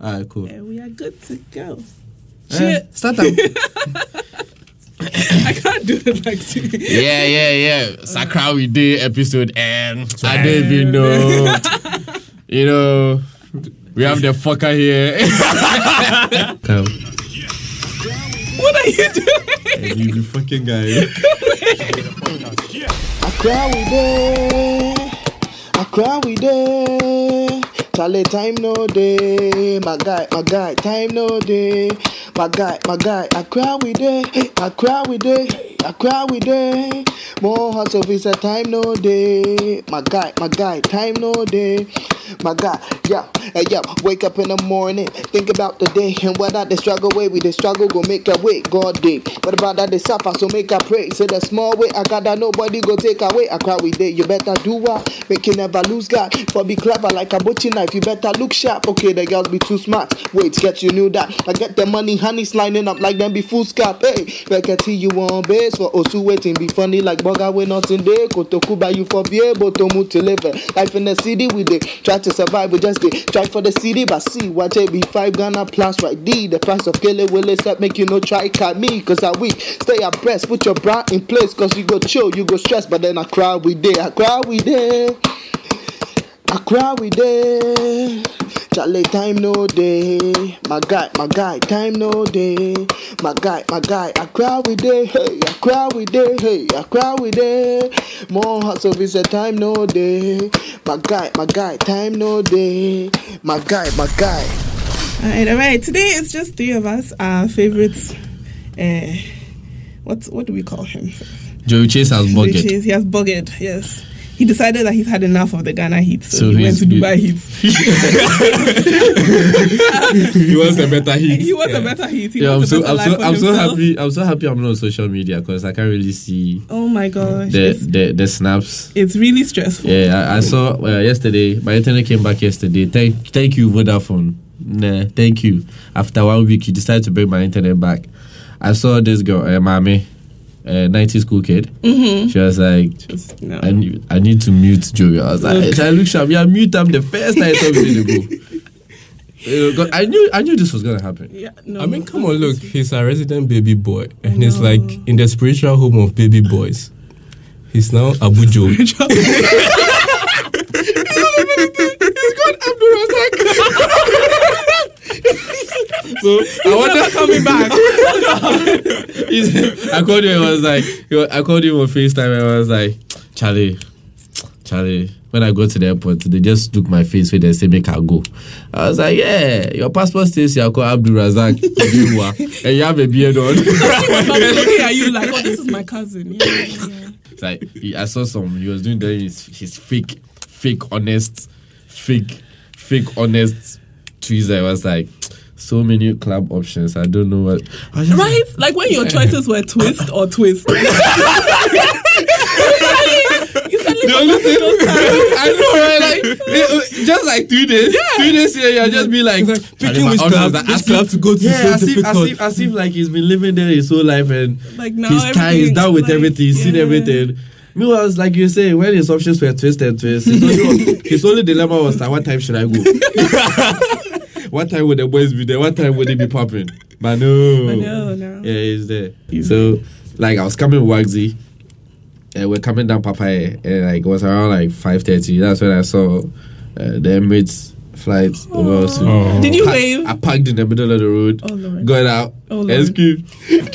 All right, cool. And we are good to go. Eh, start up. I can't do it like two. yeah, yeah, yeah. Sakra we did episode and I don't even know. you know, we have the fucker here. Come. What are you doing? You, you fucking guy. Accra we there, Accra we there. Charlie, time no day. My guy, my guy, time no day. My guy, my guy, Accra I cry with we there, cry we there. More hot officer, uh, time no day. My guy, my guy, time no day. My guy, yeah, hey yeah. Wake up in the morning, think about the day and what whether the struggle way we the struggle go make a way. God day, what about that they suffer so make a pray. Say the small way I got that nobody go take away. I cry we day, you better do what make you never lose God. For be clever like a butcher knife, you better look sharp. Okay, the girls be too smart. Wait, get you knew that. I get the money, honey's lining up like them be full scap. Hey, back at you on base for Osu waiting be funny like bugger we nothing. Kotoku by you for be able to move to live. Life in the city we dey try to survive, we just dey try for the city, but see what it be five Ghana plus right D. The price of killing will accept make you no try cut me, cause I weak. Stay abreast, put your bra in place, cause you go chill, you go stress, but then I cry we day, I cry we day. I cry we day. Charlie, time no day. My guy, my guy, time no day. My guy, my guy, I cry we day. Hey, I cry we day. Hey, I cry we day. More hustle is a time no day. My guy, my guy, time no day. My guy, my guy. All right, all right. Today it's just three of us. Our favorites. Uh, what what do we call him? Joey Chase has Which bucket. he has bugged. Yes. He decided that he's had enough of the Ghana heat, so, So he went to good. Dubai heat. he wants a better heat. He wants a better heat. He Yeah, I'm a so better I'm so I'm so happy. I'm so happy I'm not on social media because I can't really see Oh my gosh, the the, the snaps. it's really stressful. Yeah, I, I saw uh, yesterday. My internet came back yesterday. Thank thank you Vodafone. Nah, thank you. After one week, you decided to bring my internet back. I saw this girl, uh, Mami, uh, 90 school kid. Mm-hmm. She was like, Just, no. I need, I need to mute Joey. I was like, Okay. I look sharp. Yeah, mute him the first night I told me to go. 'cause I knew I knew this was gonna happen. yeah, no. I mean, come on, look, he's a resident baby boy, and he's like in the spiritual home of baby boys. He's now Abu Abujo. So I wonder coming back. I called him. I was like, I called him on Facetime. And I was like, Charlie, Charlie. When I go to the airport, they just took my face with they say make I go. I was like, yeah, your passport says you're called Abdul Razak, and you have a beard on. Looking at you like, oh, this is my cousin. Yeah, yeah. It's like I saw some. He was doing that. His, his fake, fake honest, fake, fake honest tweets. I was like, so many club options. I don't know what. I just Right? Like when your choices were twist or twist. The only thing. I know, right? Like, it- just like three days, yeah. three days here, you'll just be like, picking which club- which club to go to Yeah, so as if, as difficult. if, as if like he's been living there his whole life and Like now he's tired, he's everything- done with like, everything, he's seen everything. Meanwhile, it's like you say, when his options were twist and twist, his only, his only dilemma was like, what time should I go? What time would the boys be there? What time would they be popping? But no. But no, no. Yeah, he's there. So, like, I was coming with Wagsy, and we're coming down Papaya, and like, it was around like 5.30. That's when I saw uh, the Emirates flight over to. Oh. Did you Pa- wave? I parked in the middle of the road, Oh, Lord. got out, Oh, Lord. and screamed, Joey!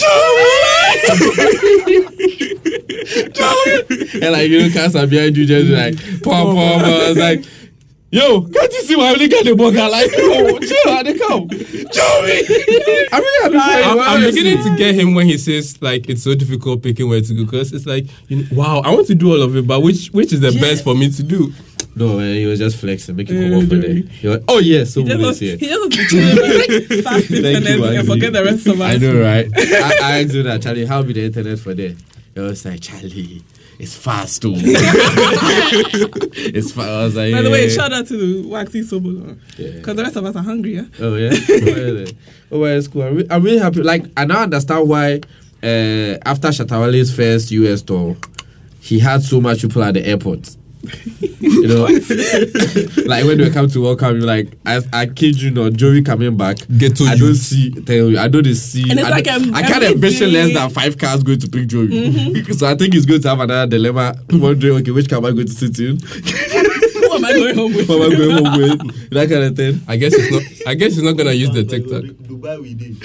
Joey! And like, you know, cats are behind you, just like, pom pom. I was like, Yo, can't you see my nigga the burger? Like, yo, chill, they come. Joey! I'm really happy for. I'm, I'm beginning to get him when he says like it's so difficult picking where to go because it's like you know, wow I want to do all of it but which which is the best for me to do No, man, he was just flexing, making Yeah, come up for doing. there. Oh, yeah, so He just good wants, here. he just wants to like, fast Thank internet you, and forget the rest of us. I know, right? I, I asked him that, Charlie, how be the internet for there? He was like, Charlie, it's fast too. it's fast. Like, By the way, shout out to Waxy Sobolo. Yeah. Because the rest of us are hungry, yeah? Oh yeah. oh well, it's cool. I'm, re- I'm really happy. Like I now understand why uh, after Shatta Wale's first US tour, he had so much people at the airport. You know, like when they come to welcome you, like I, I kid you not, Joey coming back. Get to I you. don't see. Tell you, I don't see. And it's I, like, don't- I can't envision less than five cars going to pick Joey. so I think he's going to have another dilemma. Wondering, okay, which car am I going to sit in? Who am I going home with? Who am I going home with? That kind of thing. I guess it's not. I guess he's not gonna use the TikTok. Dubai we did.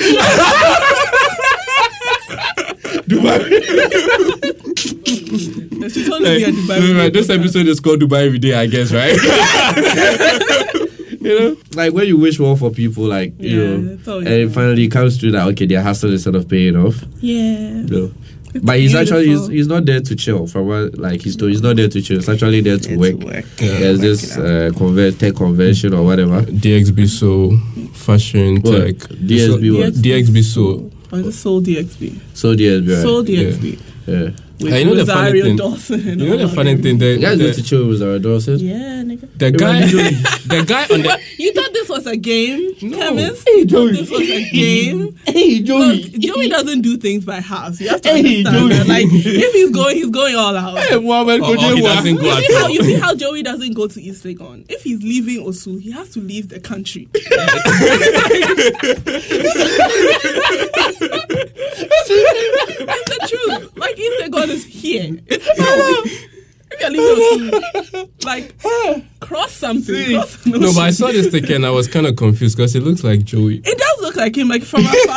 She's only Like, Dubai. right, this episode is called Dubai every day, I guess, right? you know, like when you wish well for people, like you know, it's always and it nice. finally comes to that. Okay, their hustle is sort of paying off. Yeah. You know. It's But he's actually he's, he's not there to chill. From what like he's told, he's not there to chill. He's actually there to It's work. work. There's this uh, convert tech convention or whatever. DXB so fashion What? tech. DSB so, what? DXB so. Or is it Sole DXB? So DSB, right? Sole DXB. yeah. With Hey, you know the funny thing- Dawson You know the funny them. thing You that guys need to chill with our Dawson. Yeah, nigga. the guy the guy on the What? You thought this was a game, No. chemist? Hey, you thought Joey. this was a game? Hey Look, Joey doesn't do things by half. You have to Hey, understand that. Like, if he's going, he's going all out. Muhammad oh, oh, he doesn't go You see, how, you see how Joey doesn't go to East Legon? If he's leaving Osu, he has to leave the country. it's the truth. Like East God is here. It's here. If you're leaving Osu, like cross something. Cross an No, but I saw this ticket and I was kind of confused because it looks like Joey. It does look like him, like from afar.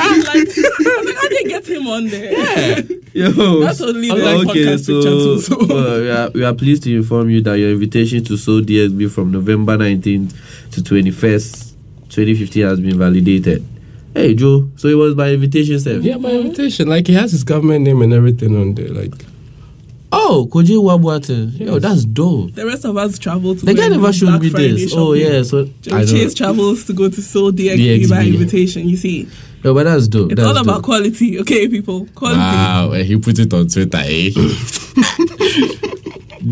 I'm like, I was like, how did they get him on there? Yeah. Yo, That's totally the okay, podcast so, picture too, so. uh, we, are, we are pleased to inform you that your invitation to Soul DSB from November 19th to 21st, 2015 has been validated. Hey, Joe, so it was by invitation, sir? Yeah, by invitation. Like he has his government name and everything on there. Like Oh, Koji Wabuate. Yo, Yes. that's dope. The rest of us travel to The guy never showed Black me Friday this. Oh, yeah, so. Joey I Chase don't, travels to go to Sole DXB, by invitation. You see, no, but that's dope. it's that's all about dope. quality. Okay, people, quality. Wow, and he put it on Twitter, eh?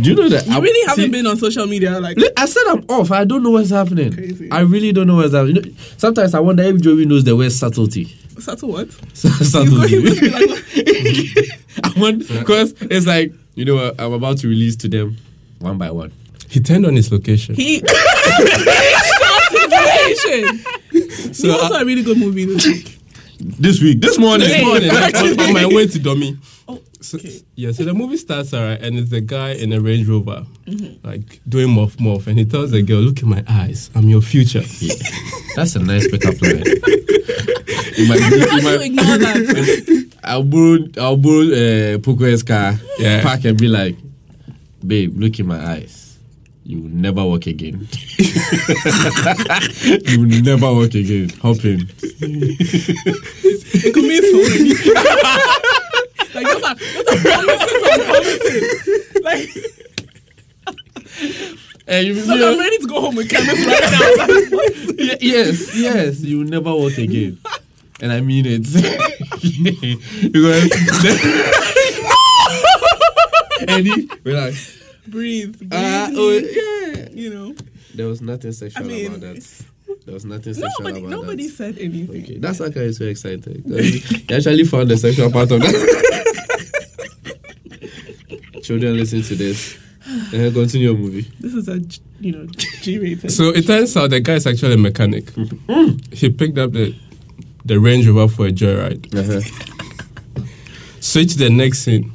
Do you know that? You really haven't been on social media like I said I'm off. I don't know what's happening. Crazy. I really don't know what's happening. You know, sometimes I wonder if Joey knows the word subtlety. subtle what? He's going, subtlety. he must be like, I want because it's like you know what, I'm about to release to them one by one. he turned on his location. he shot his relation. So he also uh, I- a really good movie this week. This week, this morning, this morning, on, on my way to Dummy. Oh, So, okay. yeah, so the movie starts alright, and it's the guy in a Range Rover, like doing muff muff, and he tells the girl, "Look in my eyes, I'm your future." That's a nice pickup line. you might, you How do you might, ignore that? I'll borrow, I'll borrow uh, Poco's car, Yeah. park and be like, babe, look in my eyes. You will never walk again. you will never walk again. Hop in. It could mean so many. Like those are, those are promises on promises. Like, And you, look, I'm ready to go home with chemist right now. Yes, yes, you will never walk again. And I mean it. because and he, we're like, Breathe. breathe uh, oh, yeah. You know. There was nothing sexual I mean, about that. There was nothing sexual Nobody, about nobody that. said anything. Okay, that's why I'm so excited. 'cause He actually found the sexual part of that. Children, listen to this. And continue your movie. This is a, you know, G-rated. So it turns out the guy is actually a mechanic. he picked up the the Range Rover for a joyride. Uh-huh. Switch to the next scene.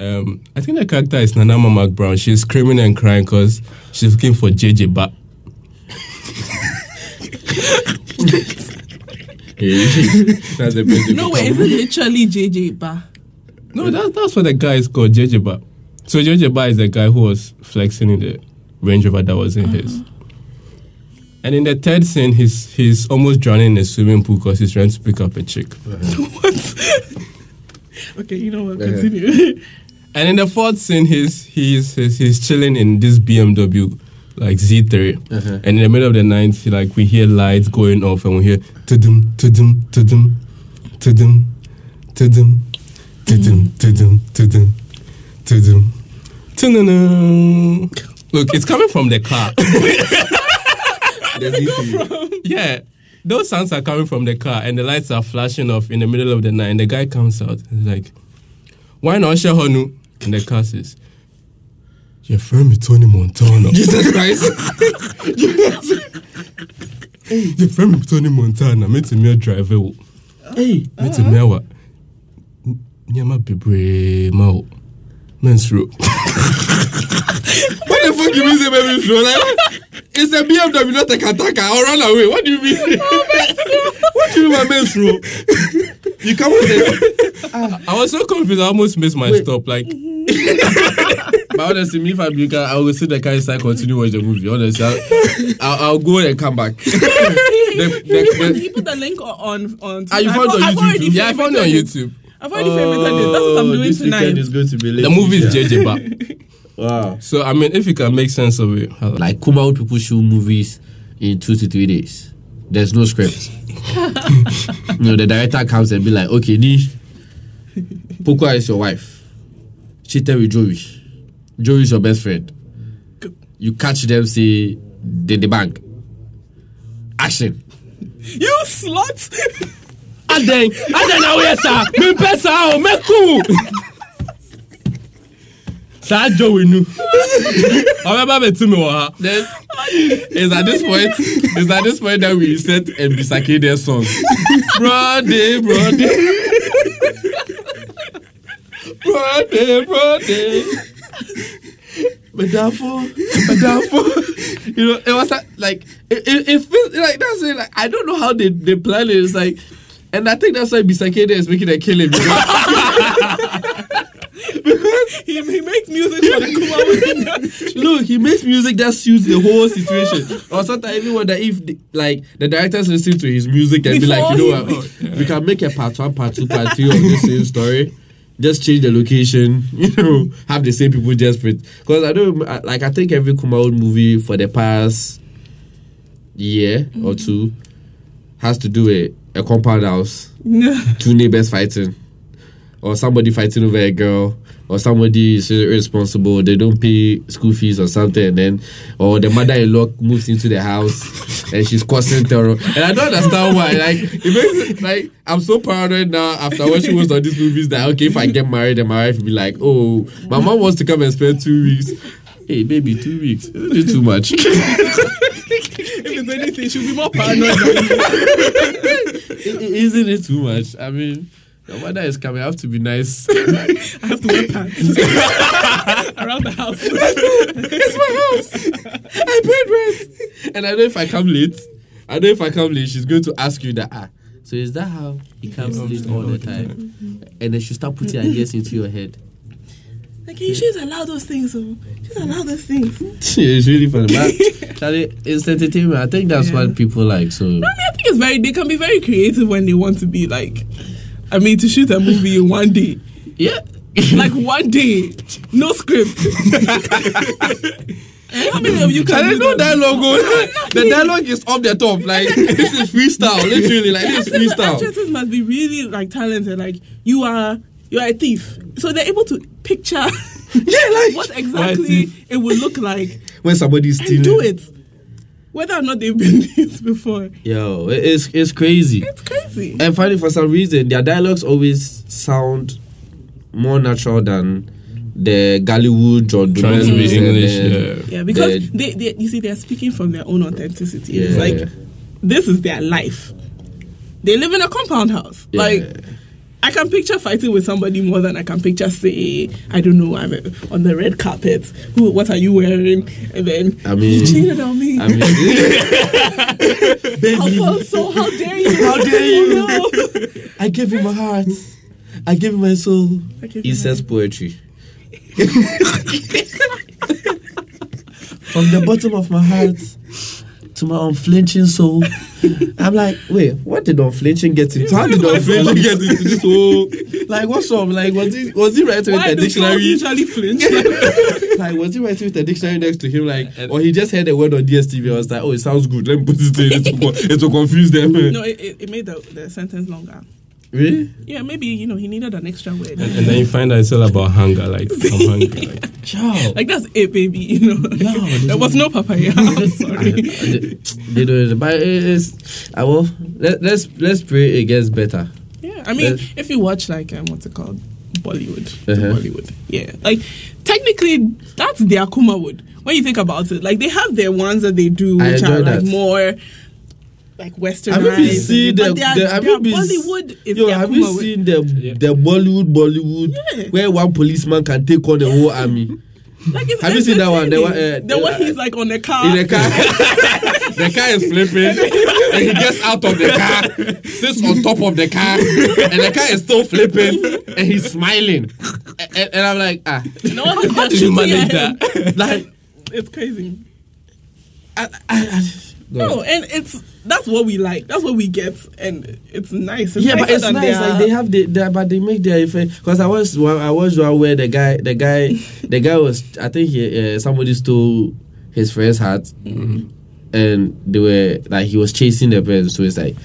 Um, I think the character is Nana Ama McBrown. She's screaming and crying because she's looking for JJ Ba. That's the best. no way, is it literally JJ Ba? No, that, that's what the guy is called, JJ Ba. So JJ Ba is the guy who was flexing in the Range Rover that was in his. And in the third scene, he's he's almost drowning in a swimming pool because he's trying to pick up a chick. what? okay, you know what? Uh-huh. Continue. And in the fourth scene, he's he's he's, he's chilling in this BMW like Z3, Uh-huh. and in the middle of the night, like we hear lights going off, and we hear tudum tudum tudum tudum tudum tudum tudum tudum tudum tudum. Look, it's coming from the car. yeah, those sounds are coming from the car, and the lights are flashing off in the middle of the night. And the guy comes out, he's like, "Why not share Honu?" And the car says, Your friend me Tony Montana. Jesus Christ. Your friend me Tony Montana. Me a driver. wo. me a wa. Nyama bebree ma wo. Mensuro. What the fuck you mean say baby show? Like, it's a BMW, not a Kataka. I'll run away. What do you mean? what do you mean by men's row? You come with it. I was so confused. I almost missed my Wait. stop. Like, But honestly, me if I'm you, I will sit the car inside, continue watch the movie. Honestly, I'll, I'll, I'll go and come back. the, He put, the, he put the link on on. Ah, you I've found al- on YouTube yeah, I found it on YouTube. I've already favorited it. That's what I'm doing Oh, this tonight. weekend is going to be late. The movie is JJ Ba. Wow. So I mean, if you can make sense of it, how- Like Kuma people shoot movies in two to three days. There's no script. you know, the director comes and be like, okay, Nish, Pokwa is your wife. Cheated with Joey. Joey is your best friend. You catch them, say, they the bank. Action. You slut! Aden, Aden na oye sa, mi pẹ sa o, me ku. Saa jo winu. Ọbẹ bá bẹ tú mi wọ ha. Then it's at this point, it's at this point that we set and Bisake their song. Brody, Brody. Brody, Brody. But therefore, but therefore, you know, it was like it, it, it feels like that's it. Like I don't know how they they plan it. It's like, and I think that's why Bisa Kdei is making a killing because He, he makes music for the. Look, he makes music that suits the whole situation. or sometimes even wonder if, the, like, the directors listen to his music and be like, you know Before what, we can make a part one, part two, part three of the same story. Just change the location, you know, have the same people just. Because I don't, like, I think every Kumail movie for the past year or mm. two has to do a, a compound house two neighbors fighting, or somebody fighting over a girl, or somebody is irresponsible, they don't pay school fees or something, and then, or the mother-in-law moves into the house and she's causing terror. And I don't understand why. Like, it makes like I'm so paranoid now after watching most of these movies that okay, if I get married, then my wife will be like, oh, my mom wants to come and spend two weeks. Hey, baby, two weeks. Isn't it too much? if it's anything, she'll be more paranoid than you. Isn't it too much? I mean, your mother is coming. I have to be nice. I have to wear pants around the house. it's my house. I paid rent. And I know if I come late, I know if I come late, she's going to ask you that. Ah, so is that how he comes late all the time? And then she start putting ideas into your head. Like, you shouldn't allow those things. Oh. Shouldn't allow those things. it's really funny, but Charlie, it's entertainment. I think that's Yeah. what people like. So I mean, I think it's very. They can be very creative when they want to be like. I mean, to shoot a movie in one day, yeah, like one day, no script. How many of you can no that? dialogue. oh. the dialogue is up the top. Like this is freestyle, literally. Like this is freestyle. actresses must be really like talented. Like you are, you are a thief, so they're able to picture Yeah, like what exactly it would look like when somebody's stealing. do it, whether or not they've been used before. Yo, it's it's crazy. It's crazy. And finally, for some reason, their dialogues always sound more natural than the Ghallywood or Trying to be English, yeah. Yeah, because the- they, they, you see, they're speaking from their own authenticity. It's Yeah. like this is their life. They live in a compound house. Yeah. Like I can picture fighting with somebody more than I can picture say I don't know I'm uh, on the red carpet. Who? What are you wearing? And then I mean- you cheated on me. I mean, Alfonso, how dare you? How dare you? Oh, no. I gave you my heart. I gave him my soul. He says poetry. From the bottom of my heart to my unflinching soul. I'm like, wait, what did unflinching get into? How did unflinching get into this whole like what's up? Like was he was he writing with Why a do dictionary? usually flinch? like was he writing with a dictionary next to him like or he just heard a word on DSTV I was like oh it sounds good let me put it in it will, it will confuse them no, it, it, it made the, the sentence longer. Really Yeah, maybe you know he needed an extra word. And, and then you find out it's all about hunger. Like I'm hungry. Like, Ciao. Like that's it, baby. You know, there was no papaya. I'm sorry. they do it but it's I will let, let's let's pray it gets better Yeah, I mean, Yes. if you watch like um, what's it called, Bollywood. Uh-huh. Bollywood. Yeah. Like technically that's their Kumawood. When you think about it. Like they have their ones that they do which are like that. more like westernized. Have you been seeing the, but their, the have their you been Bollywood is yo, have you Kumawood. seen the Yeah. the Bollywood Bollywood Yeah. where one policeman can take on the whole army Like it's Have you seen that one? The one, uh, the one uh, he's like on the car. in the car? the car is flipping and he gets out of the car, sits on top of the car, and the car is still flipping and he's smiling. And, and I'm like, ah, no one is How just did you shooting manage that? like, It's crazy. I, I, I, No, and it's that's what we like. That's what we get, and it's nice. It's yeah, but it's nice. their- Like they have the, the but they make their effect. Because I was one, I was one where the guy, the guy, the guy was. I think he, uh, somebody stole his friend's hat, and they were like he was chasing the person. So it's like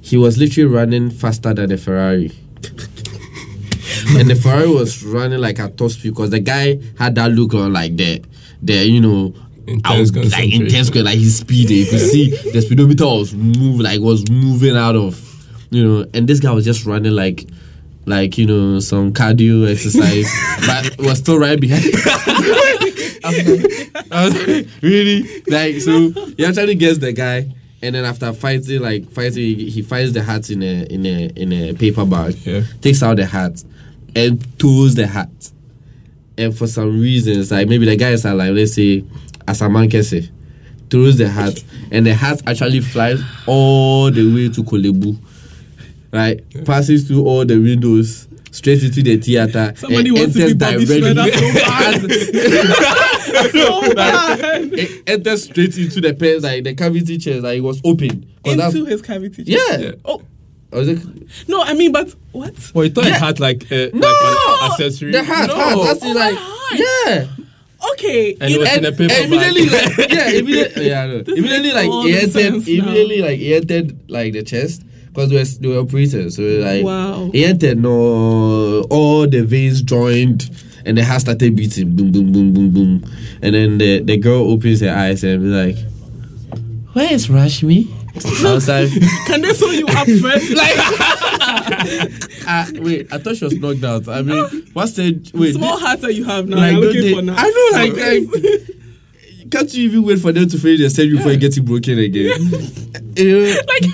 he was literally running faster than the Ferrari. and the Ferrari was running like a top speed because the guy had that look on like the the you know Intense out- like concentration. intense like his speed eh? you could see the speedometer was move like was moving out of you know and this guy was just running like like you know some cardio exercise but was still right behind I was like, I was like, really like so he actually gets the guy and then after fighting like fighting he, he finds the hat in a in a in a paper bag Yeah. takes out the hat and throws the hat and for some reasons, like maybe the guys are like, let's say, Asaman say, throws the hat, and the hat actually flies all the way to Korle Bu, right? Passes through all the windows, straight into the theater, Somebody and wants to be Bobby Schroeder so bad. it enters straight into the pen, like the cavity chairs, like it was open. into his cavity. yeah. Yeah. Oh I was like, no, I mean, but what? Well, you thought Yeah. it had like, a, no, like an accessory. the hat, no. hat, that's Oh, like, hat. yeah. Okay, And it was in a paper and immediately, like, yeah, immediately, yeah, I know. This immediately, like, he entered, now. immediately, like, he entered, like, the chest because they were, they were operators. So, like, Wow. he entered, no, all the veins joined, and the heart started beating, boom, boom, boom, boom, boom, and then the the girl opens her eyes and be like, "Where is Rashmi?" I was like, can they sew you up first? Like ah, "Wait, I thought she was knocked out." I mean, what's the wait? small heart that you have now. like, don't looking they- for now. I know, like, like can't you even wait for them to finish the surgery before you get it getting broken again? you know, like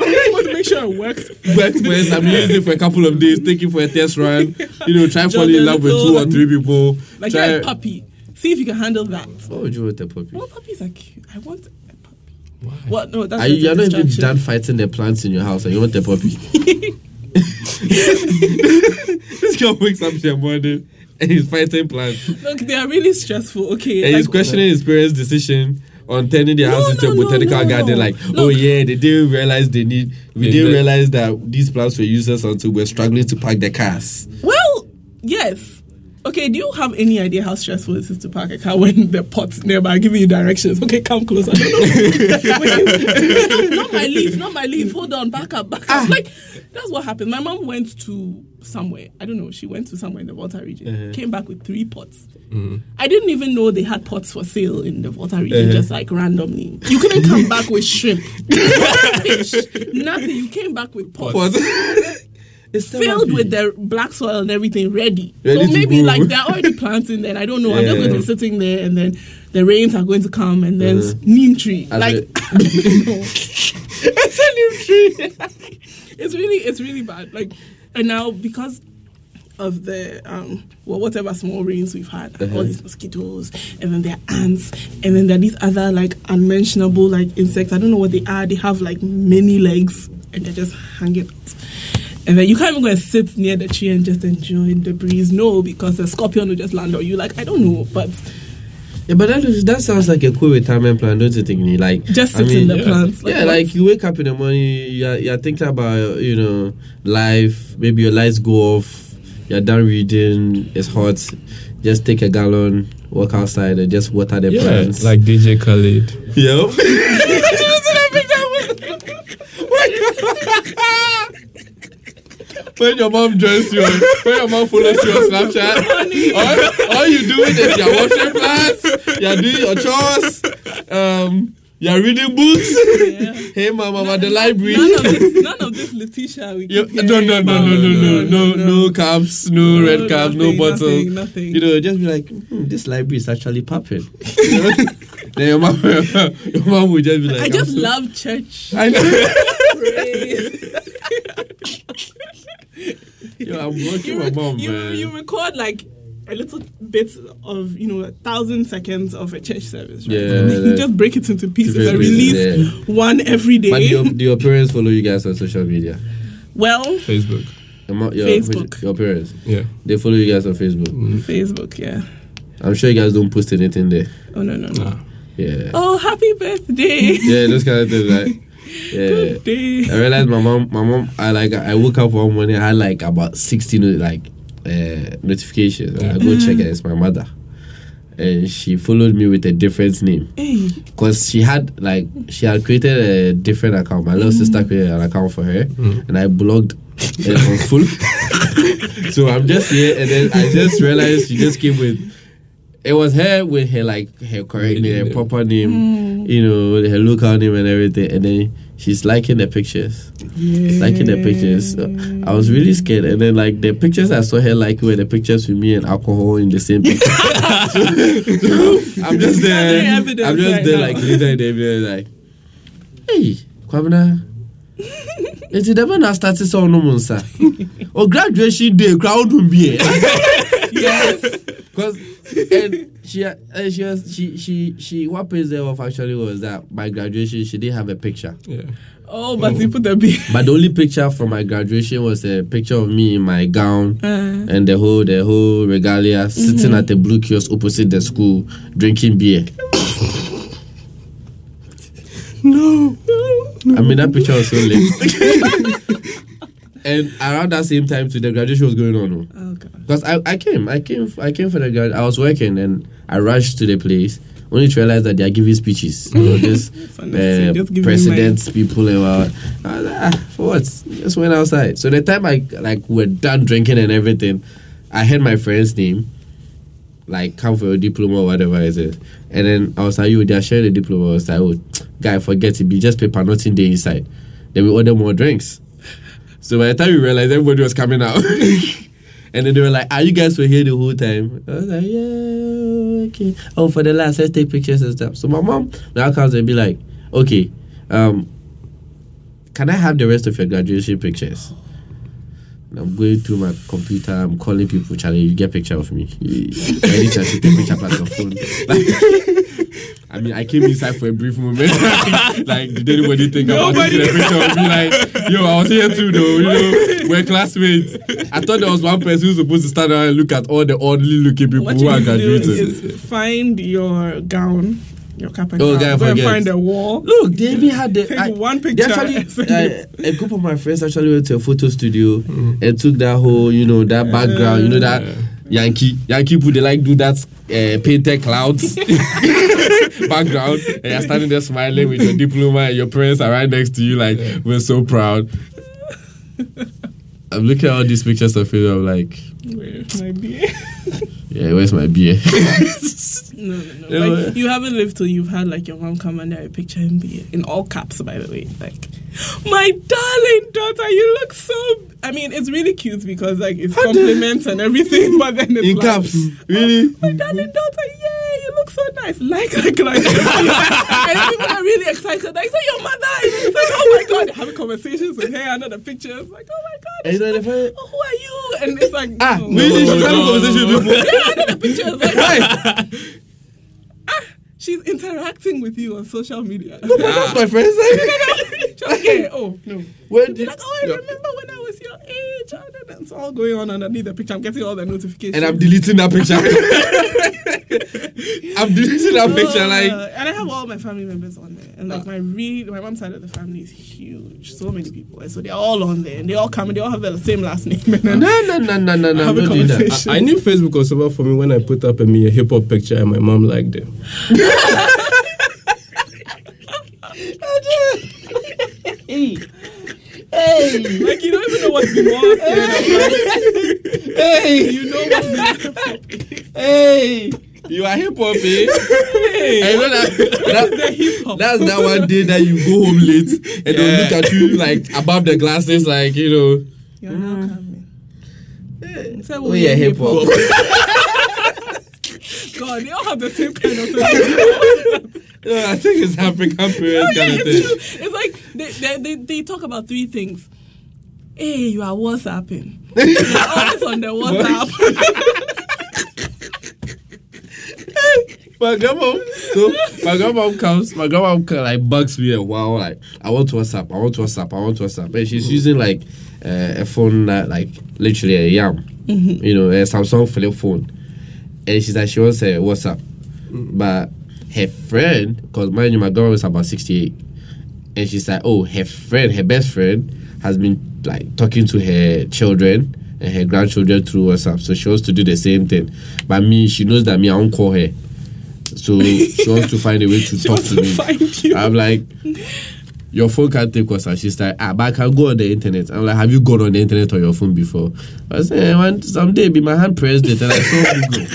I want to make sure it works. worked first. I'm using it for a couple of days, take it for a test run. You know, try falling in love with two or three people. Like try. you're a puppy. See if you can handle that. What would you want a puppy? Well, puppies are cute. I want a puppy. What? No, that's Are you, you're not even done fighting the plants in your house and you want a puppy. this guy wakes up in the morning and he's fighting plants. Look, they are really stressful. Okay, And he's questioning his parents' decision on turning their No, house into no, a botanical no. garden. Like, oh yeah, they didn't realize they need. We Yeah, didn't that- realize that these plants were useless until we're struggling to park the cars. Well, yes. Okay, do you have any idea how stressful it is to park a car when the pot's nearby giving you directions? Okay, come closer. Wait, not my leaf, not my leaf. Hold on, back up, back Ah. up. Like, that's what happened. My mom went to somewhere. I don't know. She went to somewhere in the Volta region. Uh-huh. Came back with three pots. I didn't even know they had pots for sale in the Volta region, Uh-huh. just like randomly. You couldn't come back with shrimp, fish, nothing. You came back with pots What? It's filled with the black soil and everything ready. Ready so maybe like they're already planting there. I don't know. I'm just going to be sitting there and then the rains are going to come and then Uh-huh. neem tree. Like a- I don't know. it's a neem tree. it's really it's really bad. Like and now because of the um well whatever small rains we've had, Uh-huh. all these mosquitoes, and then there are ants, and then there are these other like unmentionable like insects. I don't know what they are. They have like many legs and they're just hanging out. And then you can't even go and sit near the tree and just enjoy the breeze. No, because the scorpion will just land on you. Like I don't know, but Yeah, but that, that sounds like a cool retirement plan, don't you think? Me, like just I sit in the yeah. plants. yeah, what? like you wake up in the morning, you're, you're thinking about you know life. Maybe your lights go off. You're done reading. It's hot. Just take a gallon, walk outside, and just water the Yeah, plants. like DJ Khaled. yep. When your mom joins you, when your mom follows you on Snapchat, all, all you doing is you're washing plants, you're doing your chores, um, You're reading books. Yeah. hey, mom, I'm at the library. None of this, none of this Letitia. We keep no, no, no, about. no, no, no, no, no caps, no, No, red caps, no bottle. nothing, nothing. You know, just be like, hmm, this library is actually popping. You know? then your mom, your mom would just be like, I just so- love church. I know. praise. Yo, I'm blocking you, my rec- mom, you, man. you record like a little bit of you know a thousand seconds of a church service, right? Yeah, And then you just break it into pieces Different and pieces, release one every day. but do your, do your parents follow you guys on social media? well, Facebook. Your, mo- your, Facebook. Your parents. Yeah. They follow you guys on Facebook. Mm. Facebook, yeah. I'm sure you guys don't post anything there. Oh no no no. Nah. Yeah. Oh, happy birthday! Yeah, those kind of things, right? Yeah. Good day. I realized my mom, my mom, I like, I woke up one morning, I had like about 16 like uh, notifications. I go check it, it's my mother. And she followed me with a different name. Because she had like, she had created a different account. My little sister created an account for her. And I blocked it on full. so I'm just here and then I just realized she just came with, it was her with her like, her correct name, her proper name, hmm. you know, her local name and everything. And then she's liking the pictures liking the pictures. So I was really scared, and then like the pictures I saw her like were the pictures with me and alcohol in the same picture. so, so I'm just there. Gathering I'm just right there now. like later in the evening, like, hey, Kwabena. It's never not started so no monsa. Or graduation day, crowd will be yes. because and she uh, she was she she she what pissed her off actually was that my graduation she didn't have a picture. Yeah. Oh, but you put the B. But the only picture from my graduation was a picture of me in my gown Uh, and the whole the whole regalia sitting at the blue kiosk opposite the school drinking beer. No. I mean that picture was so late. and around that same time too, the graduation was going on. oh god. Because I, I came, I came, I came for the grad. I was working and I rushed to the place. Only to realize that they are giving speeches. You know, just, uh, just giving presidents, people, and all. I like, ah, for what? Just went outside. So the time I like we're done drinking and everything, I heard my friend's name, like come for your diploma or whatever it is. And then I was like, you, they're sharing the diploma. I was like, oh, guy, forget it. Be just paper, nothing there inside. Then we order more drinks. So by the time we realized everybody was coming out. and then they were like, Are you guys were here the whole time? I was like, Yeah, okay. Oh, for the last, let's take pictures and stuff. So my mom now comes and be like, Okay, um, can I have the rest of your graduation pictures? I'm going through my computer, I'm calling people, Charlie, you get a picture of me. Any chance you take picture plus your phone. Like, I mean, I came inside for a brief moment. like, did anybody think about Nobody. taking a picture of me? Like, yo, I was here too, though. You know, we're classmates. I thought there was one person who's supposed to stand around and look at all the oddly looking people What who are need to do graduated. find your gown, your cap and Oh, gown. guy, Go and find a wall. Look, they even had the. Take one picture actually, and uh, a group of my friends actually went to a photo studio and took that whole, you know, that background, you know, that Yankee Yankee people they like do that uh, painted clouds background, and you're standing there smiling with your diploma, and your parents are right next to you, like we're so proud. I'm looking at all these pictures of you. I'm like, Where's my beer? Yeah, where's my beer? No, no, no. Yeah, like, you haven't lived till you've had like your mom come and under a picture and be in all caps, by the way. Like, my darling daughter, you look so. I mean, it's really cute because like it's compliments and everything, but then it's In like, caps, really? My darling daughter, yeah, you look so nice. Like, like, like. and people are really excited. Like, so your mother. It's like, oh my god, they're having conversations with her under the pictures. Like, oh my god. And she's then like, oh, who are you? And it's like, Ah, no. really? no, She's having no, conversation with people. Yeah, under the pictures. Like, Why? She's interacting with you on social media. No, but That's my like, okay, oh no. Where did, like, oh, I remember when I was your age. and It's all going on underneath the picture. I'm getting all the notifications. and I'm deleting that picture. I'm deleting that picture. Uh, Like, and I have all my family members on there, and like my read, my mom's side of the family is huge, so many people, and so they're all on there, and they all come, and they all have the same last name, and no, no, no, no, no, no. I'm Have a not doing that. I, I knew Facebook was over for me when I put up a me a hip hop picture and my mom liked it. Hey. Hey. Like you don't even know what's been more scared Hey, you know what's been hey. You are hip hop, eh? And you know that, that- that's that one day that you go home late and they'll look at you like above the glasses, like you know. You're not coming. Say, Oh yeah, hip hop. God, they all have the same kind of sense. Yeah, I think it's African parents yeah, kind of it's true. thing. It's like they, they, they, they talk about three things. Hey, you are WhatsApping. You're always on the WhatsApp. My grandma, so my grandma comes, my grandma like bugs me a while, like I want to WhatsApp, I want to WhatsApp, I want to WhatsApp, and she's mm-hmm. using like uh, a phone that like literally a yam, mm-hmm. you know, a Samsung flip phone, and she's like she wants a WhatsApp, mm-hmm. but her friend, because mind you, my grandma is about sixty eight, and she's like, oh, her friend, her best friend, has been like talking to her children and her grandchildren through WhatsApp. So she wants to do the same thing. But me, she knows that me, I won't call her. So she wants to find a way to talk to to me. I'm like, your phone can't take WhatsApp. She's like, ah, but I can go on the internet. I'm like, have you gone on the internet on your phone before? I said, eh, one someday be my hand pressed it and I saw Google.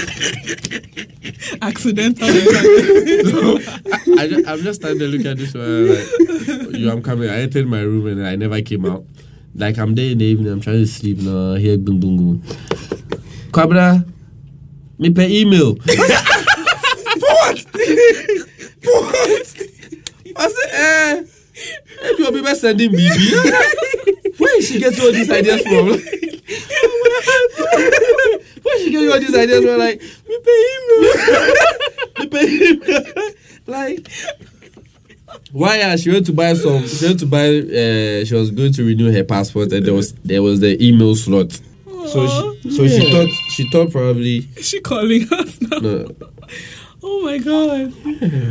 Accidental. I, I just, I'm just standing there looking at this one. Like, you, I'm coming. I entered my room and I never came out. Like I'm there in the evening. I'm trying to sleep now. I hear boom boom boom. Kwabra, me per email. For what? For what? I said, eh. Maybe your people sending BB. Where is she getting all these ideas from? Where she getting all these ideas from? Like, we pay him, me pay email. like, why? Uh, she went to buy some. She went to buy. Uh, she was going to renew her passport, and there was there was the email slot. So she, so she thought she thought probably Is she calling us now? no. Oh my god.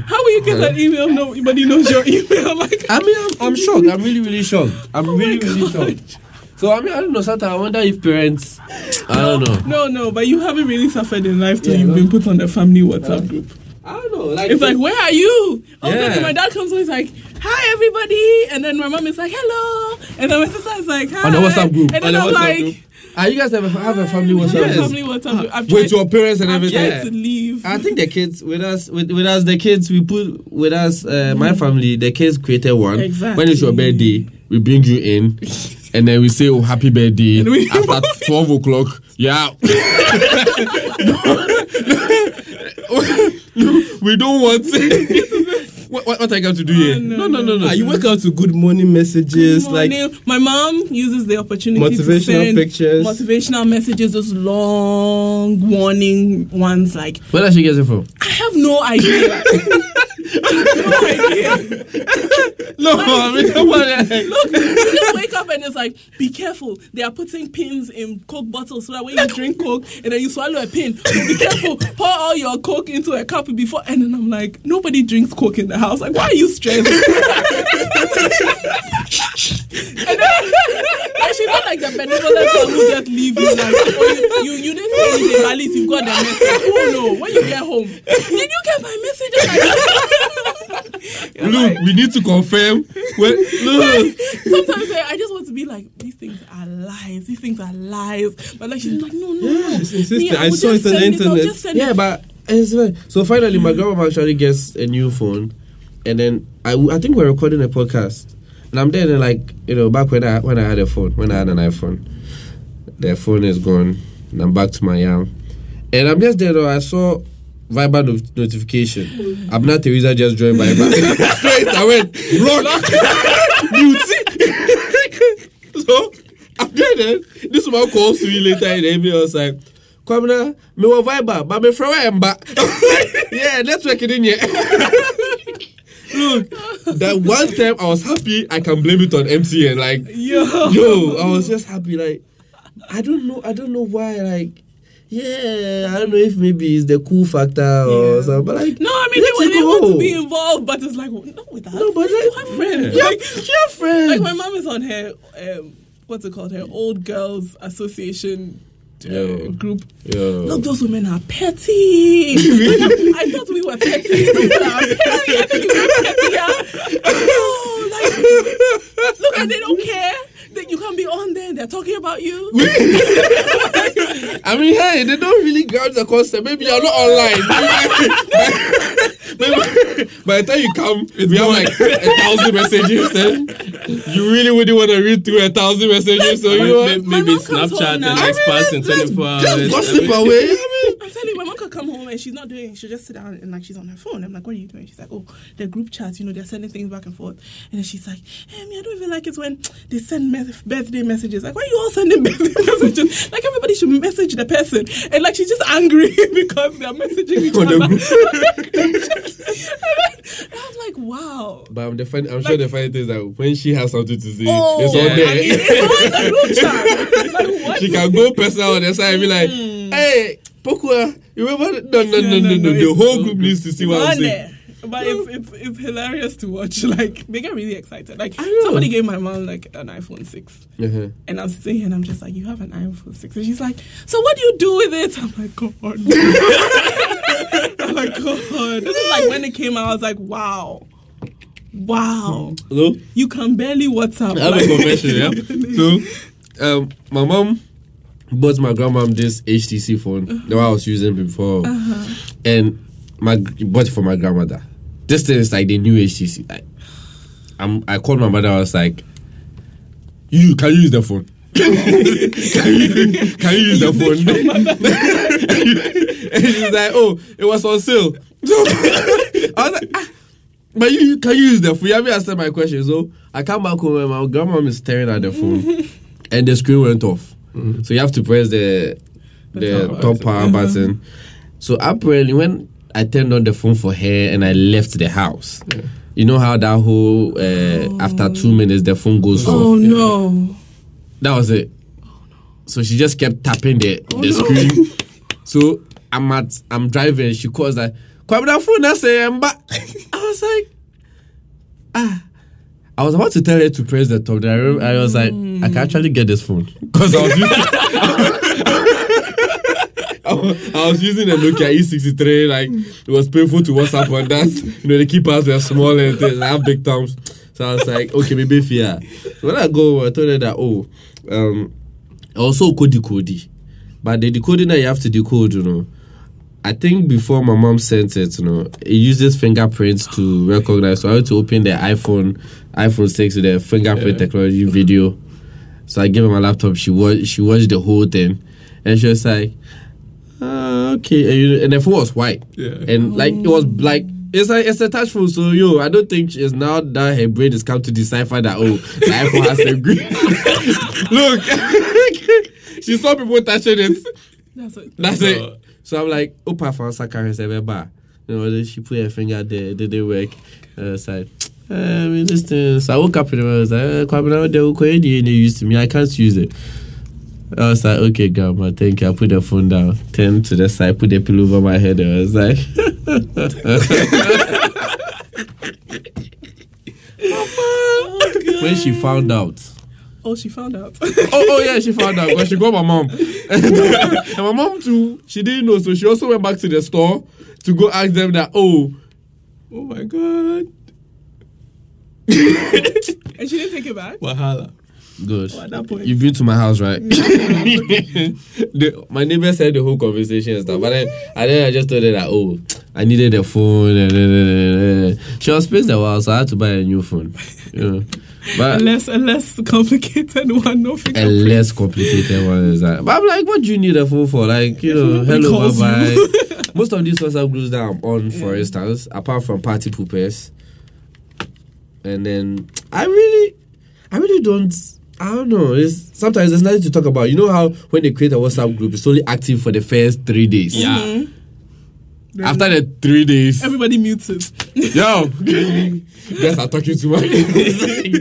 How will you get that email? Nobody knows your email. Oh like, I mean, I'm, I'm shocked. I'm really really shocked. I'm Oh really really shocked. So I mean, I don't know. Sometimes I wonder if parents. I don't know. no, no, but you haven't really suffered in life till Yeah, you've no. been put on the family WhatsApp group. I don't know. Like It's like, where are you? Oh, Yeah. my dad comes home, he's like, hi, everybody. And then my mom is like, hello. And then my sister is like, hi. on the WhatsApp group. And then the I'm WhatsApp like, group. Ah, you guys have a, have a family "Hi, WhatsApp have a group family WhatsApp group. I've with tried- your parents and I've everything. tried to leave. I think the kids with us with, with us the kids we put with us uh, my family the kids created one. Exactly. when it's your birthday we bring you in and then we say oh happy birthday. And we- after 12 o'clock yeah. We don't want what, what, what I got to do here Oh, no, no no no no Ah, you wake up to good morning messages, like Morning. my mom uses the opportunity to Motivational send pictures. motivational messages, those long warning ones. Like where does she get it from I have no idea. no no I mean come on. Look, you just wake up and it's like, be careful. They are putting pins in Coke bottles so that when you drink Coke and then you swallow a pin, be careful. Pour all your Coke into a cup before. And then I'm like, nobody drinks Coke in the house. Like, why are you stressed? and then, she's not like the benevolent one who just leave you. Like, oh, you, you, you didn't say at least you've got the message. Oh no, when you get home, did you get my message? You're look like- we need to confirm when, look Sometimes I, I just want to be like, these things are lies. These things are lies. But like she's like, no, no, no. she's insisting. I will saw it on the internet. yeah, it. but eh, it's so finally, my grandma actually gets a new phone, and then I, I think we're recording a podcast, and I'm there, and like you know, back when I when I had a phone, when I had an iPhone, the phone is gone, and I'm back to my yam, and I'm just there. Though I saw Viber no- notification. Abna Teresa just joined Viber. Straight, I went block, mute. so I'm there. Then this man calls me later in the evening. I was like. Kwamina, me wa Viber, but me from Emba. yeah, network in here. Look, that one time I was happy, I can blame it on MTN. Like, Yo. yo, I was just happy. Like, I don't know, I don't know why. Like, yeah, I don't know if maybe it's the cool factor or Yeah. something. But like, No, I mean, they, it they want to be involved, but it's like, not with us. No, but like, you have friends. Yeah, Like, yeah, friends. like, my mom is on her, um, what's it called? Her Old Girls Association uh, Yo. group. Yo. Look, those women are petty. I thought we were petty. Are petty. I think you're petty. Oh, like, look, and they don't care that you can be on there and they're talking about you. I I mean, hey, they don't really grab the concept. Maybe you're not online. Maybe, by the time you come, it's we have like a thousand messages. And you really wouldn't want to read through a thousand messages. So you know? Maybe, maybe Snapchat home the next I mean, pass in let's 24 hours. Just gossip I mean, away. I mean, I'm telling you, my mom could come home and she's not doing. She'll just sit down and like she's on her phone. I'm like, what are you doing? She's like, oh, the group chats. You know, they're sending things back and forth. And then she's like, hey, me, I don't even like it when they send me- birthday messages. Like, why are you all sending birthday messages? Like everybody should message the person. And like she's just angry because they're messaging each other. I'm like, wow. But I'm, the funny, I'm sure the funny thing is that when she has something to say, Oh, it's yeah. on there. I mean, it's on the group chat. Like, she can go personal on the side and be like, hmm. hey, Pokua, you remember? No, no, no, no, no. The whole group needs to see what I'm saying. But it's, it's it's hilarious to watch. Like they get really excited. Like somebody gave my mom like an iPhone six, Uh-huh. and I'm sitting here and I'm just like, "You have an iPhone six? And she's like, "So what do you do with it?" I'm like, "God." I'm like, "God." This is like when it came out. I was like, "Wow, wow." Hello? You can barely WhatsApp. I have like- a confession, yeah? So, um, my mom bought my grandma this HTC phone, the one I was using before. And my bought it for my grandmother. This thing is like the new HTC. I, I'm, I called my mother, I was like, You can you use the phone? can, you, can you use the phone? and she's like, Oh, it was on sale. So I was like, ah, but you can you use the phone? You haven't answered my question. So I come back home and my grandma is staring at the phone and the screen went off. So you have to press the the top top power button. So apparently when I turned on the phone for her and I left the house, you know how that whole uh, after two minutes the phone goes Oh off. Oh no! That was it. So she just kept tapping the, the screen. So I'm at I'm driving. She calls like, "Kwabena phone na say I was like, ah. I was about to tell her to press the top. Then I, was like, I can actually get this phone because I was using. I was- using a Nokia E63. Like it was painful to WhatsApp on that. You know the keypads were small and things. I have big thumbs. So I was like, okay, maybe fear. So when I go, I told her that oh, um, also code decode, but the decoding that you have to decode, you know. I think before my mom sent it, you know, it uses fingerprints to recognize. So I had to open the iPhone, iPhone six with the fingerprint technology video. So I gave her my laptop. She watched, she watched the whole thing, and she was like, uh, "Okay." And, you, and the phone was white, Yeah. and like it was like it's like it's a touch phone. So yo, I don't think it's now that her brain is come to decipher that oh, the iPhone has a green. Look, she saw people touching it. That's it. That's So- it. So I'm like, Opa for Saka seven bar. You know, she put her finger there, did it work? And I was like, eh, I mean, this thing. So I woke up and I was like, eh, they will call you, they used to me. I can't use it. I was like, okay, grandma, thank you. I put the phone down, turn to the side, put the pillow over my head. I was like, when she found out, Oh, she found out. oh, oh yeah, she found out because she got my mom. and my mom too, she didn't know, so she also went back to the store to go ask them that, oh, Oh my god. and she didn't take it back. Wahala. good. Oh, at that point. You've been to my house, right? the, my neighbor said the whole conversation and stuff, but then, and then I just told her that, oh, I needed a phone. And, and, and, and, and. She was pissed a while, so I had to buy a new phone. You know, but A less, a less complicated one. No a fingerprint. less complicated one is that. But I'm like, what do you need a phone for? Like, you know, hello, bye bye. Most of these WhatsApp groups that I'm on, for instance, apart from party poopers, and then I really, I really don't. I don't know. It's sometimes it's nice to talk about. You know how when they create a WhatsApp group, it's only active for the first three days. Yeah. Mm-hmm. After the three days, Everybody mutes it. yo, guys are talking too much.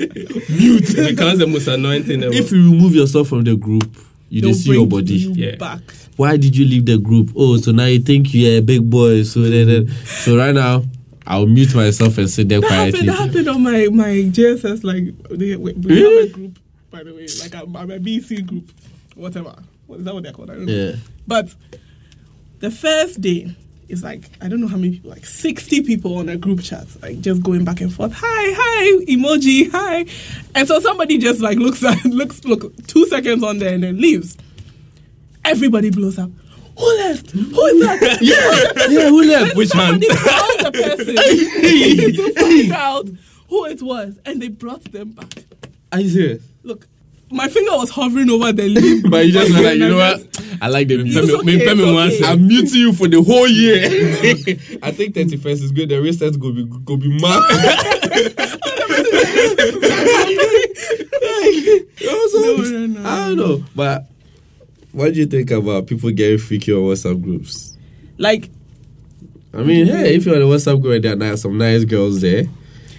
It becomes the most annoying thing ever. if you remove yourself from the group, you They'll don't see your body. you Yeah. back. why did you leave the group? Oh, so now you think you're a big boy. So then, then- so right now, I'll mute myself and sit there That quietly. happened. That happened on my my JSS. Like they, we, we Really? have a group, by the way, like I'm, I'm a BC group, whatever. What is that? What they're called? I don't know. Yeah. But the first day is like I don't know how many people, like sixty people on a group chat, like just going back and forth. Hi, hi, emoji, hi, and so somebody just like looks at looks look two seconds on there and then leaves. everybody blows up. Who left? Who is that? Yeah, yeah, who left? Which hand? Somebody called the person to find out who it was, and they brought them back. Are you serious? Look, my finger was hovering over the lip. But you just like, you know what? I like the It's okay, it's okay. I'm muting you for the whole year. I think 31st is good. The rest is going to be, go be mad. No, no, no, I don't know. But what do you think about people getting freaky on WhatsApp groups? Like, I mean, hey, if you're on a WhatsApp group there are some nice girls there,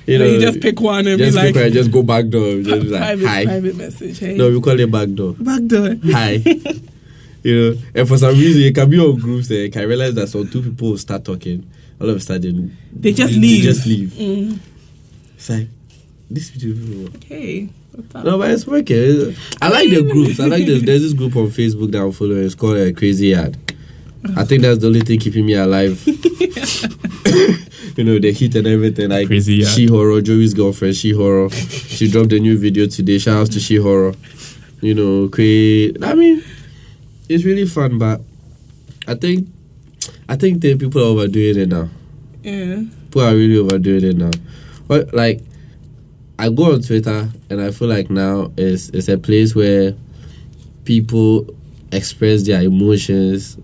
you know, you just pick one and be just like, pick one just go back door. Just be like, private, hi. private message. Hey, No, we call it back door. back door. Hi. you know, and for some reason, it can be on groups and can realize that some two people start talking. All of a sudden, They just leave. They just leave. Mm. It's like, these people. Up? No, but it's working. I like the groups. I like this. There's this group on Facebook that I'm following. It's called uh, Crazy Ad. I think that's the only thing keeping me alive. you know, the heat and everything. Like Crazy Ad. She Horror, Joey's girlfriend, She Horror. she dropped a new video today. Shout out to She Horror. You know, create. I mean, it's really fun, but I think, I think the people are overdoing it now Yeah. people are really overdoing it now. But like, I go on Twitter and I feel like now is it's a place where people express their emotions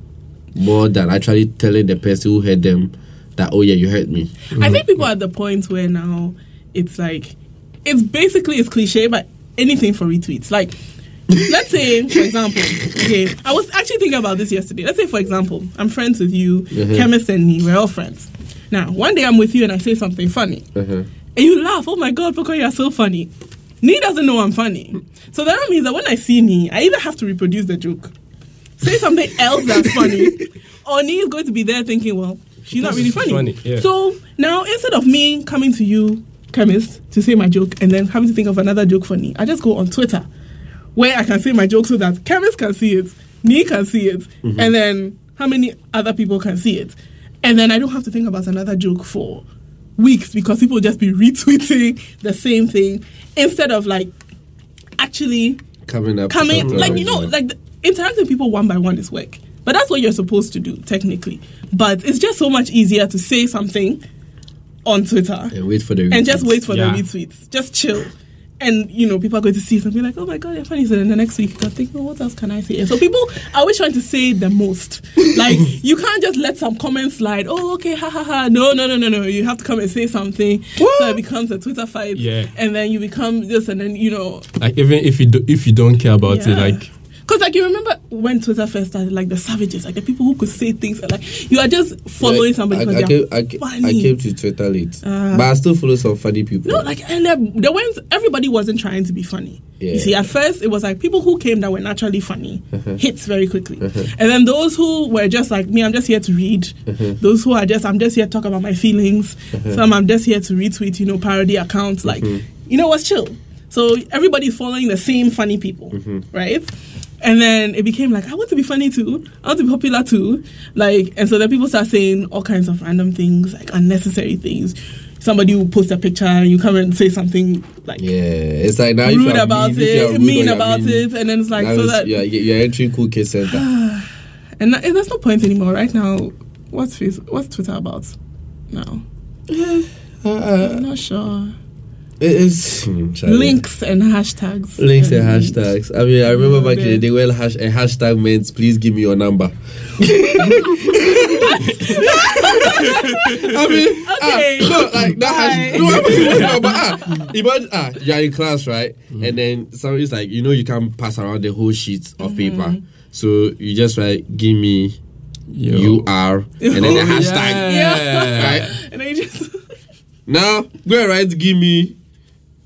more than actually telling the person who hurt them that oh yeah you hurt me. I think people are at the point where now it's like it's basically it's cliche, but anything for retweets. Like let's say, for example, okay, I was actually thinking about this yesterday. Let's say, for example, I'm friends with you, Mhm. chemist and me, we're all friends. Now, one day I'm with you and I say something funny, Uh-huh. And you laugh. Oh my god, Poko, you're so funny. Nee doesn't know I'm funny, so that means that when I see Nee, I either have to reproduce the joke, say something else that's funny, or Nee is going to be there thinking, well, she's not really funny. funny, yeah. So now instead of me coming to you, chemist, to say my joke and then having to think of another joke for Nee, I just go on Twitter where I can say my joke so that chemist can see it, Nee can see it, mm-hmm. and then how many other people can see it. And then I don't have to think about another joke for weeks because people just be retweeting the same thing instead of like actually Coming up, coming something like you know original. like the, interacting with people one by one is work but that's what you're supposed to do technically but it's just so much easier to say something on twitter and wait for the and just wait for Yeah. the retweets just chill and you know people are going to see it and be like oh my god you're funny. So then the next week you can think oh what else can i say? And so people are always trying to say the most. Like you can't just let some comments slide. Oh okay ha ha ha. No no no no no. You have to come and say something. So it becomes a twitter fight. Yeah. and then you become this and then you know Like even if you do, if you don't care about it, like Cause like you remember when Twitter first started, like the savages, like the people who could say things, like you are just following Like, somebody I, because I, came, I, funny. I came to Twitter late, Ah. but I still follow some funny people. no, like and there, there weren't everybody wasn't trying to be funny. Yeah. You see, at first it was like people who came that were naturally funny Uh-huh. hits very quickly, and then those who were just like me, I'm just here to read. Uh-huh. Those who are just I'm just here to talk about my feelings. Some I'm just here to retweet, you know, parody accounts. Like Uh-huh. you know what's chill. So everybody's following the same funny people, Mm-hmm. right? And then it became like I want to be funny too. I want to be popular too. Like, and so then people start saying all kinds of random things, like unnecessary things. Somebody will post a picture and you come and say something like yeah, it's like now rude about mean, it, rude mean about mean, it, and then it's like so it's- that you're, you're entering cool case center. and that- there's no point anymore right now. What's? What's Twitter about now? Uh, uh, I'm not sure. It is hmm, Links and hashtags. Links and hashtags. I mean, I remember back in the Yeah. day when hash, a hashtag meant please give me your number. I mean, Okay. ah, no, like that hash, Bye. no, I mean, no, but ah, imagine, ah, you're in class, right? And then somebody's like, you know, you can't pass around the whole sheet of paper. So you just write, give me yo. you are, and then the Oh, hashtag. Yeah. Right? And then you just Now, go and write, give me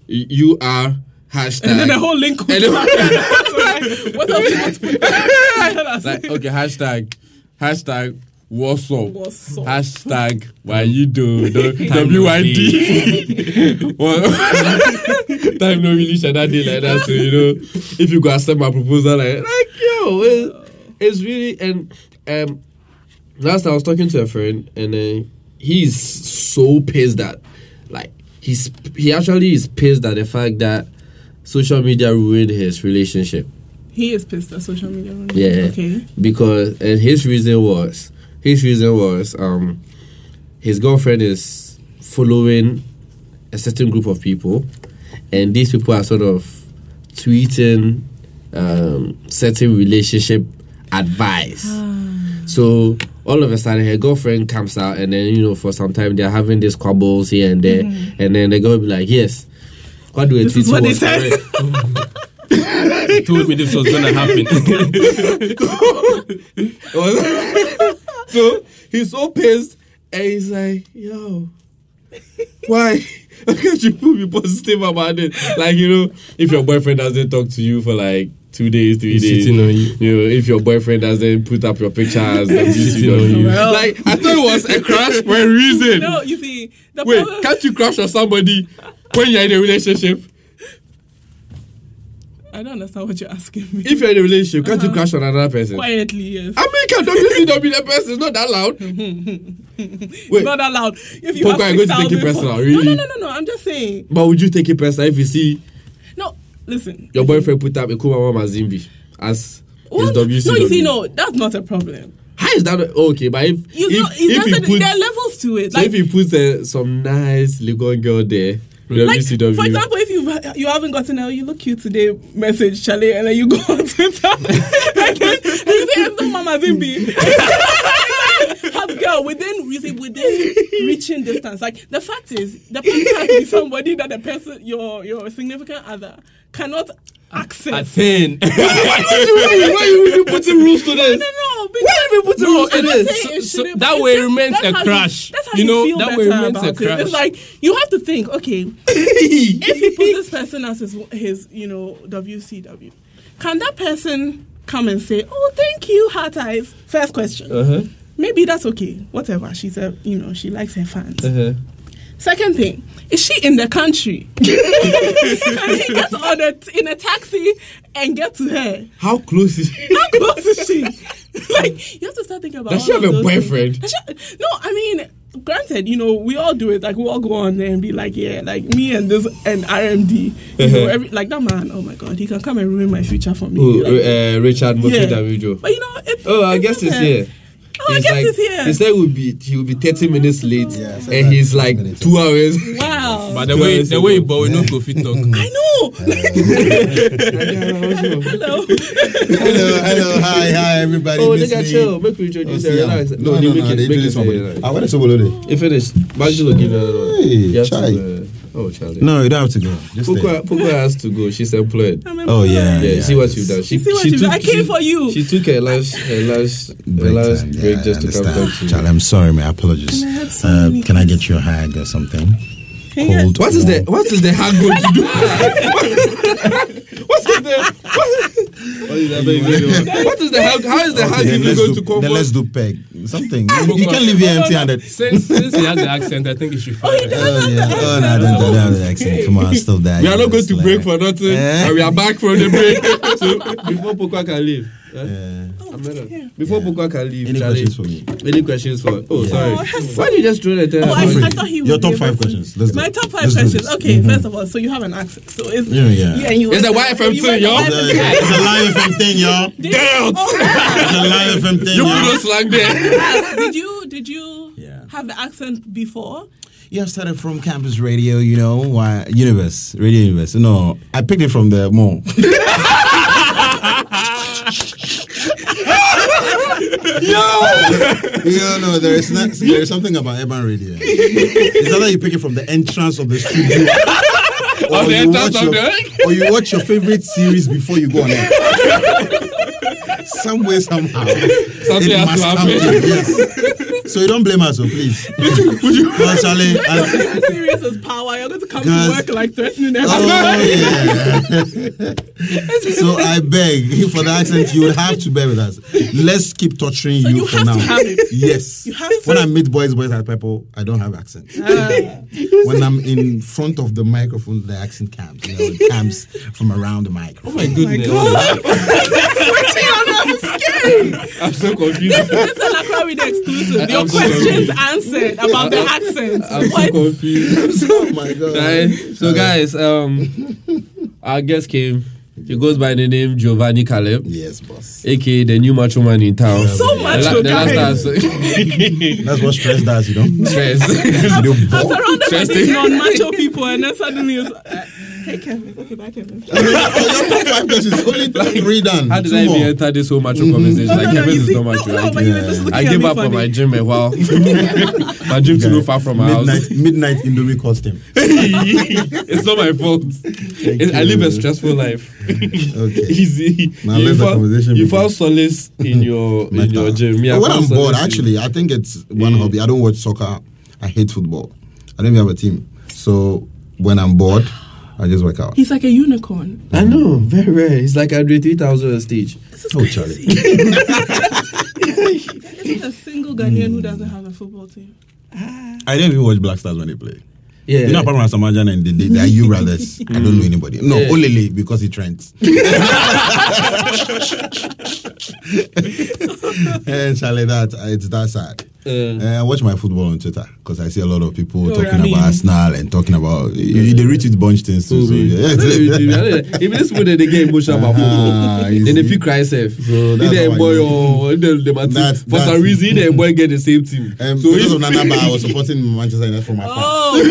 you are hashtag. and then the whole link. And What else do you want to put like okay hashtag hashtag what's up? What's up? hashtag why you do the Time no WYD Well, time no really share that day like that so you know if you go accept my proposal like like yo it, it's really and um last time I was talking to a friend and uh, he's so pissed that like he's he actually is pissed at the fact that social media ruined his relationship He is pissed at social media. right? Yeah. Okay. Because and his reason was his reason was um his girlfriend is following a certain group of people and these people are sort of tweeting um certain relationship advice. So all of a sudden her girlfriend comes out and then you know for some time they're having these squabbles here and there mm-hmm. and then they're gonna be like, Yes, what do a This tweet is what they said. He told me this was gonna happen. so he's so pissed and he's like, yo, why? Why can't you put me positive about it? Like, you know, if your boyfriend doesn't talk to you for like two days, three He's days, cheating on you. know, if your boyfriend doesn't put up your pictures, he's cheating on you. Well- Like, I thought it was a crush for a reason. No, you see, the Wait, problem- can't you crush on somebody when you're in a relationship? I don't understand what you're asking me. If you're in a relationship, can't you uh-huh. crush on another person? Quietly, yes. I mean, can WCW the person? It's not that loud. It's Wait, not allowed. If you Poker, have I'm going to take it personal, really? No, no, no, no, no. I'm just saying. but would you take it personal if you see No, listen. your boyfriend put up a Kuma Mama Zimbi as Well, his no, you see, no, that's not a problem. How is that? Okay, but if You if, know, it if he doesn't, puts there are levels to it. so Like, if he puts uh, some nice Legon girl there, like, WCW. for example, if you you haven't gotten a you look cute today message, Charlie, and then you go on Twitter and then and you say, "It's not Mama Zimbi." Hot girl within you see, within reaching distance. Like the fact is, the person has to be somebody that the person your your significant other cannot access. Attain. why, why you even putting rules to this? no, no. no. Why are you putting rules to this? saying it So- that way it just- remains a how crush. You, that's how You you, know, feel that better way remains a about it. It's like you have to think. Okay, if he puts this person as his, his, you know, WCW, can that person come and say, "Oh, thank you, heart eyes"? First question. Uh-huh. Maybe that's okay. Whatever. She's a, you know, she likes her fans. Uh-huh. Second thing, is she in the country? Can he get on a, in a taxi and get to her? How close is she? How close is she? like you have to start thinking about. Does she have a boyfriend? She- no, I mean, granted, you know, we all do it. Like we all go on there and be like, yeah, like me and this and RMD. You Uh-huh. know, every like that man. Oh my god, he can come and ruin my future for me. Who, Like, uh, Richard Mofe yeah. But you know, Oh, I guess it's here. Oh, I He's guess like, it's here. He said will be he will be thirty minutes late, Yeah, I said and he's like two hours. Wow. But the way the way he bow, we no go fit talk. I know. Hello. hello, hello, hi, hi, everybody. oh, miss nigga, me. chill. Make we introduce Oh, her. yeah. Relax. No, no, you no, make it- they make introduce it somebody. say, Ah, where is Obolode? It finished. Majilo give her another one. Hey, You have Chai. to, uh, Oh, Charlie. No, you don't have to go. Just stay. Pokua, Pokua has to go. She's employed. I'm Oh, yeah, Yeah, yeah. see what you've done. She, You see what she you've took, done? I came she- for you. She took her last, her last, her Break last time. break Yeah, just I to come understand. talk to you. Charlie, I'm sorry, man. Apologies. I Uh, can I get you a hag or something? Can you- Cold. What is the what is the hag going to do? what is the what is the what is the hag? How is the Okay, hag then even going do, to come? then let's do peg. Something. You, you can't leave here empty handed. Since since he has the accent, I think he should fire. he does. Oh, yeah. Oh, no, I don't, don't have the accent. Come on, stop that. We are not going to slang. break for nothing, Eh? and we are back from the break. so before Pokua can leave, eh? Yeah. I'm not- before Pokua can leave, Any Charlie, questions for me? Any questions for? Oh, Yeah. sorry. Oh, I Why did you just throw that? Oh, I, I thought he would Your top five questions. Let's do My top five Let's questions. this. Okay, Mhm. first of all, so you have an accent. So it's Yeah, yeah. yeah, and you It's a went- YFM you thing, went- yo. It's a- it's a live FM thing, y'all. Did- Girls! Oh, It's a live FM thing, You put y'all. no slang there. Did you did you Yeah. have the accent before? Yeah, I started from campus radio, you know, why Universe, Radio Universe. No, I picked it from the mall. Yo, no, there is not. There is something about urban radio. Eh. It's either you pick it from the entrance of the studio, or, the you entrance watch of your, the- or you watch your favorite series before you go on air. Some way, somehow, Something it has to must happen. yes. So you don't blame us, so please. Well, Charlie, I- Serious as power. You're going to come to work like threatening Oh, yeah. so I beg for the accent, you would have to bear with us. Let's keep torturing So you, you for have now. have it. Yes. You have to. When I meet boys, boys at Pepple, I don't have accent. Ah. when I'm in front of the microphone, the accent comes. You know, it comes from around the microphone. Oh my goodness. Switching on us is. I'm so confused. This is an Accra Reader exclusive. Your I'm questions confused. answered about the accent. I'm so What? confused. oh my god. Right? So, guys, um, our guest came He goes by the name Giovanni Caleb, Yes, boss. aka the new macho man in town. So The macho, the last guys. time- That's what stress does, you know. Stress. You I'm bo- surrounded by Interesting. these non-macho people, and then suddenly it's uh, hey Kevin, okay, bye Kevin. Oh, your five questions, only three done. How did Two I even more. enter this whole macho conversation? No, Like no, no, Kevin is not macho. no, Like, but you were just looking I at gave me up on my gym a while. my gym too far from my house. Midnight, midnight Indomie costume. it's not my fault. It- I live a stressful life. Okay. Easy. Now you let the conversation you found solace in your in your gym. Me, I But when I'm bored, actually, I think it's one mm. hobby. I don't watch soccer. I hate football. I don't even have a team. So when I'm bored, I just work out. He's like a unicorn. I know, very rare. It's like Andre 3000 on stage. This is Oh, crazy. Charlie. Isn't a single Ghanaian who hmm. doesn't have a football team? I didn't even watch Black Stars when they play. Yeah. You know, apart from Asamoah Gyan and the, the, the Ayew brothers, I don't know anybody. No, Yeah. Olele because he trends. and eh, Charlie, that it's that sad. Uh. Uh, I watch my football on Twitter because I see a lot of people talking I mean- about Arsenal and talking about they retweet bunch things too. So, yeah. Even this one they get emotional about Ah, football. Then they see. feel cry safe. So that's the boy or the, the man That's- for some reason the boy get the same team. Um, so because if, of Nanaba, I was supporting Manchester United from afar. Oh,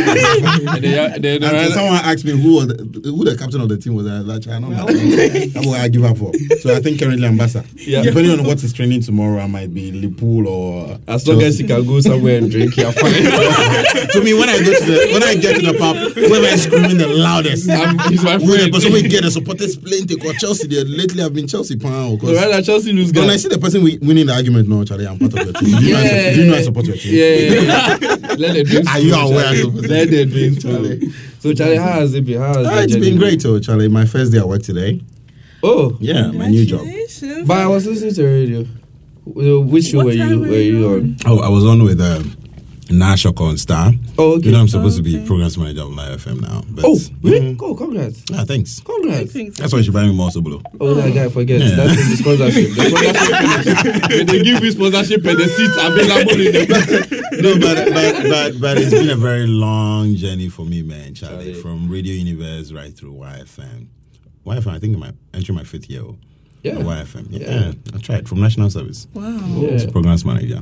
and then, then, Until someone asked me who was the, who the captain of the team was, I like, I don't know. That's what I give up for. So I think currently I'm. Yeah. Depending on what is training tomorrow, I might be Liverpool or. as long as Chelsea. you can go somewhere and drink, you're fine. to me, when I go to the when I get to the pub, whoever is screaming the loudest, I'm- he's my When the friend. person will get a supporters playing take or Chelsea. There lately, I've been Chelsea fan. So rather Chelsea lose When I see the person winning the argument, no, Charlie, I'm part of your team. Do you, know, I, Yeah, su- do you know I support your team? Yeah. yeah. Let it drinks Are you aware Charlie. of- Let the drinks flow. Charlie. So Charlie, how has it been? How has Ah, the it's journey been great, oh, Charlie. My first day at work today. Oh, Yeah, my new job. But I was listening to radio. Uh, Which show What were you were you on? Oh, I was on with um, Nashok on Star. Oh, okay. You know, I'm supposed to be Okay. programs manager of Live FM now. But, Oh, really? mm, Go, congrats. ah, thanks. Congrats. Thanks. That's why you should buy me more Sobolo. Oh, that guy, forget. Yeah. That's the sponsorship. The sponsorship they give you sponsorship and the seats available in the no, but, but but but it's been a very long journey for me, man, Charlie. Charlie. From Radio Universe right through YFM. YFM, I think I'm entering my fifth year. oh, Yeah. at YFM. Yeah, Yeah. I tried from National Service. Wow. Yeah. Programs manager.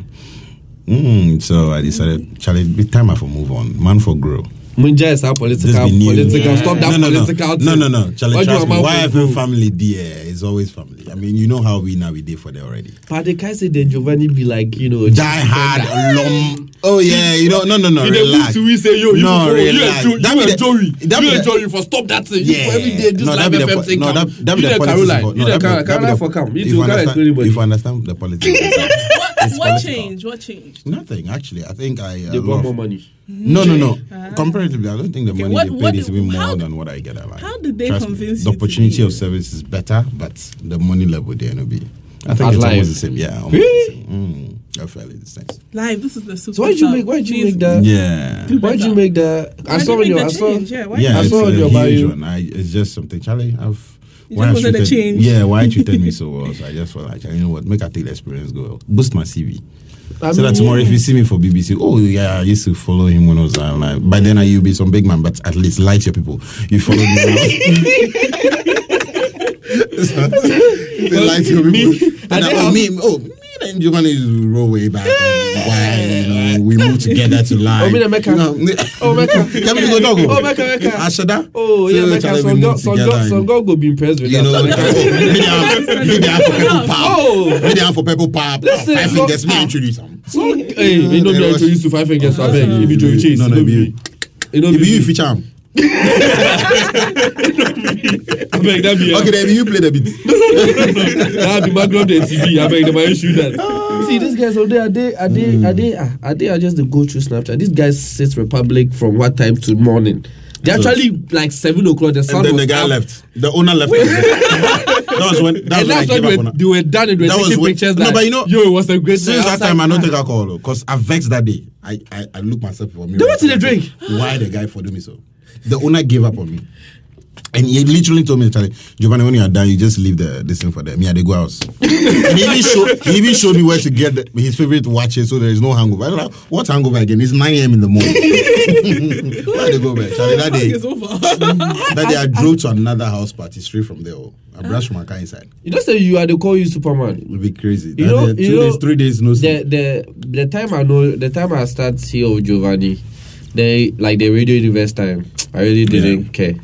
Mm, so I decided, Charlie, be time I for move on. Man for grow. Munja is our political. Just be new. Political. Stop that no, no, political. no. No, no, no. Charlie, trust you me. want man for YFM family there is always family. I mean, you know how we navigate for there already. But they can't say that Giovanni be like, you know, Die hard, long. Oh yeah, you know, no, no, no. Dey Relax. we say, yo, you, No, you relax. You the- enjoy, that be you the- enjoy, you for stop that thing. You Yeah. every day, this No, live the FM thing no, that- that be you the the politics you the Caroline, Caroline for come. You if two can't understand- explain anybody. If you understand the politics. What, It's what political. changed? What changed? Nothing actually. I think I. Uh, They lot want more money. No, no, no. Comparatively, I don't think the Okay, money what- they what paid is even more how- than what I get. Like. how did they Trust convince The you to opportunity be of service is better, but the money level there no be. I think At it's live? almost the same. Yeah, almost Really? the same. Mm, fairly the same. Live. This is the super. So why did you make? Why did you make that? Yeah. Why did you make that? I Why saw you your. I saw. Yeah. Yeah, I saw a your huge bio. one. I, it's just something, Charlie. I've You why just I wanted a change. Yeah, why I treated me so well. So I just felt like, you know what, make I take the experience go boost my CV. I so that mean, tomorrow, if you see me for BBC, oh yeah, I used to follow him when I was uh, like, by then I you'll be some big man, but at least light your people. You followed me. when I So, they light your people. I And, think uh, I'll- oh, me, oh, me and Giovanni is roll way back. Why you know we moved together to live. Oh, me Mecca. You know, Oh, Mecca. Can we go dog? Oh, Mecca, Mecca. Ashada. Oh So, yeah, Charlie, we some moved some and- some girl go be impressed with you that. know, So- oh, me there, there for people pop. Oh. Me there for people pop. Listen, Five so- fingers, me introduce them. So, hey, you know me introduced to five fingers, so I beg, you be Joey Chase. No, no, you you. You know If you feature him. I beg that be. Okay, then you play the beat. that be Magnum the TV. I beg them I shoot that. See, these guys out there, are they, are they, are they, ah, are they, are just the go through Snapchat. These guys sit Republic from what time to morning. They actually like seven o'clock. The sun And then was the guy up. left. The owner left. that was when. That And when I that's gave when up they on were, they were done and they were That was taking when- pictures. no, like, but you know- yo, it was a great Since night that outside. time, I don't Ah. take a call because I vexed that day. I I, I look myself for me. They went to the drink. Why the guy for doing me so? The owner gave up on me. And he literally told me, Charlie, Giovanni, when you are done, you just leave the this thing for them. Yeah, they go out. and he even, showed, he even showed me where to get the, his favorite watches so there is no hangover. I don't know, what hangover again? It's 9 a.m. in the morning. where they go, man? Charlie, that day, that day I drove to another house party straight from there. oh. I brushed my car inside. You don't say you are the call you Superman. It would be crazy. You That know, day, you two know, three days, no The sleep. the the time I know the time I start here with Giovanni, they like the radio universe time. I really didn't care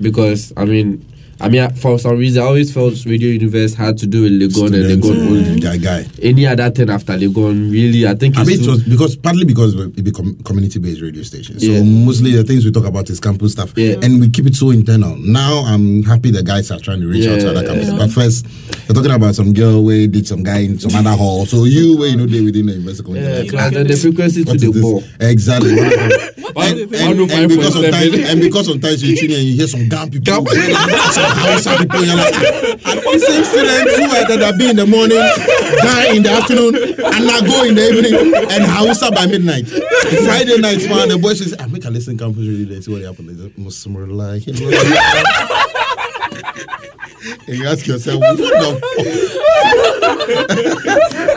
because I mean. I mean, for some reason, I always felt Radio Universe had to do with Legon and Students, Legon mm-hmm. only. That guy. Any other thing after Legon, really, I think I it's mean, it was because partly because it become community-based radio station. So Yeah. mostly the things we talk about is campus stuff, Yeah. and we keep it so internal. Now I'm happy the guys are trying to reach out to other campuses. yeah. But first, they're talking about some girl where did some guy in some other hall. So you where you know they within the university. yeah, community. class, and the frequency to the ball. Exactly. And, and, and, because sometimes, and because sometimes you tune in and you hear some Gam people, some Hausa people, you're like, same students who are that been in the morning, die in the afternoon, and now go in the evening, and Hausa by midnight. Friday nights, man, the boys say, I make a listen campus really there, see what happened. They say, Muslim like. And you ask yourself, what the fuck?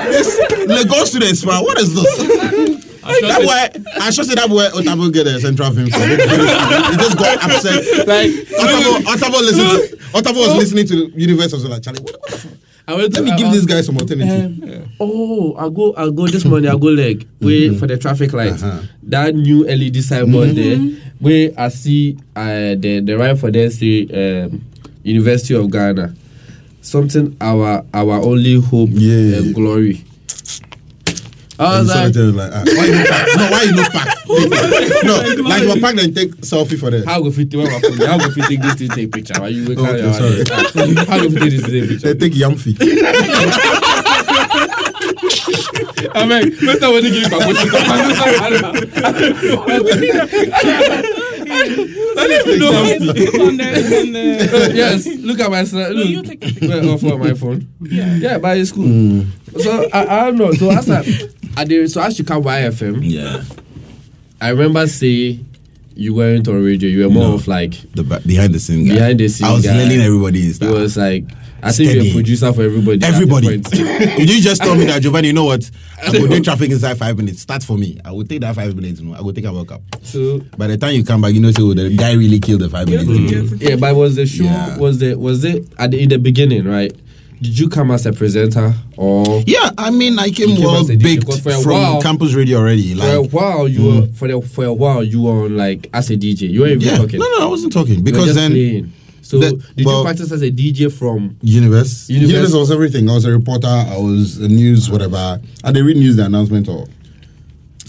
this Legon students, man, what is this? That boy, I should say that boy Otabo get a central film. He just got upset. Like, Otabo, Otabo listened to, Otabo was listening to Universe was like, Charlie, what, what the fuck? I went to, Let me give this guy some alternative. Um, Oh, I go, I go this morning. I go like wait for the traffic light. Uh-huh. That new LED signboard there, where I see uh, the the right for them say um, University of Ghana, something our our only hope Yeah. and glory. I And was like, they tell you like, ah, why you not pack? No, why you not pack? no, like you pack and take selfie for them. how go fit where my phone? How go fit take this to take picture? Why you wake Okay, up? sorry. How go fit take this to take picture? They picture? take Yamfi. I mean, first time when they give me I don't even know. On there, on there. yes, look at my snap. No, Look, you take a picture. Well, off of my phone. Yeah. Yeah, but it's cool. Mm. So I, I don't know. So as I, I did, so as you come by FM, Yeah. I remember saying you weren't on radio. You were more No. of like The behind the scene guy. behind the scene. I was guy. learning everybody is It was like I think you're a producer for everybody. Everybody. point. Did you just tell me that Giovanni? You know what? I will do traffic inside five minutes. Start for me. I will take that five minutes. You know, I will take a walk up. So By the time you come back, you know, so the guy really killed the five minutes. Yes, yes. Mm. yeah, but was the show Yeah. was the was it at the, in the beginning right? Did you come as a presenter or Yeah, I mean, I came You came well as baked because for a from while- campus radio already. for a while you were mm. for the, for a while you were on like as a DJ. You weren't even yeah, talking. no, no, I wasn't talking because then playing. So the- did well- you practice as a DJ from? Universe. Universe. Universe was everything. I was a reporter. I was a news, whatever. I didn't read news, the announcement, or.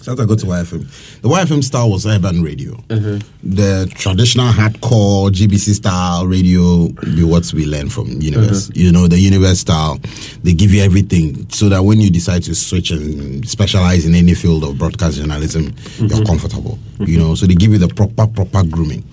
So after I got to YFM, the YFM style was urban radio. Uh-huh. The traditional hardcore GBC style radio be what we learn from Universe. Uh-huh. You know, the Universe style, they give you everything so that when you decide to switch and specialize in any field of broadcast journalism, you're mm-hmm. comfortable. You know, so they give you the proper, proper grooming.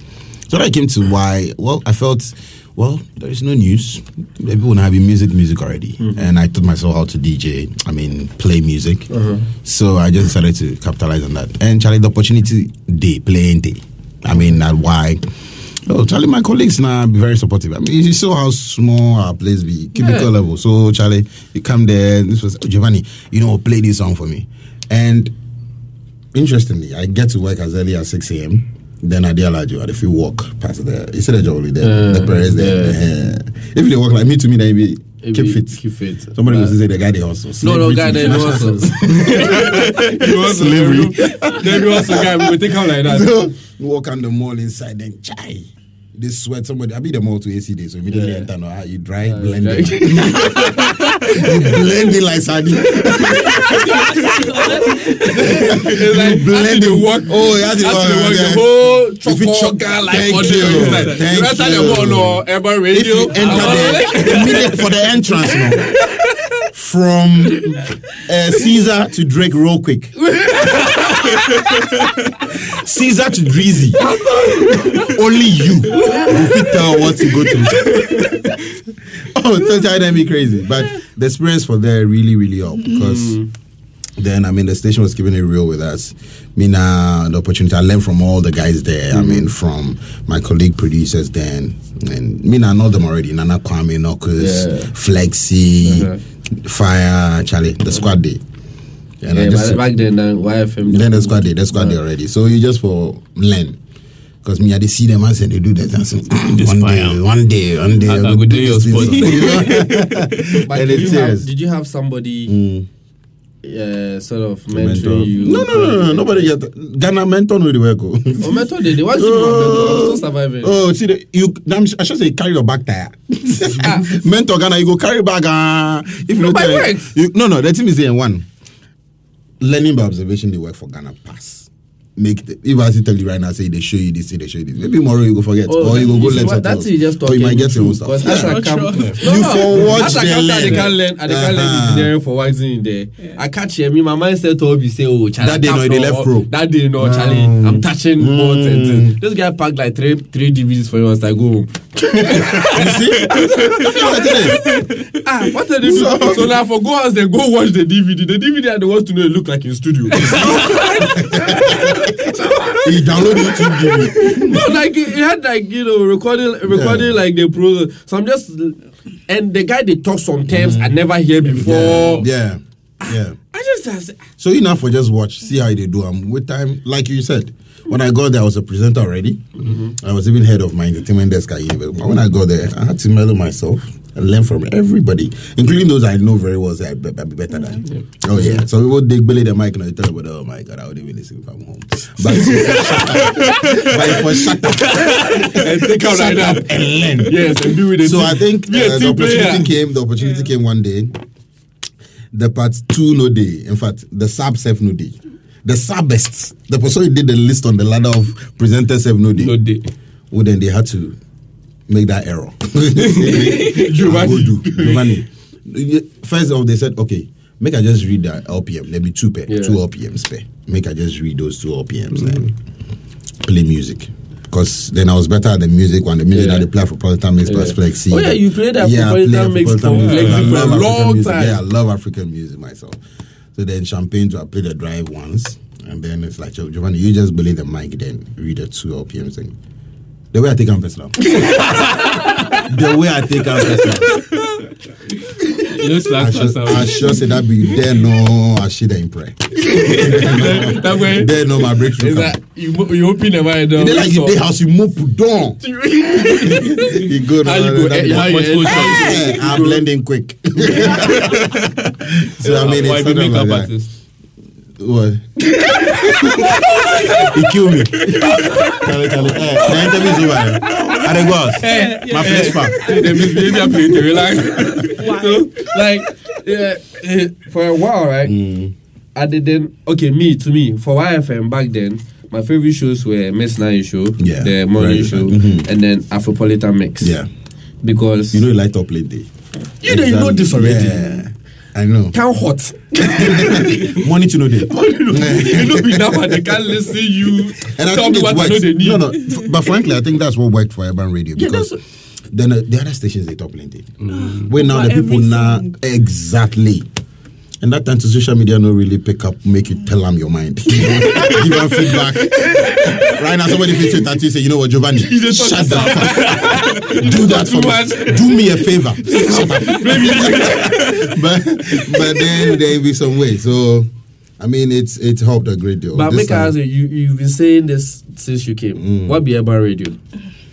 So I came to why, well, I felt, well, there is no news. Have been music, music already. Mm-hmm. And I taught myself how to DJ, I mean, play music. Uh-huh. So I just decided to capitalize on that. And Charlie, the opportunity day, playing day. I mean, that why. Oh, Charlie, my colleagues now be very supportive. I mean, you saw how small our place be, cubicle Yeah. level. So, Charlie, you come there. This was Giovanni. You know, play this song for me. And interestingly, I get to work as early as 6 a.m. Then I did you. If you walk past there, you see the jolly there, Uh, the prayers there. yeah. uh, If they walk like me to me, then be keep be- fit. keep fit. Somebody was say the guy they also. No, no, guy, the you also. you also Slavery. Then you also guy. We take out like that. so walk on the mall inside, then chai. This sweat somebody. I be the mall to AC day, so immediately Yeah. enter. No, you dry, blend dry. it, you blend it like sardine. It's like You blend as you it. walk. Oh, yeah, As you oh, walk, the whole If you chocolate guy like Thank on you. the inside. You Thank enter the you. mall no urban if radio. you enter there, the minute for the entrance, no, from uh, Caesar to Drake, real quick. Caesar to Dreezy. Only you will fit tell what to go through. oh, don't tell them me crazy. But the experience for there really, really helped because Then I mean the station was keeping it real with us. Me now uh, the opportunity I learned from all the guys there. I mean from my colleague producers then and me now I know them already. Nana Kwame, Knuckles, Yeah. Flexi, uh-huh. Fire, Charlie, the squad day. And I Yeah, just- back, back then, uh, YFM. then the squad day, the squad day already. So you just for learn. Because me, I dey see them and as they do that. And say, one day, one day, one day. I- I will go do do your this, sport. this. But And did, you have, did you have somebody Mm. uh, sort of mentoring Mentor. you? No, no, no, no, nobody yet. Ghana mentor no the work. oh. Oh, mentor did. Why did you have mentor? I'm still surviving. Oh, see, the, you. I'm, I should say, carry your back tire. mentor Ghana, you go carry bag. Uh, if you No, don't by tell- work. you, no, no. The team is in one. Learning by observation, they work for Ghana pass. Make the, if I still tell you right now, say they show you this, say they show you this. Maybe tomorrow you go forget, Oh, or you go go see learn something. That's else. you just Or you might get your own stuff. Because as I come, no, You no. for watch as I then come, I learn. can't learn. I can't learn Uh-huh. engineering for waxing in there. I catch here. Me, my mindset will be say, oh, Charlie, That day, tap no, they left or- pro. That day, no, Charlie, Mm. I'm touching boards and things. This guy packed like three three DVDs for you once I go home. you see? What I tell you? Ah, what did they do? So now for go house, they go watch the DVD. The DVD I don't want to know it look like in studio. He download YouTube. you. no, like it had like you know recording recording Yeah. like the pro. So I'm just and the guy they talk some terms I mm-hmm. never hear before. Yeah, yeah. I just I So enough for just watch, see how they do. I'm with time, like you said, when I got there, I was a presenter already. Mm-hmm. I was even head of my entertainment desk at Universal. But when I got there, I had to mellow myself and learn from everybody, including those I know very well. Say I be, I be better than. Oh yeah. So people they belly the mic and I tell them, oh my god, I would even listen if I'm home. But but it was shut up and take out like up that. and learn. Yes, and do it. So I think Be a uh, the opportunity player. came. The opportunity came one day. The part two no day. In fact, the sub self no day. The sub best. The person who did the list on the ladder of presenters have no day. No day. Well, then they had to make that error. Giovanni. Do. Giovanni. First off, they said, okay, make I just read that. Let me two pair, Yeah. two LPMs pair. Make I just read those two LPMs and mm. play music. Because then I was better at the music when The music Yeah. that they play for Polita Mix plus Yeah. Flexi. Oh, yeah, you played that yeah, I Afropolitan play Mix Afropolitan for Mix. For a long music. time. Yeah, I love African music myself. So then Champagne, to I played the drive once. And then it's like, "Yo, Giovanni, you just believe the mic, then read the two LPMs. And the way I take on personal. the way I take on personal. You know, I slack should, I sure say that be there no I should in pray. that way. There no my breakthrough. Is that you you open the mind down? They like the house you move down. You go How you go? that- how you Much enter? more Eh, I'm blending quick. so I mean, it's be sort of makeup like that. Artist? What? he killed me. Charlie, Charlie. Eh, the interview's over. eh. I dey go house. My place far. the misbehavior play to relax. so, like, yeah, eh, for a while, right? Mm. I didn't. Okay, me to me for YFM back then. My favorite shows were Miss Nine Show, Yeah, the morning right, show, right. Mhm. and then Afropolitan Mix. Yeah. because You know you like top late day. You know- you know this already. Yeah. I know. can't hot. Money to know day. you know we now they can't listen you. And I think me it what I know works. they need. No, no. f- But frankly, I think that's what worked for Urban Radio because that's- then uh, the other stations they top plenty. When now For the people now exactly. And that time to social media no really pick up, make you tell them your mind. Give them feedback. right now, somebody fits it and say, you know what, Giovanni, just talk shut the yourself. fuck. Do that for me. Do me a favor. But but then there will be some way. So I mean, it's it's helped a great deal. But This make I ask you, you, you've been saying this since you came. Mm. What be Urban Radio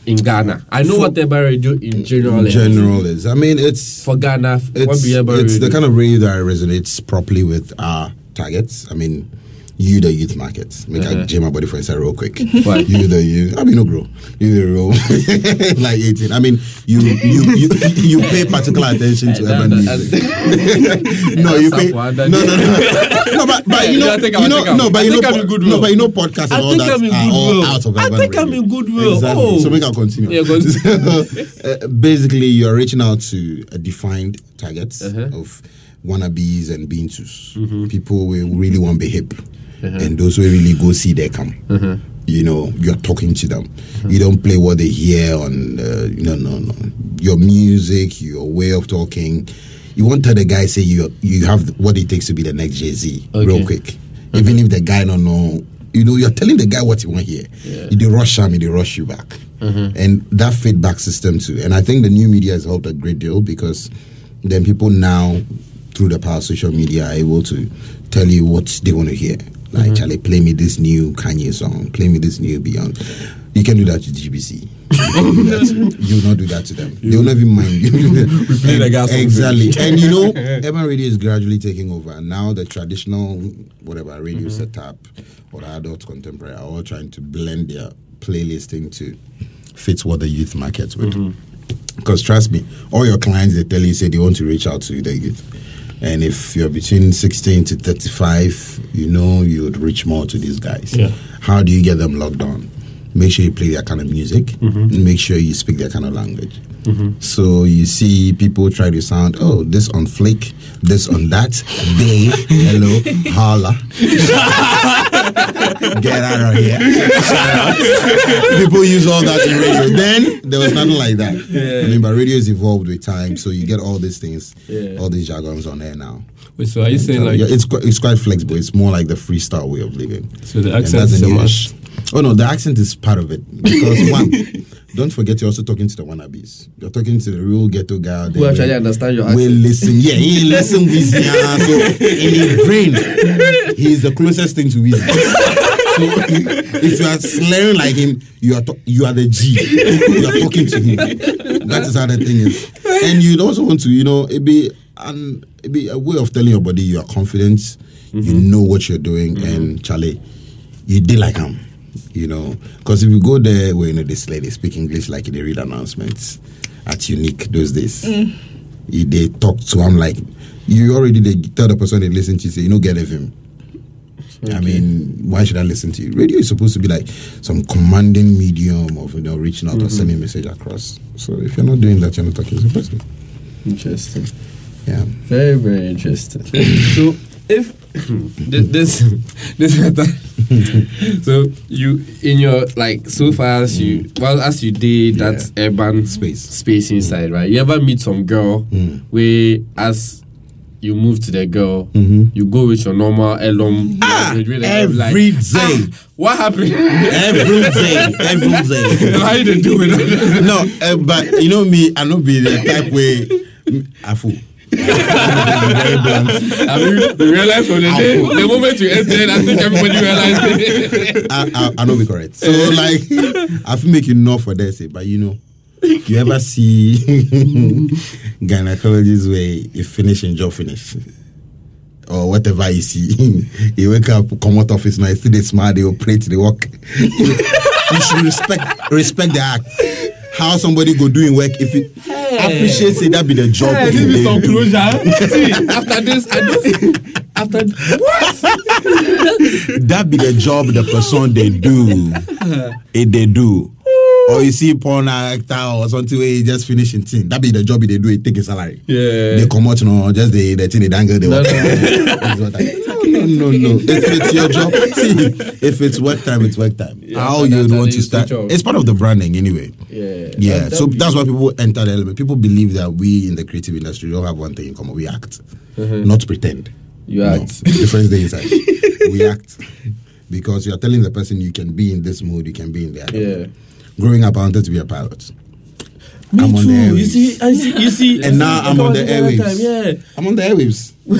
in Ghana? I know what Urban Radio in general in general is. I mean, it's For Ghana, it's, it's the kind of radio that resonates properly with our targets. I mean, you the youth market. Make Uh-huh. I jam my body for inside real quick. Why? You the you. I mean, no grow. You the real like eighteen. I mean, you you you, you pay particular attention to urban music. no, you pay. No, no, no, no. But, but you know, yeah, I think I'm- you know, no, but you know, I'm po- goodwill. no, but you know, podcasts and all that are all out of I urban think I'm in goodwill. Exactly. Oh. So make I continue. Yeah, go- So, uh, basically, you're reaching out to a defined targets Uh-huh. of wannabes and beantus. Mm-hmm. People will really want to be hip, Uh-huh. and those who really go see their come. You know, you're talking to them. You don't play what they hear on. Uh, no, no, no. Your music, your way of talking. you won't tell the guy say you you have what it takes to be the next Jay Z Okay. real quick. Even if the guy don't know, you know, you're telling the guy what you want here. You they rush him, they rush you back, and that feedback system too. And I think the new media has helped a great deal because then people now through the power of social media are able to tell you what they want to hear. Like, mm-hmm. Charlie, play me this new Kanye song, play me this new Beyond. You can do that to GBC. You will that you will not do that to them. They will not even mind you. play the gas song exactly. and you know, urban radio is gradually taking over. And now the traditional, whatever radio mm-hmm. setup or adult contemporary are all trying to blend their playlisting to fit what the youth market with. Mm-hmm. Because trust me, all your clients they tell you say they want to reach out to the youth. And if you're between 16 to 35, you know you would reach more to these guys. Yeah. How do you get them logged on? Make sure you play that kind of music. And make sure you speak that kind of language. Mm-hmm. So you see people try to sound, oh, this on flick, this on that, babe, hello, holla. Get out of here. People use all that in radio. Then there was nothing like that. I mean, but radio has evolved with time, so you get all these things, Yeah. all these jargons on there now. Wait, so are you saying like yeah, it's quite, it's quite flexible. It's more like the freestyle way of living. so the And accent is a must? Oh no, the accent is part of it because one, don't forget you're also talking to the wannabes. You're talking to the real ghetto guy. out Who actually where- understand your accent? will accent. listen. Yeah, he listen with yeah. So in his brain, he's the closest thing to Weezy. So if you are slurring like him, you are to- you are the G. You are talking to him. That is how the thing is. And you also want to, you know, it be an it be a way of telling your body you are confident, you mm-hmm. know what you're doing, and Charlie, you did like him. You know, because if you go there where you know this lady speak English like they read announcements at Unique those days mm. you- they talk to him like you already they tell the person they listen to say you know get of him. I mean, why should I listen to you? Radio is supposed to be like some commanding medium of you know reaching out or mm-hmm. sending message across. So if you're not doing that, you're not talking to the person. Interesting. Yeah. Very, very interesting. so, if thi- this this matter, so you in your like so far as you well as you did that urban Space. space inside, right? You ever meet some girl Mm. where as you move to the girl, Mhm. you go with your normal alum where girl be every like, day. "Ah, what happened? Every day, every day. How you do that? no, uh, but you know me, I not be the type way. I fool. I mean, we realize the day, the moment you entered, I think everybody realized it. I, I, I know be correct. So like, I feel make enough for say, but you know, you ever see gynecologists where you finish and job finish. Or whatever you see, you wake up, come out office now, you still they smile, they operate, they work. you should respect respect the act. How somebody go doing work if you appreciate say that be the job. This they is some closure. See, after this, I just after that be the job the person they do. It they do. Or you see porn actor or something where he just finishing thing. That be the job they do, he take a salary. Yeah. They come out, you know, just the, the thing they dangle, No, work. no. That's what I- No, no, no. If it's your job, see, if it's work time, it's work time. How you that's want to start? It's part of the branding anyway. Yeah. Yeah, That- so that that's why people enter the element. People believe that we in the creative industry don't have one thing in common. We act, uh-huh. not pretend. You No, act. difference there inside. we act because you are telling the person you can be in this mood, you can be in that. Yeah. Growing up, I wanted to be a pilot. Me I'm on too. the you airwaves. see, I see, you see, And now I'm on the airwaves. Time, yeah. I'm on the airwaves. We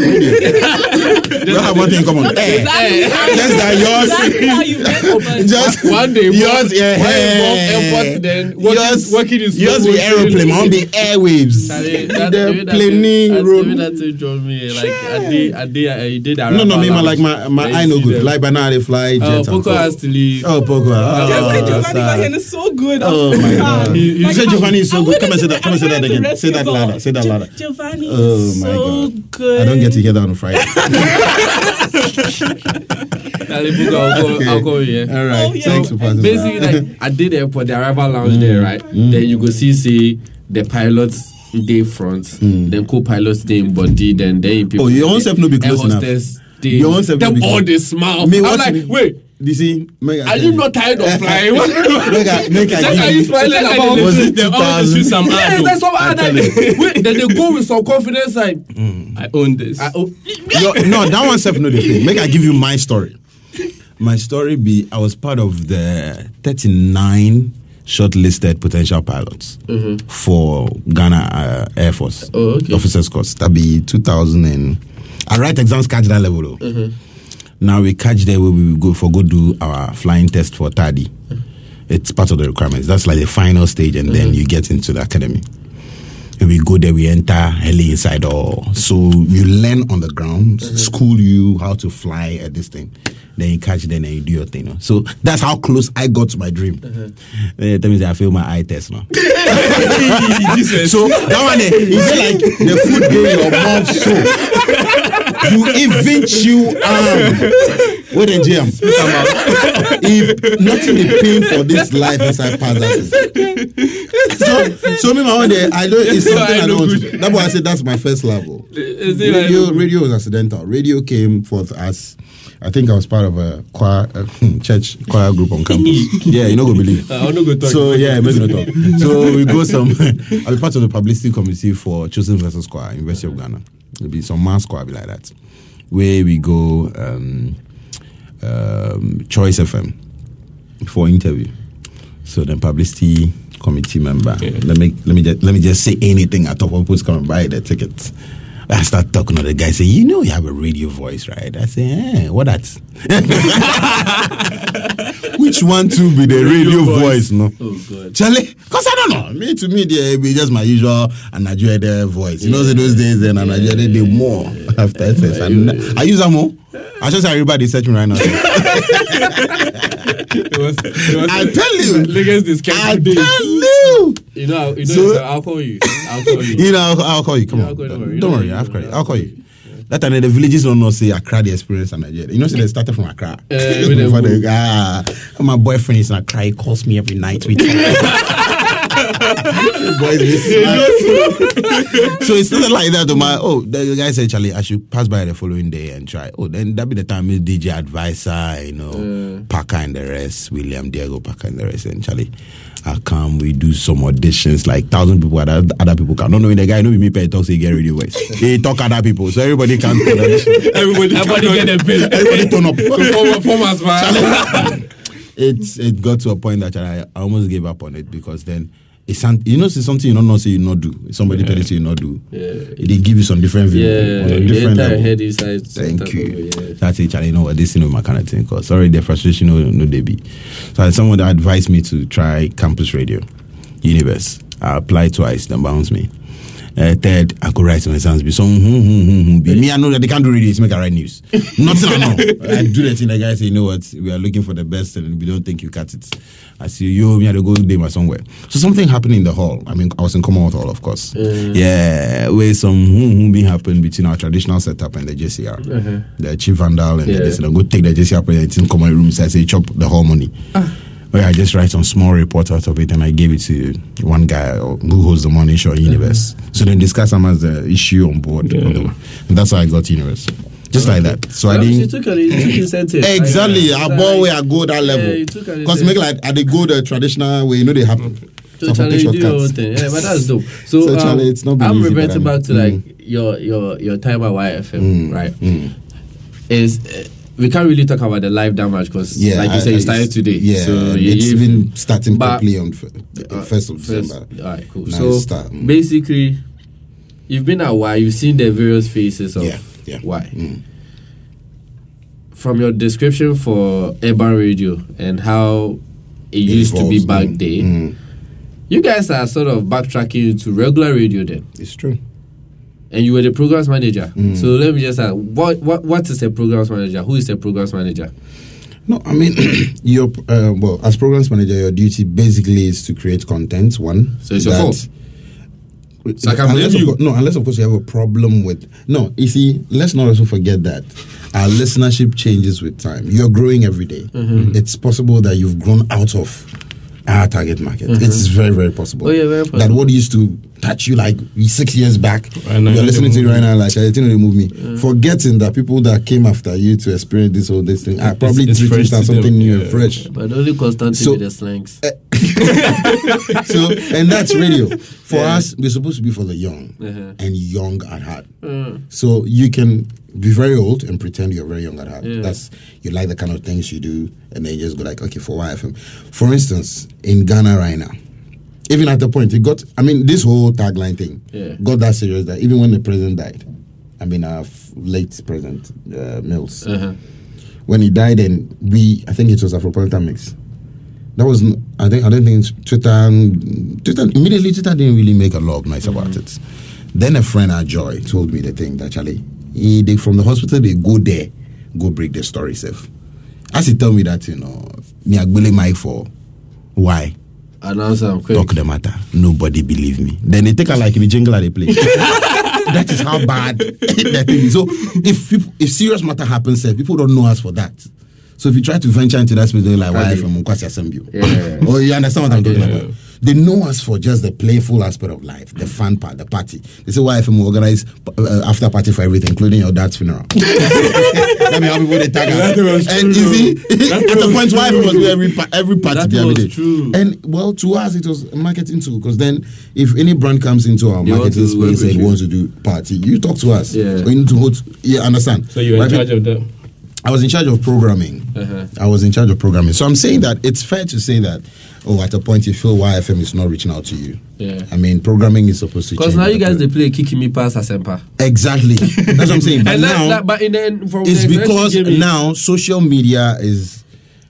don't have one thing in common. Air. Eh. Just that yours. Exactly how you met Oba. Just One day, yours, Bob- yeah, one yeah. Eh. airport, then working- yours, working in yours slow be motion. aeroplane. My own be airwaves. That- the even that plane thing- road. even that thing drove me like a day, a day, you did that. No, no, me, man, lounge. like my my Then eye no good. Like by now they fly Oh, jets. and Pokua has to leave. Oh, Pokua. Oh, Giovanni. Giovanni is so good. Oh my God. He- he You said Giovanni is so good. Come and say that. Come and say that again. Say that louder. Say that louder. Giovanni Oh is my so God. good. I don't get together hear that on Friday. I'll go, Okay. I'll go here. All right. Oh, yeah. Thanks for passing. Basically, like I did airport, the arrival lounge there, mm. right? Mm. Then you go see, see the pilots day front, mm. then co-pilots day in body, then then people. Oh, your own self no be air close enough. hostess Day. Your own self no Them be all they smile. Me I'm like, it. wait. You see, make I Are you not tired of flying? make I, make I Check, give are you smiling Check, about Was it they always 2000? some Yes, that's though. what Wait, then they go with some confidence like, I own this. I, oh, Yo, no, that one self no the thing. Make I give you my story. My story be I was part of the 39 shortlisted potential pilots for Ghana uh, Air Force Mm-hmm. Oh, okay. officers course. That be 2000 and I write exams catch that level though. Mm-hmm. Now we catch there where we go for go do our flying test for TADI. It's part of the requirements. That's like the final stage, and Mm-hmm. then you get into the academy. When we go there, we enter heli inside all. So you learn on the ground, Mm-hmm. school you how to fly at this thing. Then you catch it, and you do your thing. know. So that's how close I got to my dream. Mm-hmm. Then that means I failed my eye test now. So that one, eh, you like the food in your mouth, so you even chew arm. What the jam? If nothing is pain for this life inside past So, so me my one day, I don't. It's something I, I know don't. good. That's why I said that's my first level. like- Radio, radio was accidental. Radio came forth as. I think I was part of a choir, uh, church choir group on campus. yeah, you know, go believe. Go talk. So yeah, make no talk. So we go some. I'll be part of the publicity committee for Chosen versus Choir, University of Ghana. There'll be some mass choir be like that, where we go um, um, Choice FM for interview. So then publicity committee member. Let me let me just let me just say anything at of who's coming buy the tickets. I start talking to the guy. Say, you know, you have a radio voice, right? I say, eh, what that? Which one to be the radio, voice. No, Oh, God. Charlie, because I don't know. Me to me, they be just my usual and Nigerian voice. You know, so those days then Nigerian they more after SS. And I use them more. I just everybody search me right now. It was, it was I tell you. Lagos this I tell you. You know, you know, So- I'll call you. You. Know, I'll, I'll call you. Come Yeah, on. I'll call you, Don't, worry. don't worry. Call you. I'll call you. That time the villages don't know say Accra the experience in Nigeria. You know, say they started from Accra. Eh, with the For who? the- ah, my boyfriend is in Accra. He calls me every night. We. Boys, so it's not like that. My oh, the guy said, Charlie, I should pass by the following day and try. Oh, then that be the time is DJ advisor, you know, Parker and the rest, William Diego Parker and the rest, and Charlie. I come, we do some auditions, like thousand people, other, other people can. Not knowing the guy, know me, pay talk, say get radio voice. He talk other people, so everybody can. Everybody, Everybody get a bill. everybody turn up. Form- Formats, man. it's it got to a point that I, I almost gave up on it because then it's some- you know see something you don't know say you not do somebody tell you say you not do Yeah. they give you some different view Yeah, on a different entire level. head inside. Thank you. yeah. That's it, Charlie. You know what? This is my kind of thing. Cause sorry, the frustration no, no they be. So someone advised me to try campus radio, Univers. I applied twice, then bounced me. Uh, third, I could write some exams. Be some hmm, hmm, hmm, hmm. Me, I know that they can't do radio. It's make I write news. Nothing I know. I do that thing. The guy say, you know what? We are looking for the best, and we don't think you cut it. I see you. Me, I had to go there somewhere. So something happened in the hall. I mean, I was in Commonwealth Hall, of course. Yeah, where some hmm, hmm, being happened between our traditional setup and the JCR. The chief vandal and Yeah. the this. And I go take the JCR and it's in common room. So I say, chop the whole money. Where I just write some small report out of it and I gave it to one guy who holds the money, sure, Univers. So then discuss them as the issue on board. on the- and that's how I got Univers. Just like that. So I Well, you didn't. took, a, you took incentive. Exactly, Like, I like, bought where I go that level. you took Because make like I they go the traditional way, you know they have. So So Charlie, you do your own thing. Yeah, but that's dope. So, so um, Charlie, it's not been I'm easy, but reverting I'm- back to like your your your time at YFM, right? Is uh, we can't really talk about the live damage because, Yeah, like you said, you started today. Yeah, so you- it's been starting but- properly on f- uh, first of first- December. All right, cool. Nice so start. Basically, you've been a while. You've seen the various phases of Yeah, yeah. why. Mm. From your description for urban radio and how it, used to be back Mm, then, mm. you guys are sort of backtracking to regular radio then. It's true. And you were the programs manager. Mm. So let me just ask, what what what is a programs manager? Who is a programs manager? No, I mean, your uh, well, as programs manager, your duty basically is to create content. One, So it's your fault. So I can unless you. course, no, unless of course you have a problem with no. You see, let's not also forget that our listenership changes with time. You're growing every day. Mm-hmm. It's possible that you've grown out of our target market. It's very, very possible. Oh, yeah, very That what used to touch you like six years back, Right you're they listening to it right now, like, I think they move me. Forgetting that people that came after you to experience this or this thing are probably it's treating fresh it as to something them, new yeah. and fresh. But only Constantine So- with the slangs. so, and that's radio. For Yeah. us, we're supposed to be for the young Uh-huh. and young at heart. Mm. So you can be very old and pretend you're very young at heart. Yeah. That's you like the kind of things you do, and then you just go like, okay, for YFM. For instance, in Ghana right now, even at the point it got, I mean, this whole tagline thing Yeah. got that serious that even when the president died, I mean, our f- late president uh, Mills, Uh-huh. when he died, and we, I think it was Afropolitan mix. That was, I think, I don't think it's Twitter, Twitter immediately Twitter didn't really make a lot of noise about it. Then a friend at Joy told me the thing that Charlie, he, they, from the hospital they go there, go break the story safe. As he tell me that, you know, me agbele mic for why Announce am quick. talk the matter. Nobody believe me. Then they take a like in the jingle they play. that is how bad that thing is. So if people, if serious matter happens, eh, people don't know us for that. So if you try to venture into that space, they're like, why from Nkwasi Assembly? Yeah. Or you understand what I'm talking about? They know us for just the playful aspect of life, the fun part, the party. They say, YFM will organize uh, after party for everything, including your dad's funeral. Let me how people they tag us. That was And true. you see, at the point why was doing every, every party That the was day. true. And well, to us, it was marketing too, because then if any brand comes into our want marketing space and wants to do party, you talk to us. Yeah. We need to hold, yeah, understand. So you're in Right? charge of that. I was in charge of programming. Uh-huh. I was in charge of programming. So I'm saying that it's fair to say that, oh, at a point you feel YFM is not reaching out to you. Yeah. I mean, programming is supposed to Because now you guys pro- they play Kiki Me Pass Asempa. Exactly. That's what I'm saying. But And now, that, but in the, from it's because experience you gave me- now social media is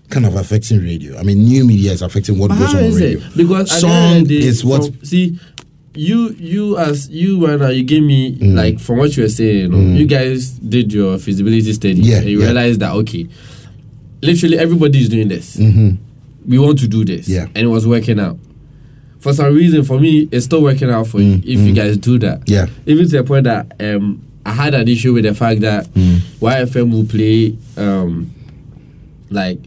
kind of affecting radio. I mean, new media is affecting what But goes on is radio. it? Because song end of the day, is what from- see you you as you now you gave me Mm. like from what you were saying you, you guys did your feasibility study Yeah, and you yeah. realized that okay literally everybody is doing this Mhm. we want to do this Yeah. and it was working out for some reason for me it's still working out for you if you guys do that Mm, Yeah. even to the point that um I had an issue with the fact that Mm. YFM will play um like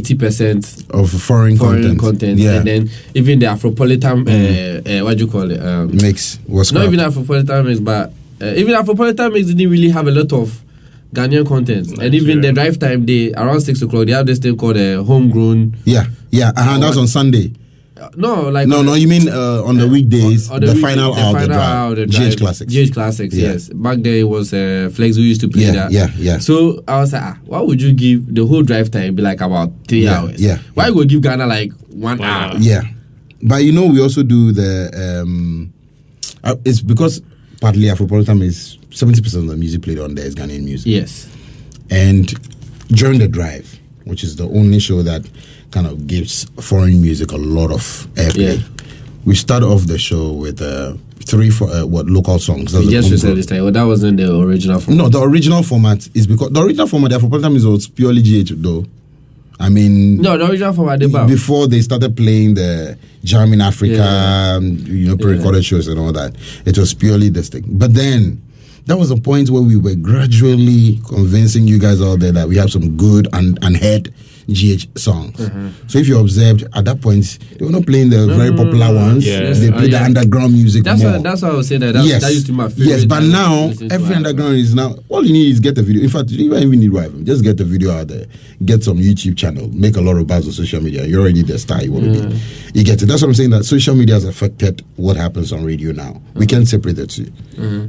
80% of foreign, foreign content. content, Yeah. and then even the Afropolitan, uh, uh, what do you call it? Um, mix was not scrapped. even Afropolitan mix, but uh, even Afropolitan mix didn't really have a lot of Ghanaian content, and even the drive time they around six o'clock they have this thing called a homegrown. Yeah, yeah. Uh, that was on Sunday. Uh, No, like No, no, you mean uh, on the weekdays, on the, week- final the hour, of the final drive, hour of the GH. Classics. GH Classics, Yeah. yes. Back there it was uh, Flex who used to play Yeah, that. yeah, yeah. So I was like, ah, why would you give the whole drive time be like about three Yeah, hours? yeah, Why yeah. would you give Ghana like one One hour? hour. Yeah, but you know, we also do the. Um, uh, it's because partly Afropolitan is seventy percent of the music played on there is Ghanaian music. Yes. And during the drive, which is the only show that kind of gives foreign music a lot of airplay, Yeah. we start off the show with uh, three for uh, what local songs. That's We just said this time. Well, that wasn't the original form. No, the original format is because the original format, the Afropolitan is was purely GH though. I mean, No, the original form Adeba. before they started playing the Jam in Africa, Yeah. um, you know, pre-recorded shows and all that, it was purely this thing. But then that was a point where we were gradually convincing you guys out there that we have some good and unheard GH songs. Mm-hmm. So if you observed at that point, they were not playing the very popular ones. Yeah. They played the yeah. underground music That's more why. That's why I was saying that. That, yes, that used to be my favorite. yes, but now listen to every album. underground is now all you need is get the video. In fact, you don't even need YFM. Just get the video out there, get some YouTube channel, make a lot of buzz on social media. You're already the star you want to be. You get it. That's what I'm saying. That social media has affected what happens on radio now. We can't separate the 2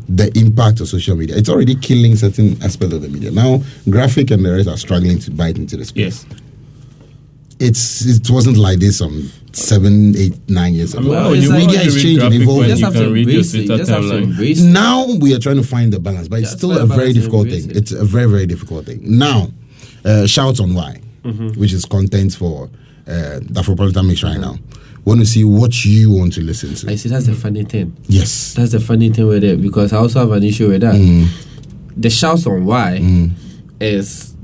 The impact of social media. It's already killing certain aspects of the media. Now, graphic and the rest are struggling to bite into the space. Yes. It's it wasn't like this some seven, eight, nine years ago. Well, you like- media to is read changing, evolving. You just have to read your embrace it. Twitter just have to timeline. embrace it. now we are trying to find the balance, but it's Yeah, still a very difficult thing. it. It's a very very difficult thing. Now, uh, shouts on why, which is content for uh, the Afropolitan mix right now. Want to see what you want to listen to. I see. That's the funny thing. Yes. That's the funny thing with it because I also have an issue with that. Mm. The shouts on why Mm. is,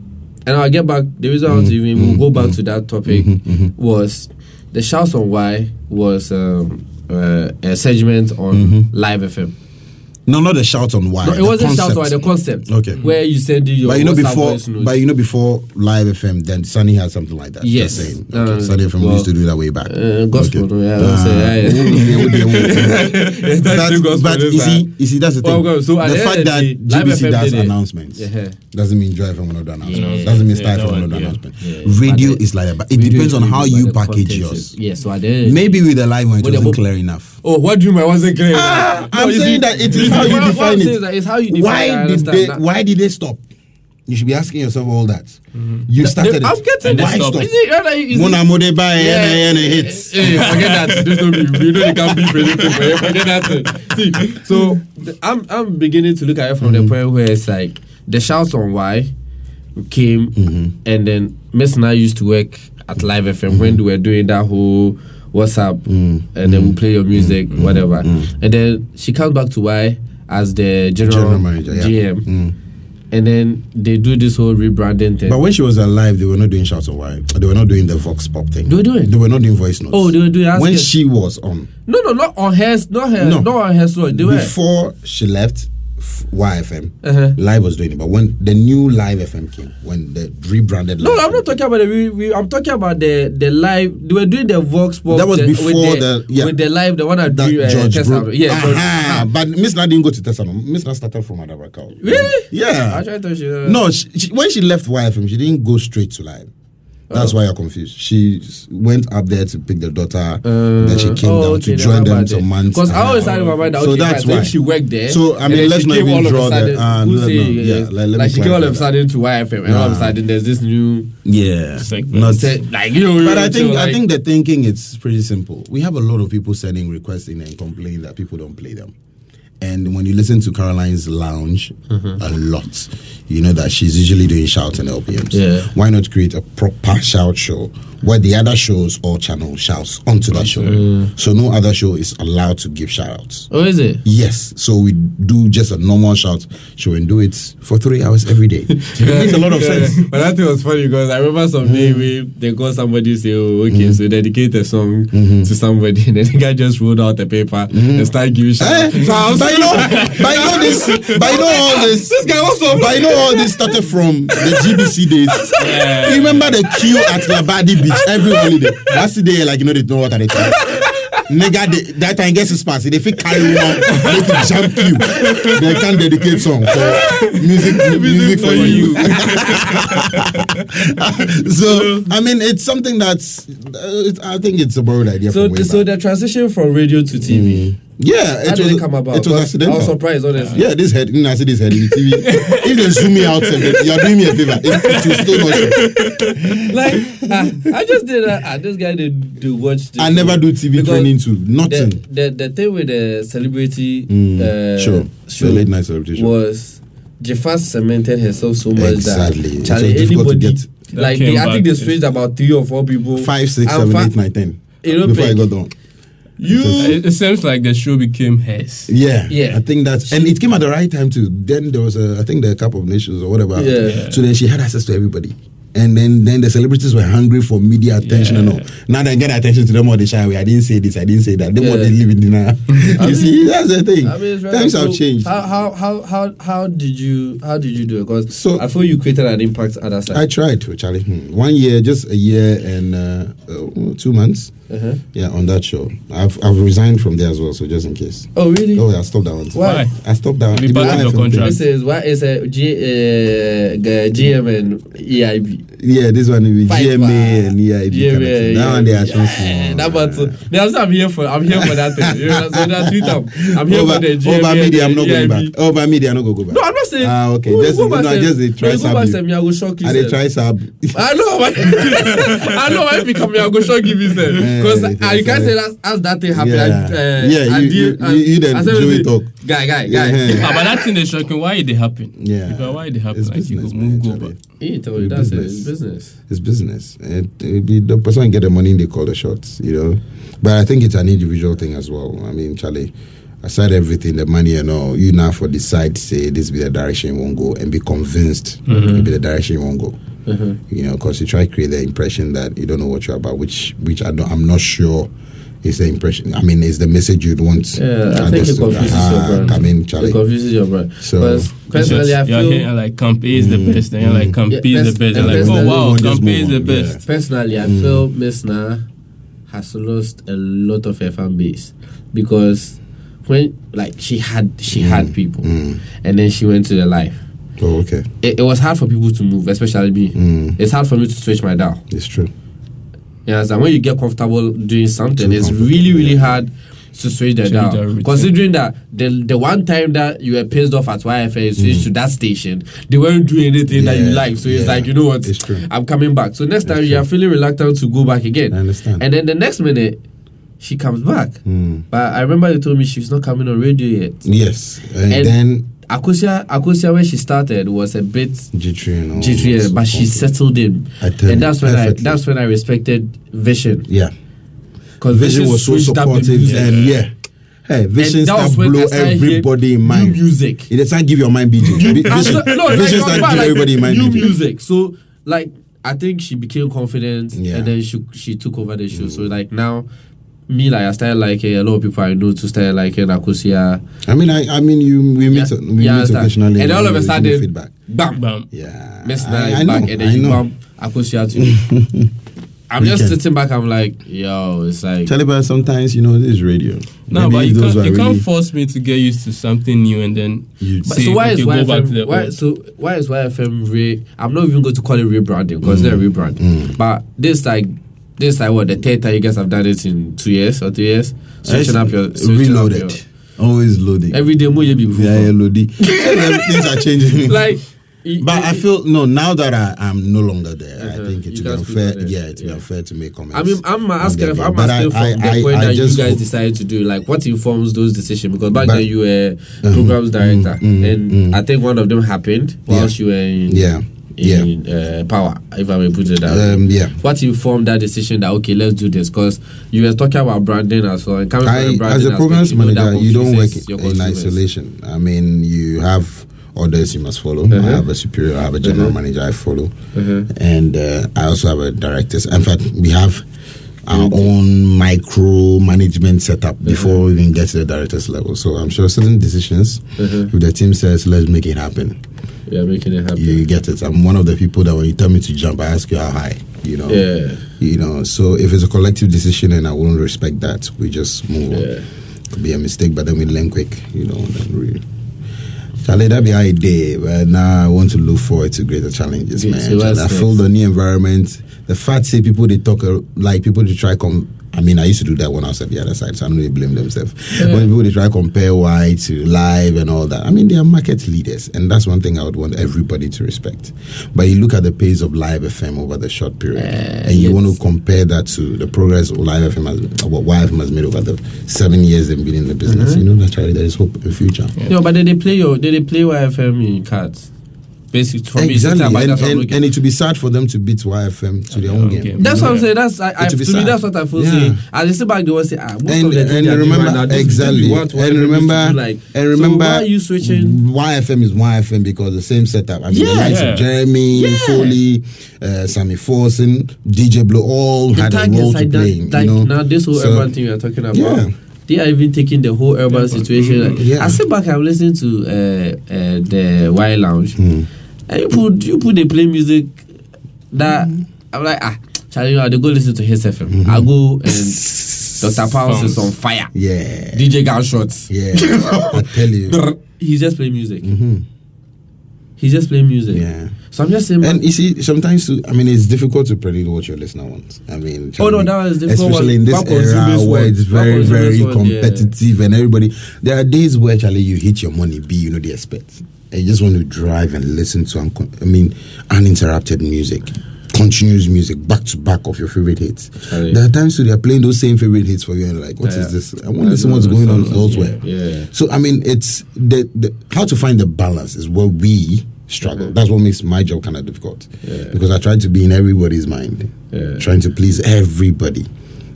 and I'll get back. The reason I want to Mm. even we'll go back to that topic was the shouts on why was um, uh, a segment on Mm-hmm. Live FM. No, not the shout on why. No, it wasn't shout on out the concept. Okay. Where you send your But you know before, but you know before Live FM, then Sunny had something like that. Yes. Just saying. Okay. no, no. Sunny FM Well, used to do that way back. uh, gospel, Okay. yeah, I Ah, say, oh, oh, oh. Yeah, that's But, the gospel, but you see, you see, that's the thing. Well, so the fact that the GBC FM does announcements Yeah. doesn't mean Joy FM will not do announcements. Yeah. Doesn't mean Star FM will not do announcements. Radio is like that, but it depends on how you package yours. Yes, so the end, Maybe with the live one, it wasn't clear enough. Oh, what do you mean? I wasn't clear. Ah, No, I'm you saying see- that it you is how you what- what I'm define it. is that it's how you define it. Why did they? that. Why did they stop? You should be asking yourself all that. You They- started it. I'm getting Why stopped. stop? Is it, is it, Mona Mode by Yeah. hits. Hey, forget that. This don't be. You know they can't be predictive. But forget that. See, so the- I'm I'm beginning to look at it from Mm-hmm. the point where it's like the shouts on why came, Mm-hmm. and then Miss and I used to work at Live FM when Mm-hmm. we were doing that whole WhatsApp, Mm. and then we play your music, whatever, and then she comes back to Y as the general, General manager, yeah. GM, Mm. and then they do this whole rebranding thing. But when she was alive, they were not doing shouts of why. They were not doing the vox pop thing. They were doing? They were not doing voice notes. Oh, they were doing- when her. she was on. no, no, not on her, not her, No. not on her story. They were. Before she left YFM, Uh-huh. Live was doing it. But when the new Live FM came, when the rebranded No, Live I'm not talking about the. We, we, I'm talking about the the live. They were doing the Vox Pop. That was the, before with the- yeah. with the live, the one I that do. Uh, George. Bro- Yeah, George- Aha, ah. but Miss Na didn't go to Tesla. no. Miss Na started from Adabakao. Really? Yeah. I tried to. She, uh, No, she, she, when she left YFM, she didn't go straight to live. That's why you're confused. She went up there to pick the daughter, then she came oh, down okay, to join them some months. Because I always had in my mind that So okay, that's so why. if she worked there. So, I mean, let's not even all of a draw that- who no, no, uh, yeah, like, like she came all of a sudden to YFM, and all of a sudden there's this new. Yeah, Segment. not like you know, But I so, think I think the thinking it's pretty simple. We have a lot of people sending requests in and complaining that people don't play them. And when you listen to Caroline's Lounge Mm-hmm. a lot, you know that she's usually doing shout and LPMs. Yeah. Why not create a proper shout show where the other shows or channel shouts onto that show? Mm. So no other show is allowed to give shout outs. Oh, is it? Yes, so we do just a normal shout show and do it for three hours every day. it makes a lot of sense. But that thing was funny because I remember some mm. day we they call somebody say, "Oh, okay, mm. so dedicate a song mm-hmm. to somebody," and then the guy just rolled out the paper mm-hmm. and started giving shout. Eh, So I was but you know, but you know this, but you know all this. This guy also, but you know all this started from the GBC days. You remember the queue at Labadi Beach every holiday. That's the day, like you know, they know what they call. Nigga, they, that time gets his pass. They fit carry one, make it jump you. They can dedicate song for music, music for you. so I mean, it's something that's. Uh, it, I think it's a broad idea. So, from way so back. the transition from radio to TV. Yeah, How it did was it come about? It was 'Cause accidental. I was surprised, honestly. Yeah, this head, you know, I see this head in the TV. if they zoom me out, you're doing me a favor. It, it will still not. Like, ah, I just did that. Ah, this guy did do watch. This I never do TV Because training too. Nothing. The, the the thing with the celebrity Mm, uh, sure. show The late night celebrity show. was Jafar cemented herself so much Exactly. that It Charlie, was to anybody get- like they, I think back. they switched about three or four people. Five, six, And seven, fa- eight, nine, ten. You know, Before I pick- got done. You It, it seems like the show became hers. Yeah, Yeah. I think that's and it came at the right time too. Then there was a, I think the Cup of Nations or whatever. Yeah. So then she had access to everybody, and then then the celebrities were hungry for media attention and all. Now they get attention to them more they shy away. I didn't say this. I didn't say that. The more Yeah. they live in denial. you see, that's the thing. I mean, it's very Times so have changed. How, how how how how did you how did you do it? Because So- I feel you created an impact at that side. I tried to Charlie. Hmm. One year, just a year and uh, uh, two months. Uh-huh. Yeah, on that show. I've I've resigned from there as well. So just in case. Oh really? Oh, yeah, I stopped that one. too. Why? I stopped that. one. Be It part of your contract. This is what is a G, uh, G- GM and EIB. Yeah, this one will be Fight GMA back. and EIB. GMA, kind of thing. That one they are yeah, transferring. that one too. That's what I'm here for. I'm here for that thing. You know, so that tweet up. I'm here over, for the GMA. over media, I'm not going EIB. back. Over media, I'm not going back. No, I'm not saying. Ah, okay. Go- Just, go no, just they try sub I go shock you. They try sub. I know. I know why if you come here, I go shock you, because Yeah, uh, you can't say that as that thing happened. Yeah. uh, Yeah, you- you- I- you- you then I said, Joey say, talk. Guy, guy, Yeah. guy. Ah, but that thing is shocking. Why did it happen? Yeah. Why did it happen? Like you move, go back. He told you that's it. It's business. It's business. It, it the person get the money, they call the shots, you know. But I think it's an individual thing as well. I mean, Charlie, aside everything, the money and all, you now for decide say this be the direction you won't go and be convinced mm-hmm. it be the direction you won't go. Mm-hmm. You know, because you try to create the impression that you don't know what you're about, which which I don't, I'm not sure It's the impression. I mean, it's the message you'd want. Yeah, I think others it confuses Ah, your brand. Come in, It Charlie. confuses your brand. So- Because personally, I you're feel hearing like Campe is the best, and you're like Campe Yeah, is the best. You're like, oh wow, everyone just Campe is the on, best. personally, I Mm. feel Miss Na has lost a lot of her fan base because when like she had she Mm. had people, and then she went to the life. Oh, okay. It, it was hard for people to move, especially me. Mm. It's hard for me to switch my dial. It's true. You understand? When you get comfortable doing something, it's really, really yeah. hard to switch the Change dial. the routine. Considering that the the one time that you were pissed off at YFA, you switched to that station, they weren't doing anything that you Mm. Like. So it's like, you know what? It's true. I'm coming back. So next time you are feeling reluctant to go back again. I understand. And then the next minute, she comes back. Mm. But I remember they told me she's not coming on radio yet. Yes. And, And- then Akosia, Akosia, where she started, was a bit G3 and all. jittery, but she settled in. And that's when perfectly. I that's when I respected Vision. Yeah. Because Vision was so supportive and yeah. Hey, Vision start blow everybody in mind. new music. It does not give your mind BJ. Vision, no, Vision start like, everybody in mind new music. So like I think she became confident Yeah. and then she she took over the show. So mm. like now me like I started liking eh, a lot of people I know to start liking eh, Akosia. I mean, I, I mean, you we meet Yeah, we yeah, meet understand. occasionally, And all of a you sudden, feedback. bam, Bam. Yeah, Miss I- Na is I back, know, and then I you know. bump Akosia too. I'm just Weekend. sitting back. I'm like, yo, it's like Charlie, but sometimes you know this is radio. No, Maybe but you can't, you really- can't force me to get used to something new and then You- But say, so why is go back to YFM? the Why, old. so why is YFM re? I'm not even going to call it rebranding because Mm. they're rebrand. Mm. But this like this like what the third time you guys have done it in two years or three years, switching up your switching up your- always loading. every day more you be yeah, yeah, loading. Things are changing. like. it- But I feel no. Now that I am no longer there, Uh-huh. I think it's unfair. could do that, Yeah, it's yeah. unfair to make comments. I mean, I'm asking. If. I'm But asking from I- the I- point I that you guys decided to do. Like, what informs those decisions? Because back But- then you were Uh-huh. programs director, mm, and mm. I think one of them happened whilst you were in Yeah, in uh, power. If I may put it that way. Um, yeah. What informed that decision that okay, let's do this? Because you were talking about branding as well. And coming from I, as a programs aspect, you know manager, you don't work in isolation. I mean, you have orders you must follow. Uh-huh. I have a superior, I have a general Uh-huh. manager I follow, Uh-huh. and uh, I also have a directors. In fact, we have our Mm-hmm. own micro management setup before we even get to the directors level. So I'm sure certain decisions, Uh-huh. if the team says let's make it happen, Yeah, making it happen. you get it. I'm one of the people that when you tell me to jump, I ask you how high. You know. Yeah. You know. So if it's a collective decision and I won't respect that, we just move Yeah. on. Could be a mistake, but then we learn quick. You know. Then we. Charlie, that be our day. But now I want to look forward to greater challenges, Yeah, man. so I feel the new environment. The fact say people they talk uh, like people they try come. I mean, I used to do that when I was at the other side, so I don't really blame themselves. When people they try compare why to live and all that, I mean, they are market leaders, and that's one thing I would want everybody to respect. But you look at the pace of live FM over the short period, and you want to compare that to the progress of live FM has, what YFM has made over the seven years they've been in the business. Mm-hmm. You know, naturally there is hope in the future. No, but did they play your? Did they play YFM in cards? Basically, for me, Exactly, something about and, that's what I'm and, and it would be sad for them to beat YFM to their own Okay. game. That's what I'm saying. That's I, I to will be me. That's what I feel Yeah. saying. I just sit back. They will say, ah, most and, of the and they are doing remember right now, exactly what and remember do, like, and so remember why are you switching? YFM is YFM because the same setup. I mean, the Yeah. likes Yeah. of Jeremy, Yeah. Foley, uh, Sammy Forson, DJ Blue all The had a role to play. like you know? now this whole So- urban thing we are talking about. Yeah. They are even taking the whole urban situation. Like, Yeah. I sit back. I'm listening to uh, uh, the Y Lounge, Hmm. And you put you put they play music that I'm like ah. Charlie, you know, I go listen to Hitz FM. I go and Dr. Pounds is on fire. Mm-hmm. Yeah, DJ Gunshots. yeah. I tell you, He's just playing music. He's just playing music. yeah. So I'm just saying, And you see, sometimes I mean, it's difficult to predict what your listener wants. I mean, Oh, no, that is difficult. especially in this What era where it's very, very competitive, and everybody. There are days where Charlie, you hit your money, B, you know the expect, you just want to drive and listen to, uncon- I mean, uninterrupted music. Continuous music back to back of your favorite hits. There are times too, they are playing those same favorite hits for you, and like, what is Yeah. this? I want to listen what's going on elsewhere. Yeah. So I mean, it's the, the how to find the balance is where we struggle. Mm-hmm. That's what makes my job kind of difficult because I try to be in everybody's mind, trying to please everybody,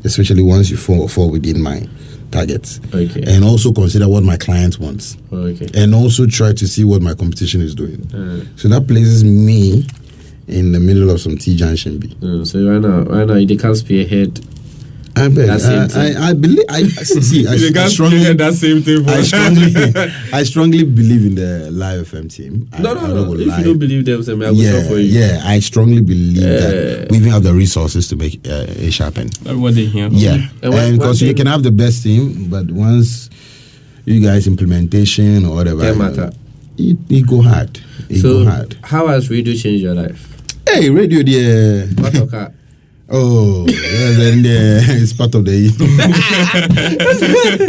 especially once you fall fall within my targets, Okay. and also consider what my client wants, Okay. and also try to see what my competition is doing. Mm. So that places me in the middle of some T junction B. Mm, so right now, right now, they can't spearhead I bet. That same thing. I, I, I believe. I see. I, You I guys strongly. heard that same thing. I for- strongly, I strongly believe in the live FM team. I, No, I no, don't no. If lie. you don't believe them, then I will yeah, talk for you. yeah, I strongly believe that we even have the resources to make uh, it happen. Everybody here. Yeah, And one- and because you can have the best team, but once you guys implementation or whatever, Can't you know, matter. It, it go hard. It So, go hard. how has radio changed your life? Hey, radio there. What talk? Oh, yeah, then uh, it's part of the.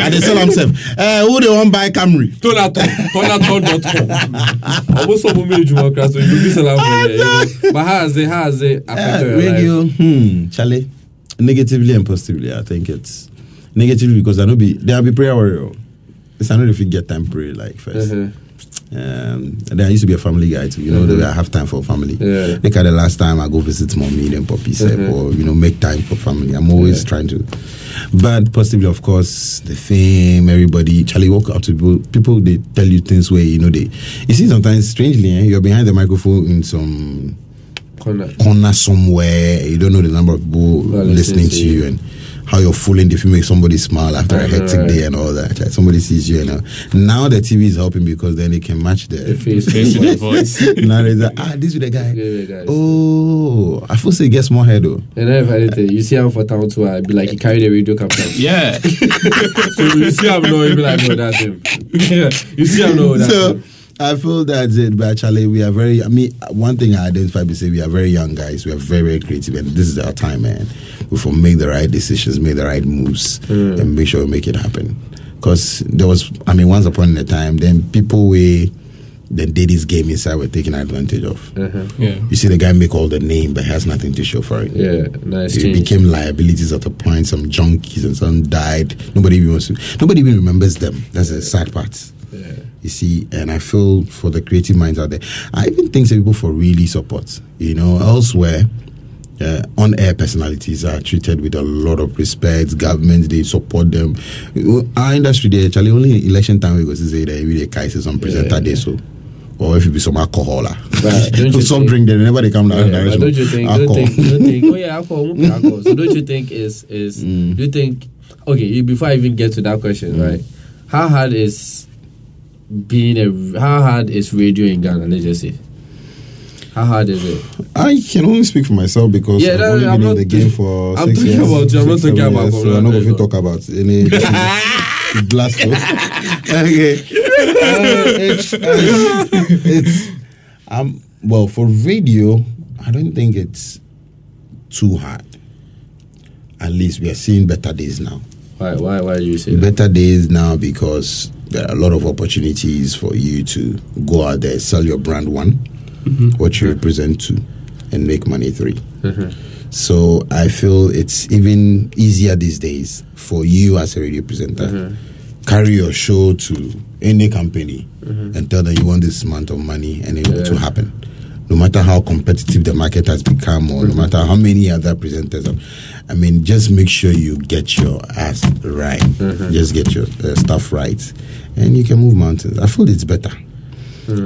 and they sell themselves. Uh, who they want buy Camry? Tonaton, Tonaton.com. Almost some moment you work, so you be selling for there. But how has it, how has it Uh, affected your radio, life? hmm, Charlie. Negatively and positively, I think it's negatively because I know be there will be prayer warrior. It's I know if you get time pray like 1st Mhm. Um, and then I used to be a family guy too. You know, Mhm. I have time for family. Yeah. Look at the last time I go visit mommy and poppy said, Mhm. or you know, make time for family. I'm always Yeah. trying to. But possibly, of course, the fame, everybody. Charlie walk up to people. People they tell you things where you know they. You see, sometimes strangely, eh, you're behind the microphone in some Corner. corner somewhere. You don't know the number of people listening to you and how you're fooling if you make somebody smile after a I know, hectic right. day and all that. Like somebody sees you and uh, now the TV is helping because then they can match the. The face. Face the voice. now there's a, ah this is the guy. Yeah, guys. Oh, I feel say it gets more head though. And then if anything, you see him for town too, I'd be like, he carried a radio captain. Yeah. so you see him now, you be like, no, that's him. yeah. You see him now, that's So him. I feel that's it. But actually, we are very. I mean, one thing I identify is say we are very young guys. We are very very creative, and this is our time, man. We will make the right decisions, make the right moves, Mm. and make sure we make it happen. Because there was, I mean, once upon a time, then people we then did this game inside were taken advantage of. Uh-huh. Yeah. You see the guy make all the name, but has nothing to show for it. Yeah, nice It change. became liabilities at a point. Some junkies and some died. Nobody even wants to. Nobody even remembers them. That's the sad part. Yeah. You see, and I feel for the creative minds out there, I even think some people for really support. You know, elsewhere, uh, on-air personalities are treated with a lot of respect. Governments they support them. Our industry, they actually only election time we go to say that we the crisis some presenter Yeah. day so. Or if it be some alcohol. But don't you Some drink, then whenever they come down, Yeah, don't you think? Don't think? Don't think? Oh yeah, alcohol. alcohol. So don't you think is is? Mm. Do you think? Okay, before I even get to that question, Mm. right? How hard is being a? How hard is radio in Ghana? Let's just say. How hard is it? I can only speak for myself because Yeah, I've no, only I'm been in the game for I'm six talking years. about you, I'm not talking about years, So I'm not going to talk about any blast. okay. Uh, it's, uh, it's um well for radio. I don't think it's too hard. At least we are seeing better days now. Why? Why? Why do you say that? Better days now because there are a lot of opportunities for you to go out there, sell your brand one, mm-hmm. what you represent two, and make money 3 mm-hmm. So I feel it's even easier these days for you as a radio presenter. Mm-hmm. Carry your show to any company and tell them you want this amount of money and it will happen. No matter how competitive the market has become, or no matter how many other presenters, are, I mean, just make sure you get your ass right. Just get your uh, stuff right, and you can move mountains. I feel it's better.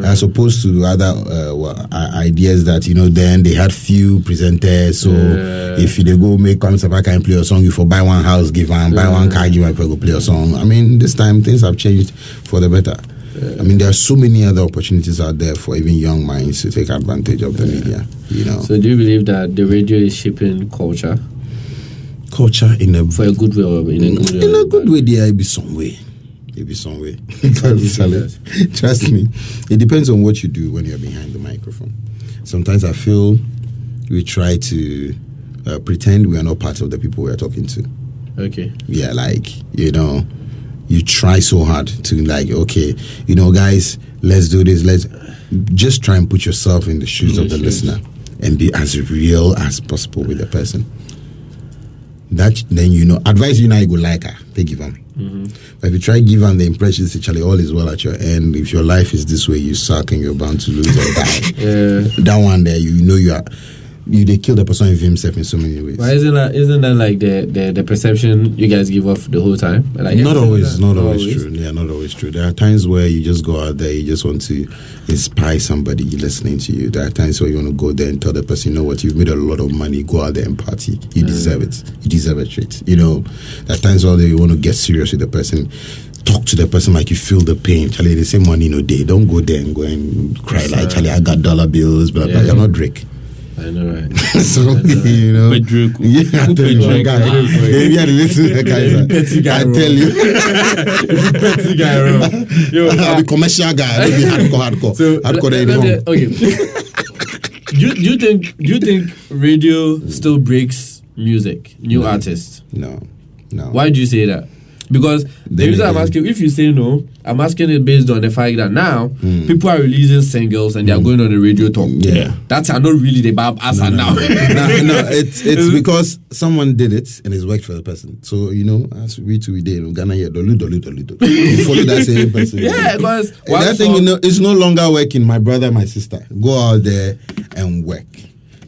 As opposed to other uh, well, ideas that you know then they had few presenters so Yeah. if they go make come up can play a song you for buy one house give one buy one car give one go play a song. I mean this time things have changed for the better. I mean there are so many other opportunities out there for even young minds to take advantage of the media you know. So do you believe that the radio is shaping culture culture in a for a good way in a good way? in a good way there be some way. There be some way. Trust me. It depends on what you do when you're behind the microphone. Sometimes i feel we try to uh, pretend we are not part of the people we are talking to. Okay. yeah like you know you try so hard to like okay you know guys let's do this let's just try and put yourself in the shoes of the shoes. listener and be as real as possible with the person that then you know advice you know you go like her they give them mm-hmm. but if you try give them the impression say Charlie all is well at your end. If your life is this way you suck and you're bound to lose or die. Yeah. that one there you know you are you they kill the person of himself in so many ways. Why isn't that isn't that like the, the, the perception you guys give off the whole time? Like not always, that. not always true. Yeah, not always true. There are times where you just go out there, you just want to inspire somebody listening to you. There are times where you want to go there and tell the person, you know what, you've made a lot of money, go out there and party. You mm. deserve it. You deserve a treat. You know, there are times where you want to get serious with the person. Talk to the person like you feel the pain. Charlie, they say money no day. Don't go there and go and cry like Charlie. I got dollar bills, blah blah. Yeah. You're not Drake. I know, right? so you know, But Drake, who- yeah, I who tell paid you, Drake? guy, Drake, right? maybe I listen to the guys. Uh, petty guy I wrong. tell you. Petty guy, bro. Yo, I'm a commercial guy. I don't be hardcore, hardcore. So hardcore let- they let me- wrong. okay. do, you, do you think do you think radio still breaks music, new artists? No, no. Why do you say that? Because the reason I'm asking, if you say no, I'm asking it based on the fact that now Hmm. people are releasing singles and they are going on the radio talk. Yeah. That's not really the bab as are now. no, no, it's it's because someone did it and it's worked for the person. So you know, as we two we did in Ghana, yeah, dolu dolu dolu dolu. You follow that same person. yeah, because that thing, you know, it's no longer working. My brother, my sister, go out there and work.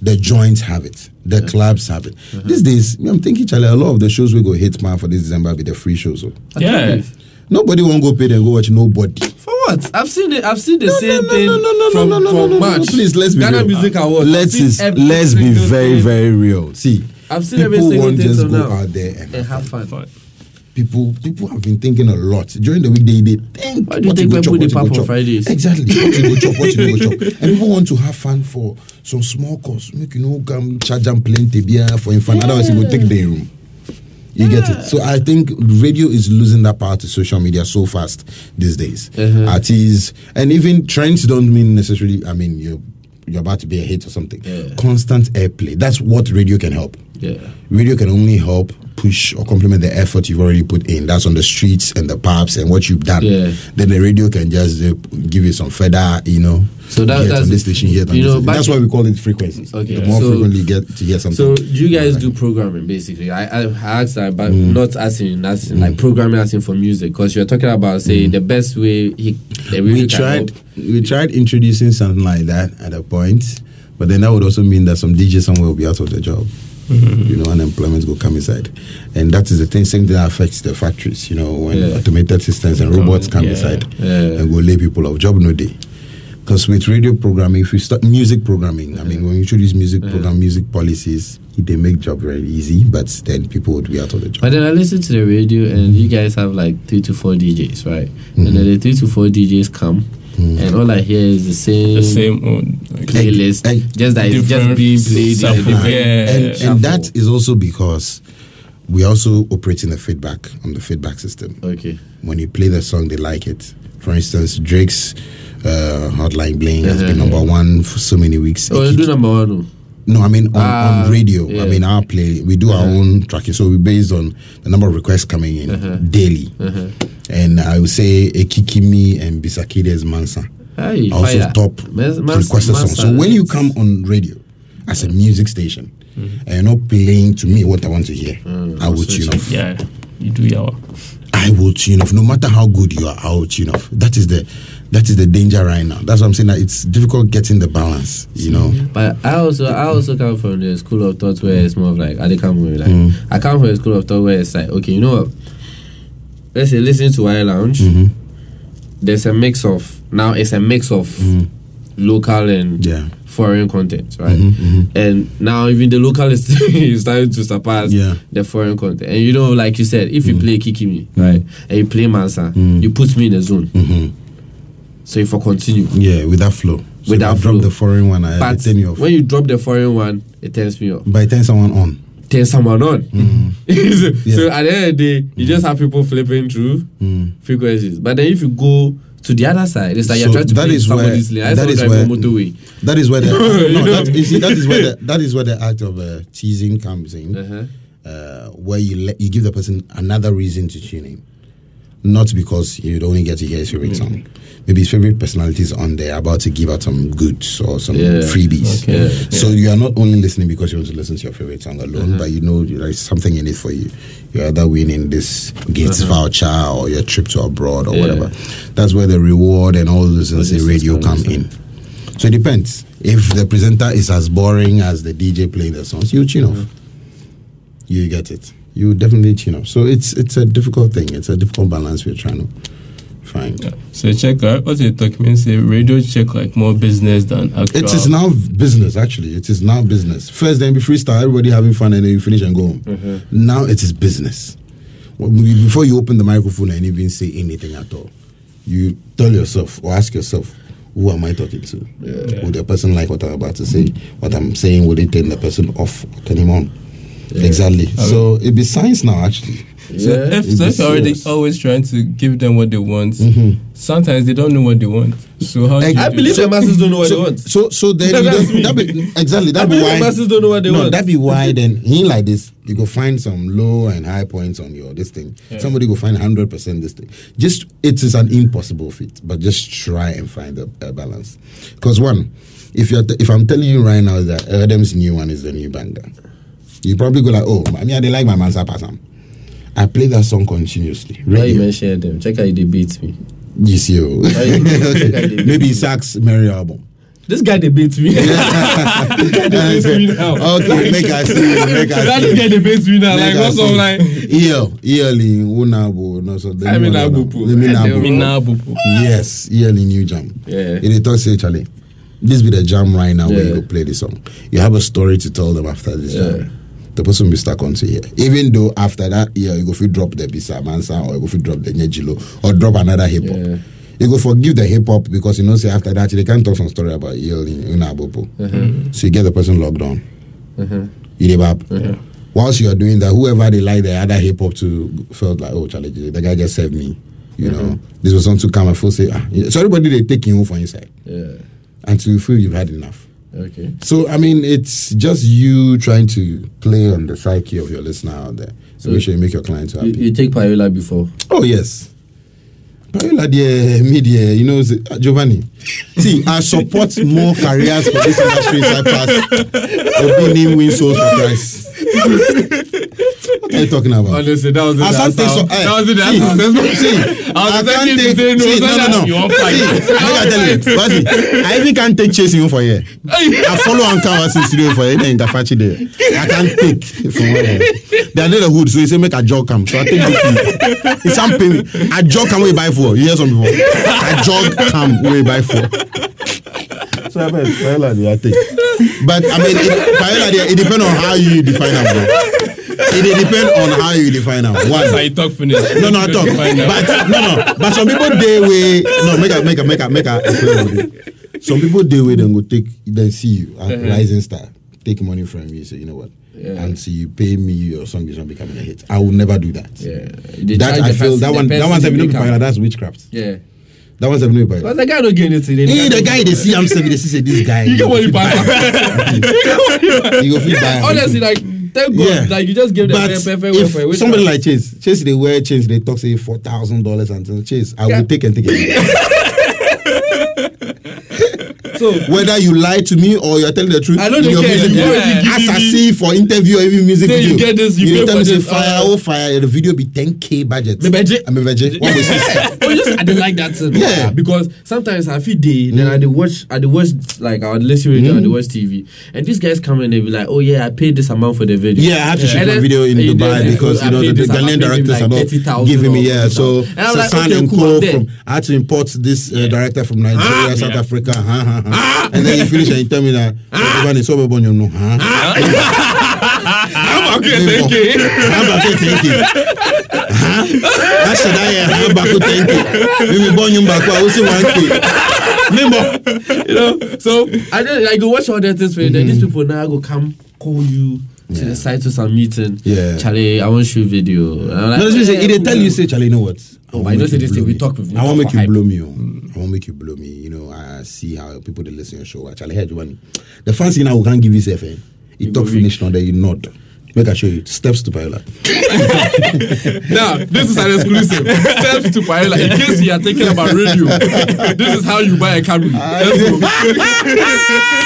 The joints have it. The clubs have it. Uh-huh. These days, I'm thinking, Charlie, a lot of the shows we go hit man for this December be the free shows. oh. Yeah. Nobody won't go pay and go watch nobody. For what? I've seen it. I've seen the No, same no, no, thing no, no, no, from, no, no, from no, no, no, March. Please, let's be Ghana real. Music Awards. Let's is, let's be very thing. very real. See, I've seen every single won't thing just go now. out there and, and have fun. Fine. People people have been thinking a lot during the weekday. They think Why do you what think go we chop, put the what you pap go on. Fridays? Exactly, what you go chop, what you go chop, and people want to have fun for some small cost. Make you know come charge and plenty beer for fun. Otherwise, you go take the room. You get it. So I think radio is losing that power to social media so fast these days. Uh-huh. Artists and even trends don't mean necessarily. I mean, you're you're about to be a hit or something. Yeah. Constant airplay. That's what radio can help Yeah. radio can only help push or complement the effort you've already put in. That's on the streets and the pubs and what you've done. Yeah. Then the radio can just uh, give you some further, you know. So that- that's- on this station, on you know, That's why we call it frequencies. Okay, The more so- frequently you get to hear something. So do you guys do programming basically? I, I asked that, but Mm. not asking asking like programming asking for music because you're talking about say the best way he the Mm. we tried we tried introducing something like that at a point, but then that would also mean that some DJ somewhere will be out of the job. Mm-hmm. You know, unemployment will come inside, and that is the thing. Same thing that affects the factories. You know, when Yeah. automated systems and robots come yeah, inside yeah. and go lay people off job no day. Because with radio programming, if you start music programming, I mean, when you introduce music program, music policies, they make job very easy, but then people would be out of the job. But then I listen to the radio and you guys have like three to four DJs, right? And then mm-hmm. the three to four DJs come and all I hear is the same, The same one. Like, playlist, And- and just that it's just different being played in a shuffle. different Yeah. and, shuffle. and that is also because we also operate in the feedback on the feedback system. okay. When you play the song, they like it. For instance, Drake's uh, Hotline Bling has been number one for so many weeks. Oh, It you do number one. No, I mean on, Ah, on radio. yeah. I mean our play. We do our own tracking, so we based on the number of requests coming in Uh-huh. daily. And I would say Ekikimi and Bisa Kdei's Mansa Hey, also fire. top mas- requested songs. So when you come on radio as a music station Mm-hmm. and you're not playing to me what I want to hear, Mm, I will tune off. Yeah, you do your. I will tune off. No matter how good you are, I will tune off. That is the that is the danger right now. That's what I'm saying. That it's difficult getting the balance. You know. But I also I also come from the school of thought where it's more of like I did come with like Mm. I come from a school of thought where it's like okay you know what let's say listen to Wire Lounge Mm-hmm. there's a mix of now it's a mix of local and Mm. Yeah. foreign content right Mhm, and now even the local is, starting to surpass Yeah. the foreign content and you know like you said if Mm. you play Kikimi right and you play Mansa you put me in the zone hmm so if I continue Yeah, with that flow. So With that drop the foreign one, I, but turn you off. when you drop the foreign one it turns me off By turn someone on. turn someone on. so, so Yeah. at the end of the day, you just have people flipping through Mm. frequencies. But then if you go to the other side, it's like you're trying to that is where somebody's lane. I that is where motorway. that is where the no, that, you see, that is where the that is where the act of uh, teasing comes in, Uh-huh. uh, where you let you give the person another reason to tune in, not because you'd only get to hear his favorite song. Mm. Maybe his favorite personality is on there about to give out some goods or some Yeah. freebies. Okay. So you are not only listening because you want to listen to your favorite song alone, Uh-huh. but you know there is something in it for you. You're either winning this gift mm-hmm. voucher or your trip to abroad or. Yeah. whatever. That's where the reward and all those things these in radio come come in. So it depends. If the presenter is as boring as the DJ playing the songs, you tune off. Mm-hmm. You get it. You definitely tune off. So it's it's a difficult thing. It's a difficult balance we're trying to find. So check out what you talk means say radio check like more business than actual. It is now business, actually. It is now business. First, then be freestyle, everybody having fun, and then you finish and go home. Mm-hmm. Now it is business. Before you open the microphone and even say anything at all, you tell yourself or ask yourself, who am I talking to? Would the person like what I'm about to say? What I'm saying, would it turn the person off or turn him on? Exactly. So it be science now, actually. So Yeah. if It so be if you're already always trying to give them what they want, Mm-hmm. sometimes they don't know what they want. So how do I do believe the masses don't know what so, they want. So, so then you That's don't, that be, exactly that I be why the masses don't know what they no, want. that be why then he like this you go find some low and high points on your this thing. Somebody go find hundred percent this thing. Just it is an impossible feat, but just try and find a, a balance. Because one, if you're t- if I'm telling you right now that Adam's new one is the new banger, you probably go like, oh, I mean, I they like my man Sapasam. I play that song continuously. Why you mention them? Check how they beat me. You see, oh. Why you- check how they beat maybe me. Mary album. This guy they beat me. And say, okay, make I see, make I that see. guy they beat me now. Like Make I what's up? see. Like EL, EL in Unabo, no, so the I new mean, one, Abupu. the mean I Abupu. do. Mina Bupu. Yes, EL in New Jam. Yeah. In the talk say, Charlie, this be the jam right now where you go play the song. You have a story to tell them after this Yeah. jam. The person stuck onto here. Even though after that, year you go fit drop the Bisa Mansa or you go fit drop the Nyejilo or drop another hip hop. Yeah. You go forgive the hip hop because you know, say after that, they can't talk some story about EL in Unabopo. Uh-huh. So you get the person logged on. You dey bab. Whilst you are doing that, whoever they like the other hip hop to felt like, oh, Charlie, the guy just saved me. You know, this was something to come and full say, ah. so everybody they take you for inside Yeah. until you feel you've had enough. Okay. So I mean, it's just you trying to play on the psyche of your listener out there. So make sure you make your clients happy. You, you take Payola before. Oh yes. Payola dear, media, you know, uh, Giovanni. See, I support more careers for this industry I pass. Helping him win souls for Christ. What are you talking about? Honestly, that was so. eh, That was see, That's see, I was I expecting can't to take. say no, See, no, that no, no. you won't fight. See, I tell you, but see, I even can't take chasing you for here. I follow come in studio for here. Then Gafachi there. I can't take from where. They are near the hood, so he say make a jog come. So I take the It's some pay me. A jog come way buy for. You hear some before. A jog come way buy for. So I bet paella I take. But I mean, it, paella it depends on how you define am. bro. It depends on how you define am. One. So you talk finish. No, no, I talk. Find. But no, no. But some people they way no make a make a make a make a it. Some people they way then go take then see you a uh-huh. rising star take money from you say you know what Yeah. and see you pay me your song is not becoming a hit. I will never do that. Yeah. They That charge I the feel that one that person one's they seven make no am. that's witchcraft. Yeah. That one's seven no But the guy don't get anything. Hey, the guy they see I'm seven they see say this guy. You get what you fit buy. buy- You go fit buy. Honestly, like thank God, Yeah. like you just give them But a perfect way if it. somebody like Chase, Chase they wear Chase, they talk say four thousand dollars and Chase, I Yeah. will take and take it. so Whether you lie to me or you're telling the truth, I in your care. music You video, already as I see for interview or even music Say video, you get this, you pay tell for this, fire, uh, oh fire, the video be 10k budget. Me ah, budget. Oh, I mean budget. What was this? oh, just I didn't like that too. Yeah. Uh, because sometimes I feel day, then I mm. watch, I watch like I would listen radio, mm. I dey watch TV, and these guys come and they be like, oh yeah, I paid this amount for the video. Yeah, I had to shoot my video in Dubai oh, because you know the, I Ghanaian directors are not giving me yeah. So And I'm Sasan and cool, Co from I had to import this uh, director from Nigeria, ah, South Africa, huh, and then you finish and you tell me that Giovanni so bad on you know, huh? I'm okay, thank you. About you thank you? Huh? That's what I how about you thank you? Mímí bọ́ yín back wa, ó sì wá ń pè. Mímọ̀. you know. So I just I go watch all that things for you. Then these people now go come call you to the site to some meeting. Yeah. Charlie, I want to shoot video. Like, No, let's say, "Yeah, if they tell you, say, Charlie, you know what? I make say this thing, we talk with- we I want talk make you hype. blow me. Oh. I want to make you blow me. You know, I see how people they listen to your show. Charlie, hey, Giovanni. The fancy now we can't give you self. Eh? You talk go finish now, then you nod. Make I show you steps to Payola. Now, this is an exclusive. Steps to Payola. In case you are thinking about radio, this is how you buy a Camry. Let's go.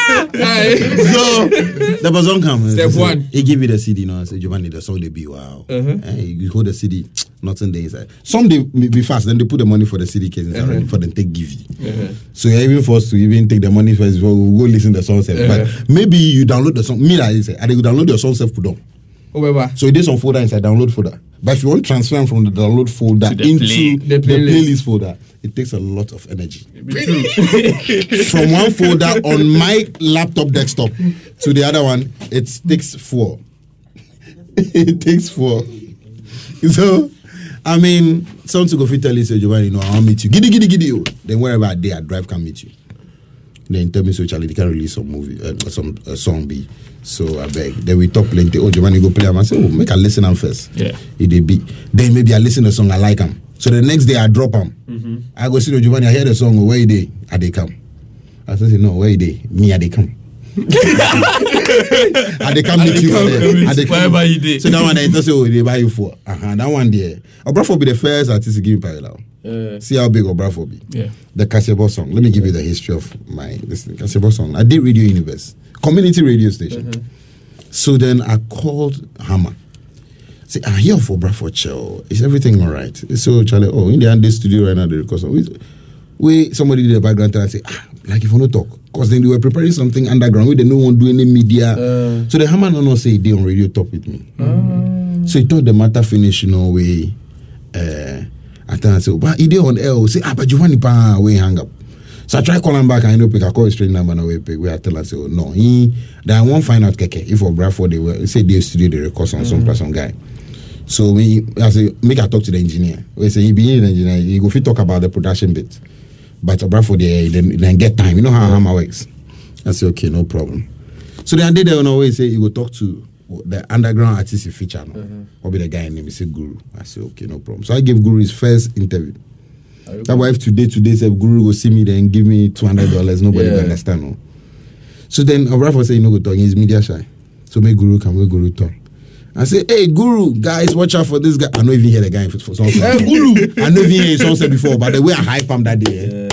So the person come. Step He say- one. He give you the CD now. I say Giovanni, the song they be wow. Eh, you hold the CD. nothing there inside. Some they may be fast, then they put the money for the CD case inside Uh-huh. for them take give you. So you're even forced to even take the money first before we go listen to the song. sef. Uh-huh. But maybe you download the song. Me, like I say, I dey download your song self put on. Oh. So it is on folder inside download folder. But if you want to transfer from the download folder the into play- the the, playlist. playlist folder, it takes a lot of energy. from one folder on my laptop desktop to the other one, it takes four. it takes four. So, I mean, some to go fit tell you, say, Giovanni, no, I'll meet you. Giddy, giddy, giddy. oh. Then wherever I day, I drive can meet you. Then tell me, so Charlie, they can release some movie, uh, some uh, song be. So I beg. Then we talk plenty. Oh, Giovanni, go play. I say, oh, make I listen am first. Yeah. It they be. Then maybe I listen to the song, I like them. So the next day I drop them. Mm-hmm. I go see the Giovanni, I hear the song, oh, where dey? I they come. I say, no, where dey? Me, I they come. I they come I meet you for come there. meet I dey come. wherever you dey. So that one they just say, oh, they buy you for. Uh-huh, that one there. Obrafour be the first artist to give me parallel. Uh, See how big Obrafour be. Yeah. The Kasiebo song. Let me give you the history of my this Kasiebo song. I did Radio Univers, community radio station. So then I called Hammer. Say, I hear for Chill. Is everything all right? So Charlie, oh, in the end, this studio right now, they record song. We, somebody did the background and I say, ah, like if you want to talk, because then they were preparing something underground. We didn't one do any media. Uh. so the Hammer no no say they on radio talk with me. So he thought the matter finish, you know, we uh I tell say, but he did on oh, Say, ah, but Giovanni pa we hang up. So I try call him back and he no pick. I call straight number and we pick. We I tell him, say, oh, no, he then I won't find out keke if for Bradford they were say they studio they record some some person guy. So we I say make I talk to the engineer. We say he be the engineer. He go fit talk about the production bit. But Bradford they then, then get time. You know how Hammer works. I say okay, no problem. So then I did there on our way say he go talk to the underground artist he feature. No? What be the guy name? He said Guru. I say okay, no problem. So I gave Guru his first interview. That wife today today said Guru go see me then give me two hundred dollars. Nobody Yeah. understand. No. So then Obrafour say you no go talk. He's media shy. So make Guru come. Make Guru talk. I say, hey Guru, guys, watch out for this guy. I don't even hear the guy for some. Hey, Guru. I know even hear his song before, but the way I hype him that day. eh.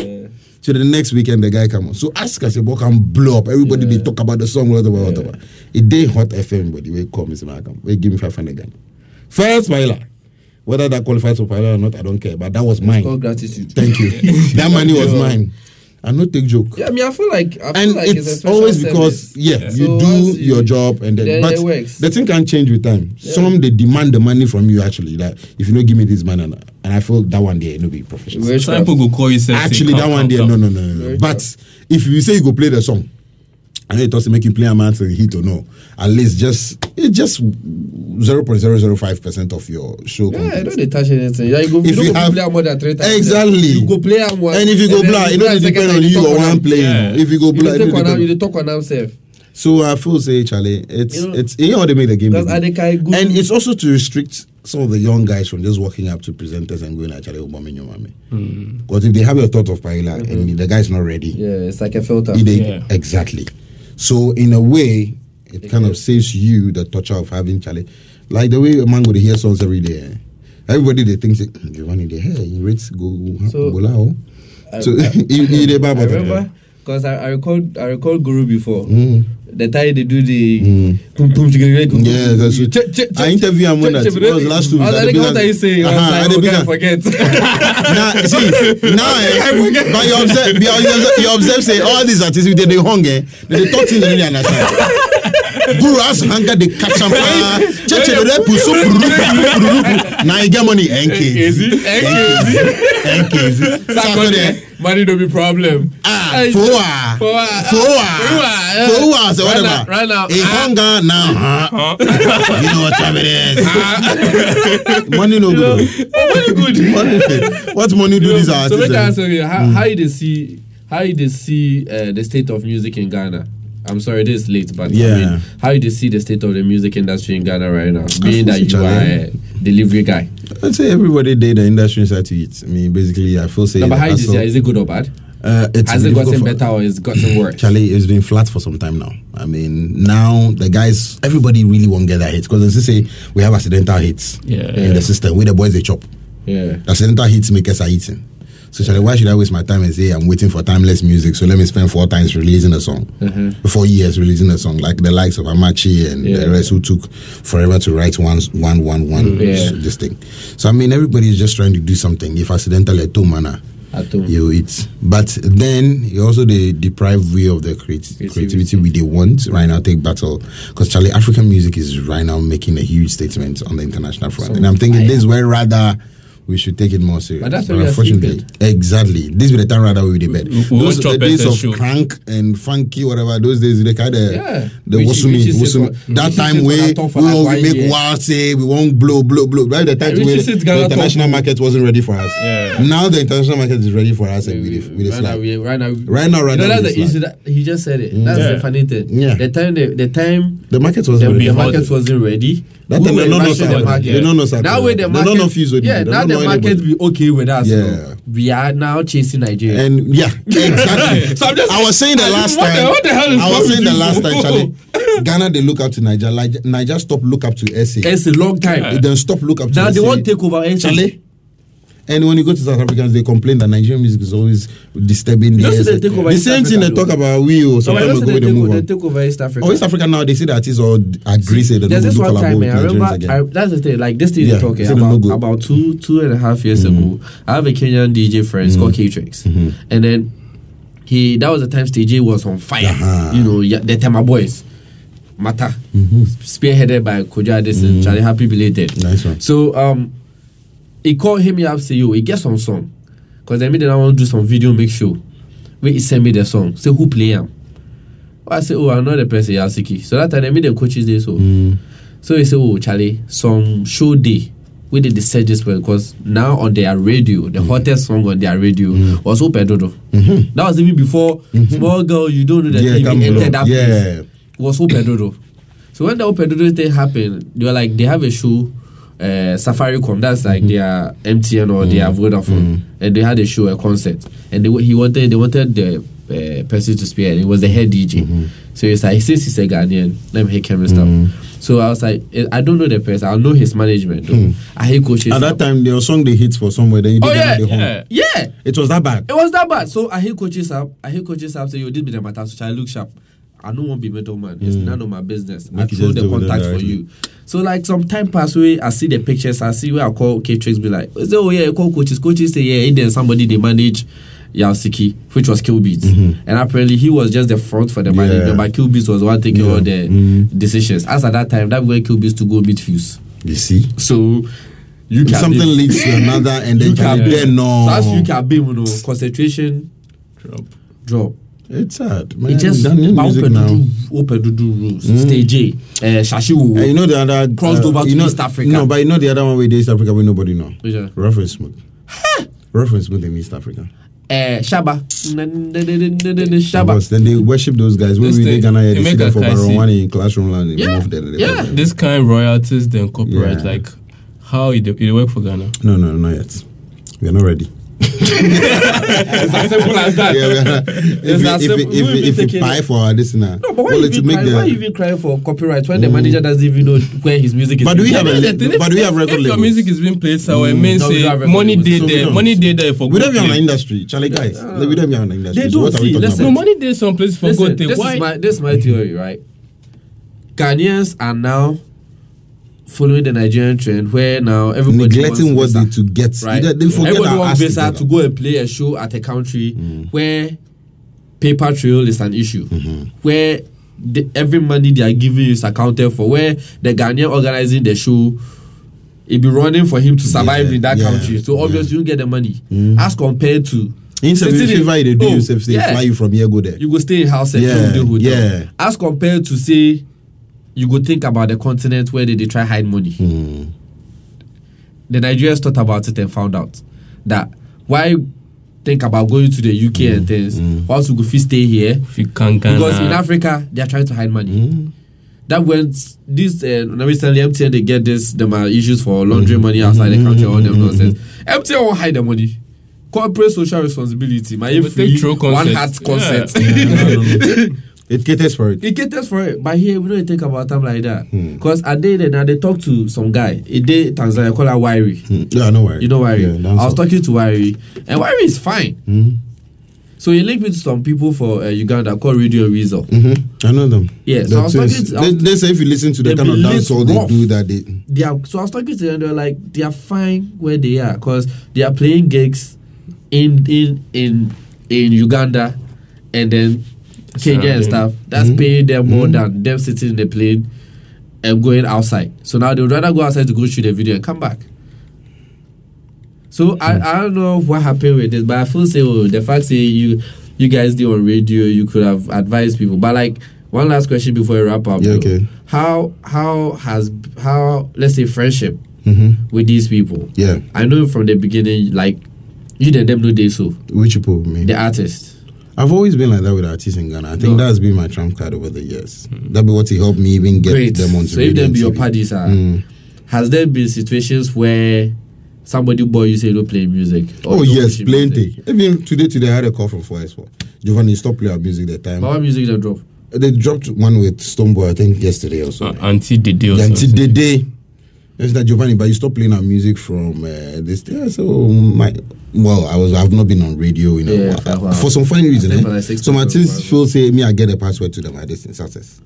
So the next weekend the guy come on. So ask us about can blow up. Everybody they talk about the song, whatever, whatever. It day hot FM, but we call me Malcolm. We give me five hundred again. First pilot. Whether that qualifies for pilot or not, I don't care. But that was mine. called gratitude. Thank you. that money was mine. I no take joke. Yeah, I mean, I feel like I feel And like it's, it's always because service. yeah, So you do you- your job and then, then but it works. the thing can change with time. Some they demand the money from you actually. That if you don't give me this money, and, and I feel that one day no be professional. Very Some sharp. people go call you say, Actually, come, that one come, there, come. no, no, no, no, no. Very But if you say you go play the song, I know it doesn't make you play a man to hit or no. At least just it's just zero point zero zero five percent of your show. Yeah, I content. know they touch anything. Yeah, you go, If you, don't you go have- play more than three times. Exactly. You go play am one. and if you go then blind, it play don't depend on you talk or on one playing. Yeah. If you go You blind, dey it talk on you talk on am sef. So I feel say Charlie, it's You know- it's you know how they make the game. Because big. Adekai good. and it's also to restrict some of the young guys from just walking up to presenters and going actually Obama Nyomame. Because if they have your thought of Payola and the guy's not ready, Yeah, it's like a filter. they- Yeah. exactly. So in a way, it kind of saves you the torture of having Charlie. Like the way a man would hear songs every day. eh. Everybody they think say, "Hmm, Giovanni they hey, he rates go So- go lao. I- So I- he he I remember because I, I recalled I recalled Guru before. Mm. The time they do the Mm. pum, pum, chigiri, kum, Yeah, that's you it. I interview him when that- was last two I weeks? Like, the what are you saying? I was Uh-huh, like, business- can't forget. now see now eh, but you observe you observe, you observe say all these artists they dey hung eh they dey talk things no dey understand guru as hunger dey catch am paa church dey dey puso pururupu pururupu na e get money nkz nkz nkz there Money no be problem. ah Hey, fowa Fowa. fowa Fowa, yeah. fowa so Right whatever now, right now. Ah. hunger now you know what time it is money no good. Money good. money what money do these so artists? make I eh? answer you. How, how you see how you see uh, the state of music in Ghana? I'm sorry, this is late, but Yeah. I mean, how you see the state of the music industry in Ghana right now? Being that you feel are a delivery guy. I'd say everybody did the industry inside to it. I mean, basically, I feel say. No, but the how you dey see? hustle- it? Is it good or bad? Uh, it's Has it gotten for- better or has it gotten worse? Charlie, it's been flat for some time now. I mean, now the guys, everybody really won't get that hits because as they say, we have accidental hits Yeah. in the system. We the boys they chop. Yeah. The accidental hits makers are eating. So Charlie, why should I waste my time and say I'm waiting for timeless music? So let me spend four times releasing a song, mm-hmm. four years releasing a song, like the likes of Amachi and Yeah. the rest who took forever to write one, one, one, one. Mm-hmm. Yeah. This thing. So I mean, everybody is just trying to do something. If accidentally at two manner, home. you it's. But then you also the deprived way of the creati- Creativity. creativity we they want right now take battle because Charlie African music is right now making a huge statement on the international front, So and I'm thinking fire. this is where rather we should take it more serious. But that's are unfortunately, exactly, this be the time rather we be the bed. We- Those the days of show. crank and funky whatever. Those days they kind of uh, Yeah. the Which- wasumi, which is it wasumi. that time where we talk for like all we make wild say we won't blow blow blow. Right the time when is the international market wasn't ready for us. Yeah. Now the international market is ready for us and we we right, now, we, right now, Right now, right now, that's the issue that he just said it. That's the funny thing. Yeah. The time, the, time, The market was the, ready. the market wasn't ready. That time they don't know the market. They don't know. Now with the They market, don't know yeah, they don't the market be okay with us. Yeah. know. we are now chasing Nigeria. And yeah, exactly. So I'm just- I was saying the I last what the- time. what the hell is I was saying the last time, Charlie. Ghana they look up to Nigeria. Like Niger stop look up to SA. it's a long time. Then stop look up to Now they won't take over. NC. Charlie. And when you go to South Africans, they complain that Nigerian music is always disturbing the You know, so SA. they take over The same thing they talk about we oh, or So some I time just ago they they move they take over East Africa. Oh, East Africa now they say that is all agree uh, say There's this one time, man. I remember. I, that's the thing. Like this thing Yeah, talking it's about. About two, two and a half years mm-hmm. ago, I have a Kenyan DJ friend it's called mm-hmm. K-Trix, mm-hmm. and then he that was the time Stage was on fire. Uh-huh. You know, yeah, the Tema Boys, Mata, spearheaded by Koja Addison, Charlie Happy belated. Nice one. So um, he called him up, say yo, he get some song, cause then me then I want to do some video make show. Wait, he send me the song. Say who play him. I say, oh, I know the person Yasiki. So that time I made the coaches day so. Mm. So he said, oh, Charlie, some show day. We did the searches well because now on their radio, the mm. hottest song on their radio mm. was Ope Dodo. Mm-hmm. That was even before mm-hmm. Small Girl, You Don't Know the Yeah, TV entered that Yeah. place. Was Ope Dodo. So when the Ope Dodo thing happened, they were like, they have a show, uh, Safaricom, that's like their MTN or their Vodafone, and they had a show, a concert, and they he wanted they wanted the uh, person to speak, and it was the head DJ. So it's like since he's a Ghanaian, let me hear camera stuff. So I was like, eh, I don't know the person, I know his management. Though. I hear coaches. At that time, your song they hit for somewhere. Then you oh did yeah, the home. yeah. yeah. It was that bad. It was that bad. So I hear coaches up. I hear coaches up say, "Yo, this be the matter." So I look sharp. I don't want to be middleman. It's none of my business. I Make you throw the contact for you. So like some time pass away, I see the pictures. I see where I call K-Trix. Be like, say, oh yeah, call coaches. Coaches say yeah. And then somebody they manage Yasiki, which was Killbeats, and apparently he was just the front for the Mm-hmm. Yeah. management. But Killbeats was the one taking Yeah. all the Mm. decisions. As at that time, that way Killbeats to go meet Fuse. You see, So you can something leads to another, and then you can Charlie, be then no. So as you can be, you know, concentration Drop. drop. It's sad. Man, It just Ghanaian open now. dudu open dudu rules. Stage A, uh, Shashi Wo. And you know the other Crossed over to you know, East Africa. No, but you know the other one with East Africa, where nobody know. Which one? Rough and smooth. Rough and smooth in East Africa. uh, Shaba. Shaba. Because then they worship those guys. When This we thing, did Ghana, they they make sit there for Kaisi. Baron One in classroom land. and Yeah, move there, they- yeah. This kind of royalties, then copyright, Yeah. like how it, it work for Ghana. No, no, not yet. We are not ready. It's as simple as that. Yeah, we are not. If It's we, as if we, simple. if We we, if we taking buy it. for our this now, No, but why, well, you even make cry, the- Mm. why you even crying for copyright when the manager doesn't even know where his music is? But do we being have a played? li- but do we have record If your music is being played somewhere, it means No, say don't have record money labels. day So there, money day there for We don't good have an industry, Charlie guys. like, we don't have an industry. They so don't what are we see, talking listen. No money day some place for Listen, good. this Why? is my this is my theory, right? Ghanaians are now following the Nigerian trend where now everybody Neglecting what wants they visa, to get. right? They, they forget everybody wants visa to go and play a show at a country where paper trail is an issue, where the, every money they are giving is accounted for, where the Ghanaian organizing the show. It be running for him to survive Yeah, in that yeah, country, so yeah. obviously you get the money. As compared to In some favor, they do Oh, yourself, they yeah fly you from here, go there. you go stay in house and Yeah, yeah, yeah. As compared to say, you go think about the continent where did they try hide money. Hmm. The Nigerians thought about it and found out that why think about going to the UK Hmm. and things once we go fit stay here can't Ghana, because in Africa they are trying to hide money. Hmm. That when this uh, recently MTN they get this them are issues for laundering money outside the country all them nonsense. MTN won't hide the money. Corporate social responsibility, my free one concerts. concept. Yeah. concert. It caters for it. It caters for it, but here we don't take about time like that. Hmm. Because I did it and they talk to some guy. A day Tanzania call her Wiry. Mm, Yeah, no worry. You know Wiry. Yeah, I was talking to Wiry, and Wiry is fine. Mhm. So he linked me to some people for uh, Uganda called Radio Weasel. Mhm. I know them. Yeah, so I was talking to- they, they say if you listen to the kind of dance all they do that they They are so I was talking to them. They're like they are fine where they are because they are playing gigs in in in in Uganda and then Kenya and stuff. That's mm-hmm. paying them more mm-hmm. than them sitting in the plane and going outside. So now they would rather go outside to go shoot a video and come back. So I, mm. I don't know what happened with this, but I feel say oh, the fact say you you guys did on radio, you could have advised people. But like one last question before we wrap up. Yeah, okay. How how has how let's say friendship Mhm. with these people? Yeah. I know from the beginning, like you and them know they so Which people me? the artist. I've always been like that with artists in Ghana. I think No. that's been my trump card over the years. That be what he helped me even get Great. them onto So if them be your TV. parties are Mm. has there been situations where somebody boy you say don't play music? or Oh yes, push music? plenty. Even today, today I had a call from 4S4. Giovanni, stop playing our music that time. But what music they drop? They dropped one with Stonebwoy, I think yesterday or so. Uh, Auntie Dede or Until something. It's that Giovanni, but you stop playing our music from uh, this. Yeah, so my well, I was I've not been on radio in Yeah, for a while while. for some funny reason. eh? for like So my teams feel say me I get a password to them at this success.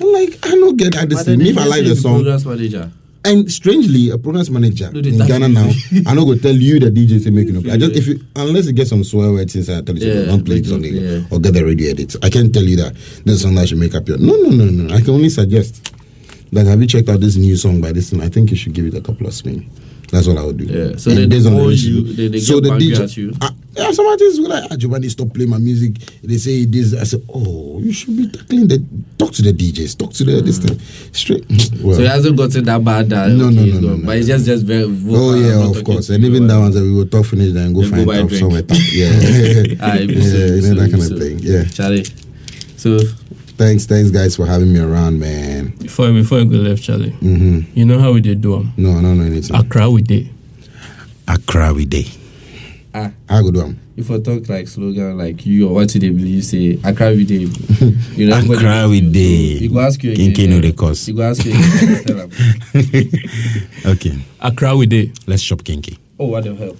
I'm like I don't get that. This. Me if I like the song, manager. and strangely, a programs manager No, in Ghana now. I not go tell you the DJ say making up. I just if you unless you get some swear words inside, I tell you Yeah, don't play this on yeah. or get the radio edit. I can't tell you that a song that should make up your. No, no, no, no. I can only suggest. Like, have you checked out this new song by this? one? I think you should give it a couple of spins. That's what I would do. Yeah, so And they based on the you, then they get angry at you. Ah, yeah, some artists will like, ah, Giovanni, stop playing my music. They say this. I say, oh, you should be tackling the. Talk to the DJs. Talk to the this thing. Straight. Well, So he hasn't gotten that bad that No, okay, no, no, no, no, but it's just just very vocal, Oh yeah, of course, and even that one that we will talk finish then go Then find a somewhere. Yeah, Ah, yeah, so- know so- that kind of thing. Yeah. Charlie. So Thanks, thanks guys for having me around, man. Before before you go left, Charlie, Mm-hmm. you know how we did do them. No, I don't know anything. Accra we did. Accra we day. ah, I go do them. if I talk like slogan like you or what do they believe you say Accra we dey. You know everybody Accra we knows you. You go ask you Kinky again. know eh, the cost. You go ask you again. tell am. Okay, Accra we did. let's shop kinky. Oh i what the hell?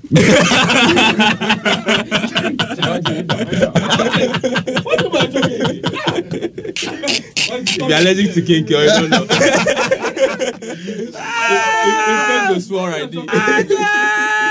If you're allergic to kinky or you don't know. It, it, it, it, it, it, it, it, it, it, it,